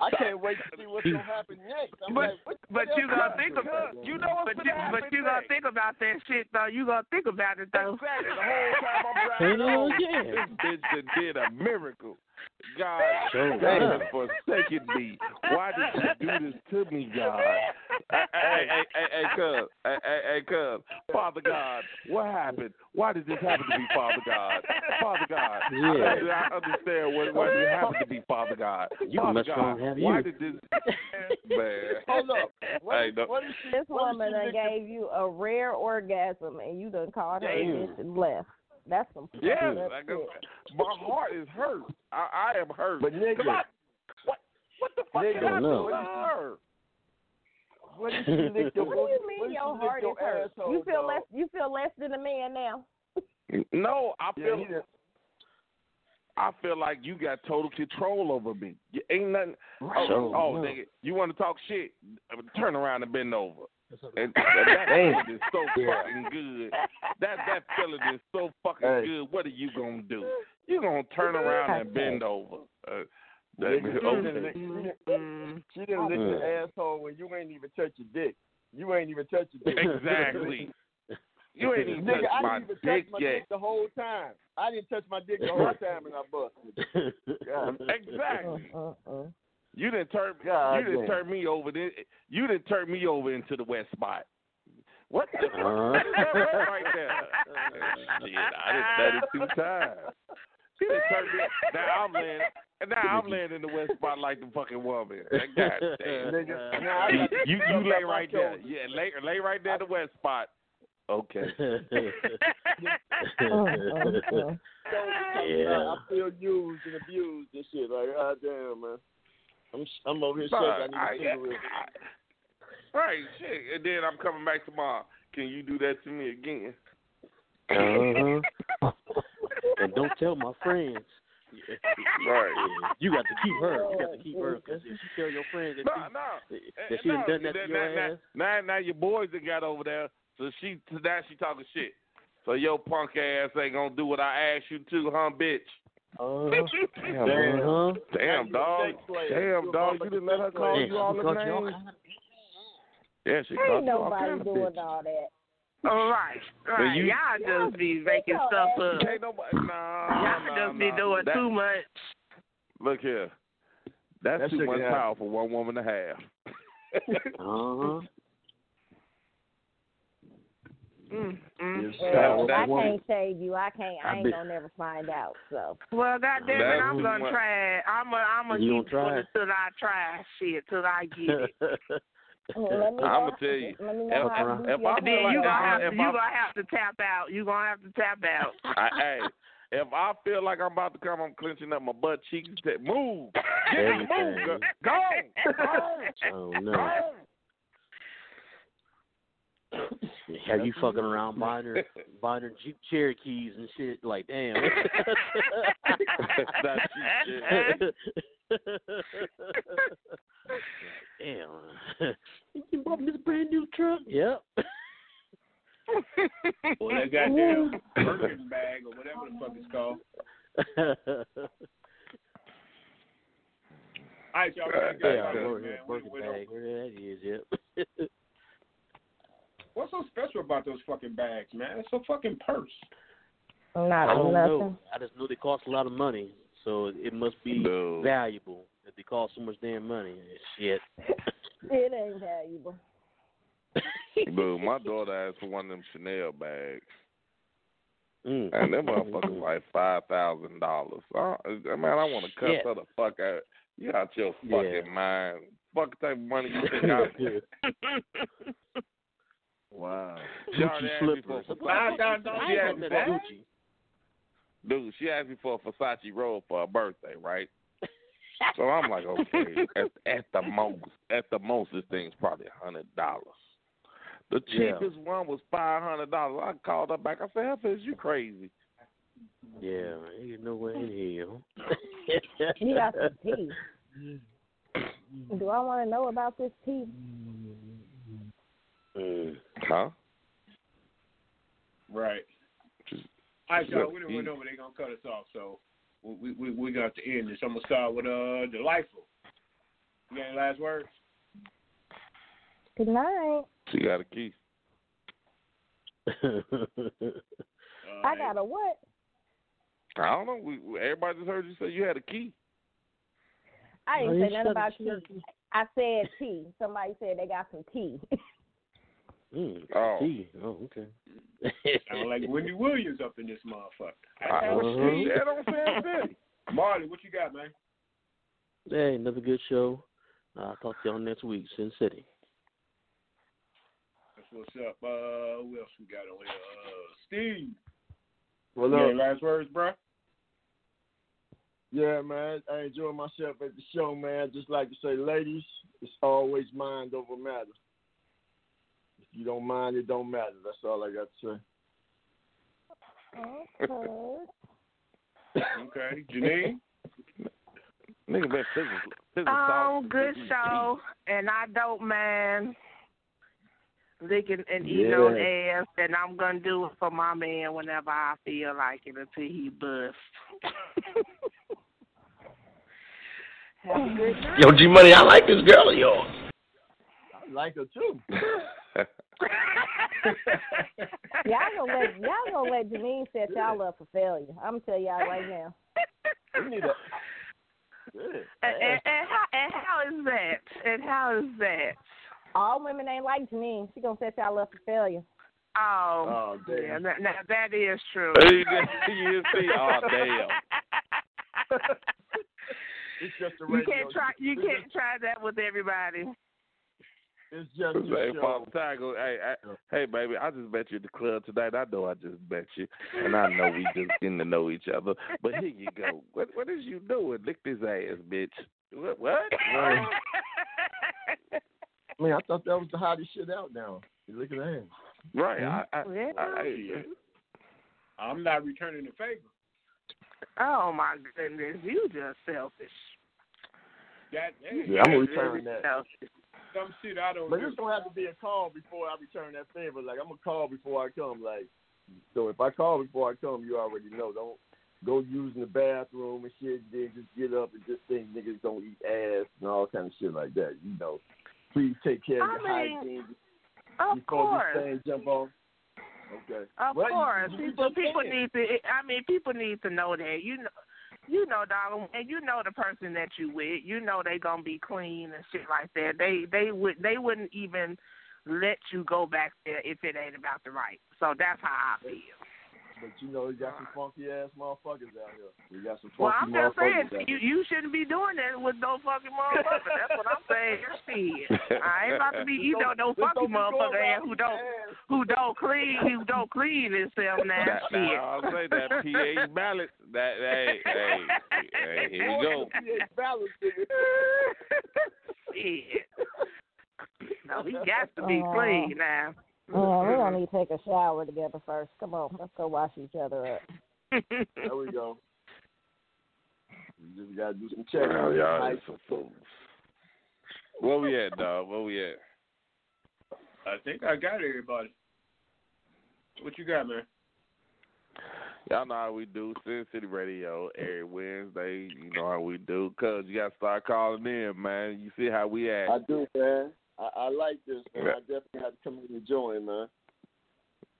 I can't wait to see what's gonna happen next. I'm But like, what, but what you else gonna think about You know what's but you gonna but happen you gonna think about that shit though. You gonna think about it though. Exactly. The whole time I'm driving Hell home, yeah. this bitch that did a miracle. God Sure damn was. it, forsaken me. Why did you do this to me, God? Hey, hey, hey, hey, hey, hey, hey, hey, cuz, Father God, what happened? Why did this happen to me, Father God? Father God, Yeah. I, I understand what, what did happen to me, Father God. You Father must God, have why did this, man? Hold up. What, Hey, no. what is she? This what is woman she done gave you a rare orgasm and you done called her bitch and left. That's some Yes, fucked up like, uh, my heart is hurt. I, I am hurt. But nigga, 'Cause I- what, what the fuck Nigga, did I don't do with her? What is she lick your What do you mean your heart your is hurt? asshole, You feel dog? less you feel less than a man now. No, I feel he done- I feel like you got total control over me. You ain't nothing. Oh, Sure. oh No. nigga, you want to talk shit? Uh, Turn around and bend over. And, and that Damn. feeling is so Yeah. fucking good. That that feeling is so fucking Hey. good. What are you gonna do? You gonna turn around and bend over? Uh, that, Nigga, she done okay. lick- she done- She didn't lick your asshole when you ain't even touch your dick. You ain't even touch your dick. Exactly. You ain't even Nigga, touched I my didn't even dick touch my yet. dick the whole time. I didn't touch my dick the whole time and I busted. God. Exactly. You didn't turn God you didn't damn. turn me over. Then you didn't turn me over into the west spot. What the fuck? Uh-huh. What is right there? Shit, I done said it two times. He done turned me. Now I'm laying. Now I'm laying in the west spot like the fucking woman. Like, God damn. Nigga, now I You got you, you lay right there. Yeah, lay lay right there in the west spot. Okay. Uh-uh. I, I feel used and abused and shit. Like, god damn, man. I'm I'm over here Nah, shaking. I I, need a cigarette. Right, shit. And then I'm coming back tomorrow. Can you do that to me again? Uh-huh. and don't tell my friends. Right. You got to keep her. You got to keep her because if you tell your friends that No, she, no. that she done done that now, to your now, ass, now, now your boys that got over there, so she now she talking shit. So your punk ass ain't gonna do what I asked you to, huh, bitch? uh-huh. Damn, Uh-huh. damn dog, damn dog, you didn't let her call you all the called names. Yeah, she Ain't called you nobody doing all that. All right, But right. you- Y'all just be making stuff up. Ain't nobody, nah, Y'all nah, just be nah. doing That- too much. Look here, that's That too much can happen. power for one woman to have. Uh-huh. Mm, mm. Well, I woman- can't save you. I can't. I I ain't bet- gonna never find out. So Well, goddamn it, I'm gonna much. try. I'm gonna, I'm gonna keep gonna try doing it? it till I try shit till I get it. let I'ma tell you, Let me know if- how to if I And feel then like you gonna have to, you I- gonna have to tap out. You gonna have to tap out. I, hey, if I feel like I'm about to come, I'm clenching up my butt cheeks. and say, Move, get move, go, go, go, Oh no. go. Have you fucking around buying her buying her Jeep Cherokees and shit like damn. That's shit. damn. you bought me this brand new truck? Yep. Or that goddamn Birkin bag or whatever the fuck it's called. All right, y'all. Yeah, we gotta yeah, get out of Birkin, here, man. We- Birkin we bag. Where that is, yep. What's so special about those fucking bags, man? It's a fucking purse. I'm I not don't doing know. nothing. I just know they cost a lot of money, so it must be No. valuable if they cost so much damn money. Shit. It ain't valuable. Boo, my daughter asked for one of them Chanel bags, Mm. and them motherfuckers like five thousand dollars. I, Man, I want to cuss Shit. her the fuck out. You out your Yeah. fucking mind. Fuck type of money you think I Wow. Gucci slippers. for a Five thousand She dollars asked for me a for bag? Gucci. Dude, she asked me for a Versace robe for her birthday, right? So I'm like, okay, at, at the most, at the most, this thing's probably a hundred dollars. The Yeah. cheapest one was five hundred dollars. I called her back. I said, "Heifers, you crazy?" Yeah, ain't no way in hell. You got some tea. Do I want to know about this tea? Mm. Huh? Right. Just, All right, y'all. We Look, done went you- over. They gonna cut us off, so we we we got to end this. I'm gonna start with uh delightful. You got any last words? Good night. she got a key. I got a what? I don't know. We, we- everybody just heard you say you had a key. I didn't you say nothing about it, tea. I said tea. Somebody said they got some tea. mm. Oh. Oh, okay. Sound like Wendy Williams up in this motherfucker. I was Uh-huh. she said on Sin City. Marley, what you got, man? Hey, another good show. I'll talk to y'all next week, Sin City. That's what's up. Uh, who else we got on here? Uh, Steve. Well, You got look, any last words, bro? yeah, man, I enjoy myself at the show, man. Just like to say, ladies, it's always mind over matter. If you don't mind, it don't matter. That's all I got to say. Okay. Okay, Janine. Nigga been physical. physical Oh, good show, and I don't mind licking and eating on ass, and I'm gonna do it for my man whenever I feel like it until he busts. Have a good night. Yo, G Money, I like this girl of yours. I like her too. Y'all gonna let y'all gonna let Janine set y'all up for failure. I'm gonna tell y'all right now. We need a. And, and, and how and how is that? And how is that? All women ain't like Janine. She gonna set y'all up for failure. Oh, Oh, damn. yeah, that, now that is true. you you see, oh damn. It's just a You can't try. You can't try that with everybody. It's just a Hey, show. Father Tiger, hey, hey, hey, baby, I just met you at the club tonight. I know I just met you, and I know we just getting to know each other. But here you go. What what is you doing? Lick this ass, bitch. What? What? I mean, I thought that was the hottest shit out now. You look at that. Right. I, I, Yeah. I, I, I'm not returning the favor. Oh my goodness, you just selfish. That hey, Yeah, I'm gonna return that. Selfish. Some shit I don't But do. it's gonna have to be a call before I return that favor. Like I'm gonna call before I come. Like so, if I call before I come, you already know. Don't go using the bathroom and shit. Then just get up and just think niggas don't eat ass and all kind of shit like that. You know. Please take care of I your mean, hygiene Of before course. this thing jump off. Okay. Of Well, course, you people people need to. I mean, people need to know that. You know, you know, dog, and you know the person that you with. You know they gonna be clean and shit like that. They they would they wouldn't even let you go back there if it ain't about the right. So that's how I feel. But you know, you got some funky ass motherfuckers out here. We got some funky Well, I'm just motherfuckers saying you you shouldn't be doing that with no fucking motherfucker. That's what I'm saying. Shit, I ain't about to be you know no Just fucking don't be going motherfucker around ass who don't who don't clean who don't clean himself now. that, shit. that, I'll say that PA ballot. That hey hey hey here you go. Shit. No, he got to be clean now. Yeah, we're gonna need to take a shower together first. Come on, let's go wash each other up. There we go. We just gotta do some checking. Well, y'all Nice. some fools. Where we at, dog? Where we at? I think I got everybody. What you got, man? Y'all know how we do. Sin City Radio every Wednesday. You know how we do. Cause you gotta start calling in, man. You see how we act. I do, man. I, I like this, man. Yeah. I definitely have to come in and join, man.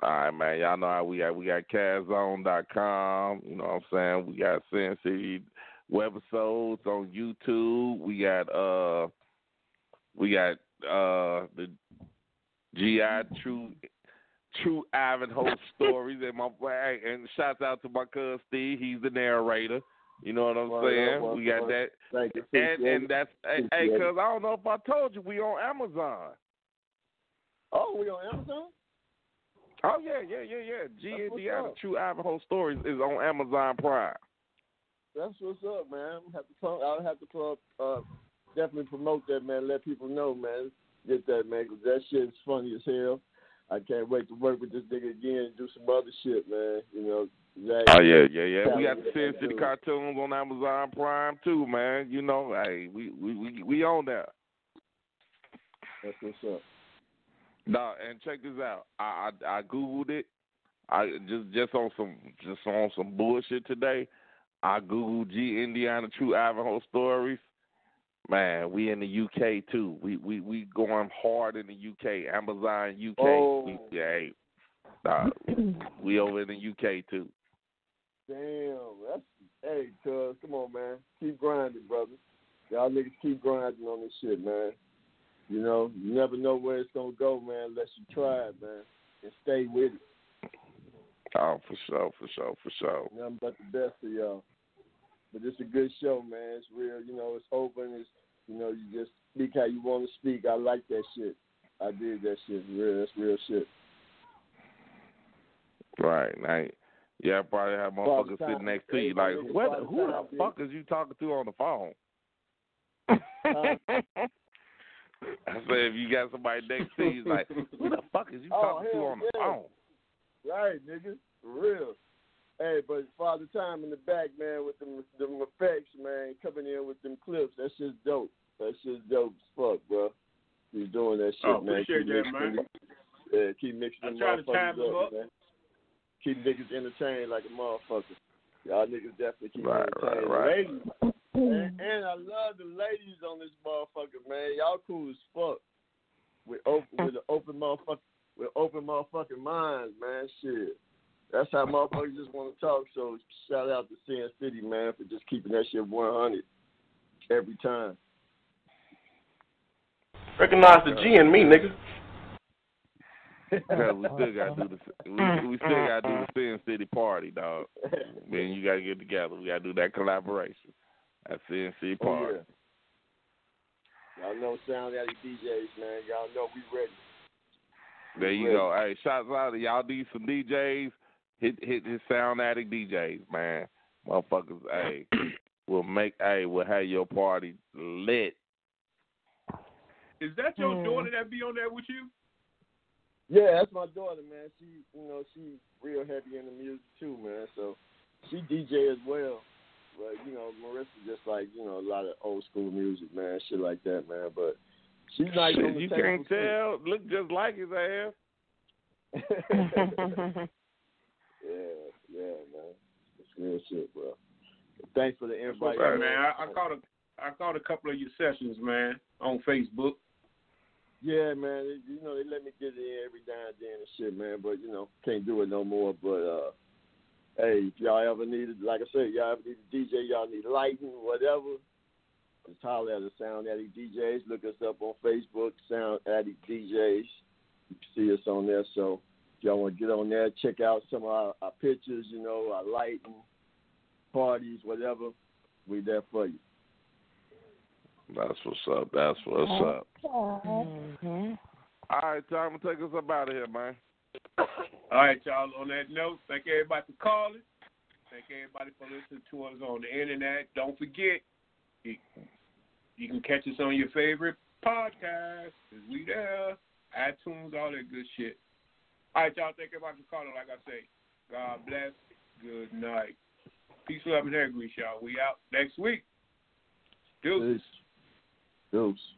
All right, man. Y'all know how we got. We got CastZone.com. You know what I'm saying? We got Sin City webisodes on YouTube. We got uh, we got uh the GI True True Ivanhoe stories and my and shouts out to my cousin Steve. He's the narrator. You know what I'm Word saying? word we got up. that. Thank you. And and that's hey, hey, Appreciate it. cause I don't know if I told you we on Amazon. Oh, we on Amazon? Oh yeah, yeah, yeah, yeah. G Indiana up. True Ivanhoe Stories is on Amazon Prime. That's what's up, man. Have to pro- I'll have to pro- uh, definitely promote that, man. Let people know, man. Get that, man, because that shit is funny as hell. I can't wait to work with this nigga again and do some other shit, man. You know, Oh yeah, yeah, yeah. We got the Sin City cartoons on Amazon Prime too, man. You know, hey, we we we, we on there. That's what's up. No, and check this out. I, I I googled it. I just just on some just on some bullshit today. I googled G Indiana True Ivanhoe stories. Man, we in the UK too. We we we going hard in the UK. Amazon UK. Oh. We, yeah, hey, nah, we over in the UK too. Damn, that's hey, cuz, come on, man. Keep grinding, brother. Y'all niggas keep grinding on this shit, man. You know, you never know where it's gonna go, man, unless you try it, man. And stay with it. Oh, for sure, for sure, for sure. Nothing but the best of y'all. But it's a good show, man. It's real, you know, it's open, it's you know, you just speak how you wanna speak. I like that shit. I did that shit. Real that's real shit. Right. Now, yeah, I probably have Father motherfuckers sitting next to you like, what? Who the fuck is you talking to on the phone? Uh, I said, if you got somebody next to you, it's like, who the fuck is you Oh, talking to on the phone? Right, nigga. For real. Hey, but Father Time in the back, man, with them them effects, man, coming in with them clips. That shit's dope. That shit's dope as fuck, bro. He's doing that shit, Oh, man. appreciate keep that, mixing man. Them, yeah, keep mixing I them try to motherfuckers time them up. man. Keep niggas entertained like a motherfucker. Y'all niggas definitely keep Right, entertained. right, right. Ladies, and, and I love the ladies on this motherfucker, man. Y'all cool as fuck. With open, with an open motherfucker, with open motherfucking minds, man. Shit. That's how motherfuckers just want to talk. So shout out to Sin City, man, for just keeping that shit 100 every time. Recognize the G in me, nigga. Because we still gotta do the we, we still gotta do the Sin City party, dog. Man, you gotta get together. We gotta do that collaboration. That Sin City Oh, party. yeah. Y'all know Sound Addict DJs, man. Y'all know we ready. There you go. Hey, shots out to y'all need some DJs. Hit hit his sound addict DJs, man. Motherfuckers, hey, we'll make hey, we'll have your party lit. Is that your Hmm. daughter that be on there with you? Yeah, that's my daughter, man. She, you know, she real heavy in the music too, man. So she DJ as well. But you know, Marissa just like you know a lot of old school music, man, shit like that, man. But she's nice Shit, on the you table, can't too. tell. Look just like his ass. Yeah, yeah, man. It's real shit, bro. Thanks for the invite, Hey, man, I, I caught a I caught a couple of your sessions, man, on Facebook. Yeah, man. You know, they let me get in every now and then and shit, man. But you know, can't do it no more. But uh, hey, if y'all ever needed, like I said, y'all ever need a DJ, y'all need lighting, whatever. Just holler at the Sound Addict DJs. Look us up on Facebook, Sound Addict DJs. You can see us on there. So if y'all want to get on there, check out some of our, our pictures, you know, our lighting, parties, whatever. We there for you. That's what's up. That's what's up. Mm-hmm. All right, time to take us up out of here, man. All right, y'all. On that note, thank everybody for calling. Thank everybody for listening to us on the internet. Don't forget, you, you can catch us on your favorite podcast. Cause we there. iTunes, all that good shit. All right, y'all. Thank everybody for calling. Like I say, God bless. Good night. Peace, love, and hair grease, y'all. We out next week. Deuces. Deuce.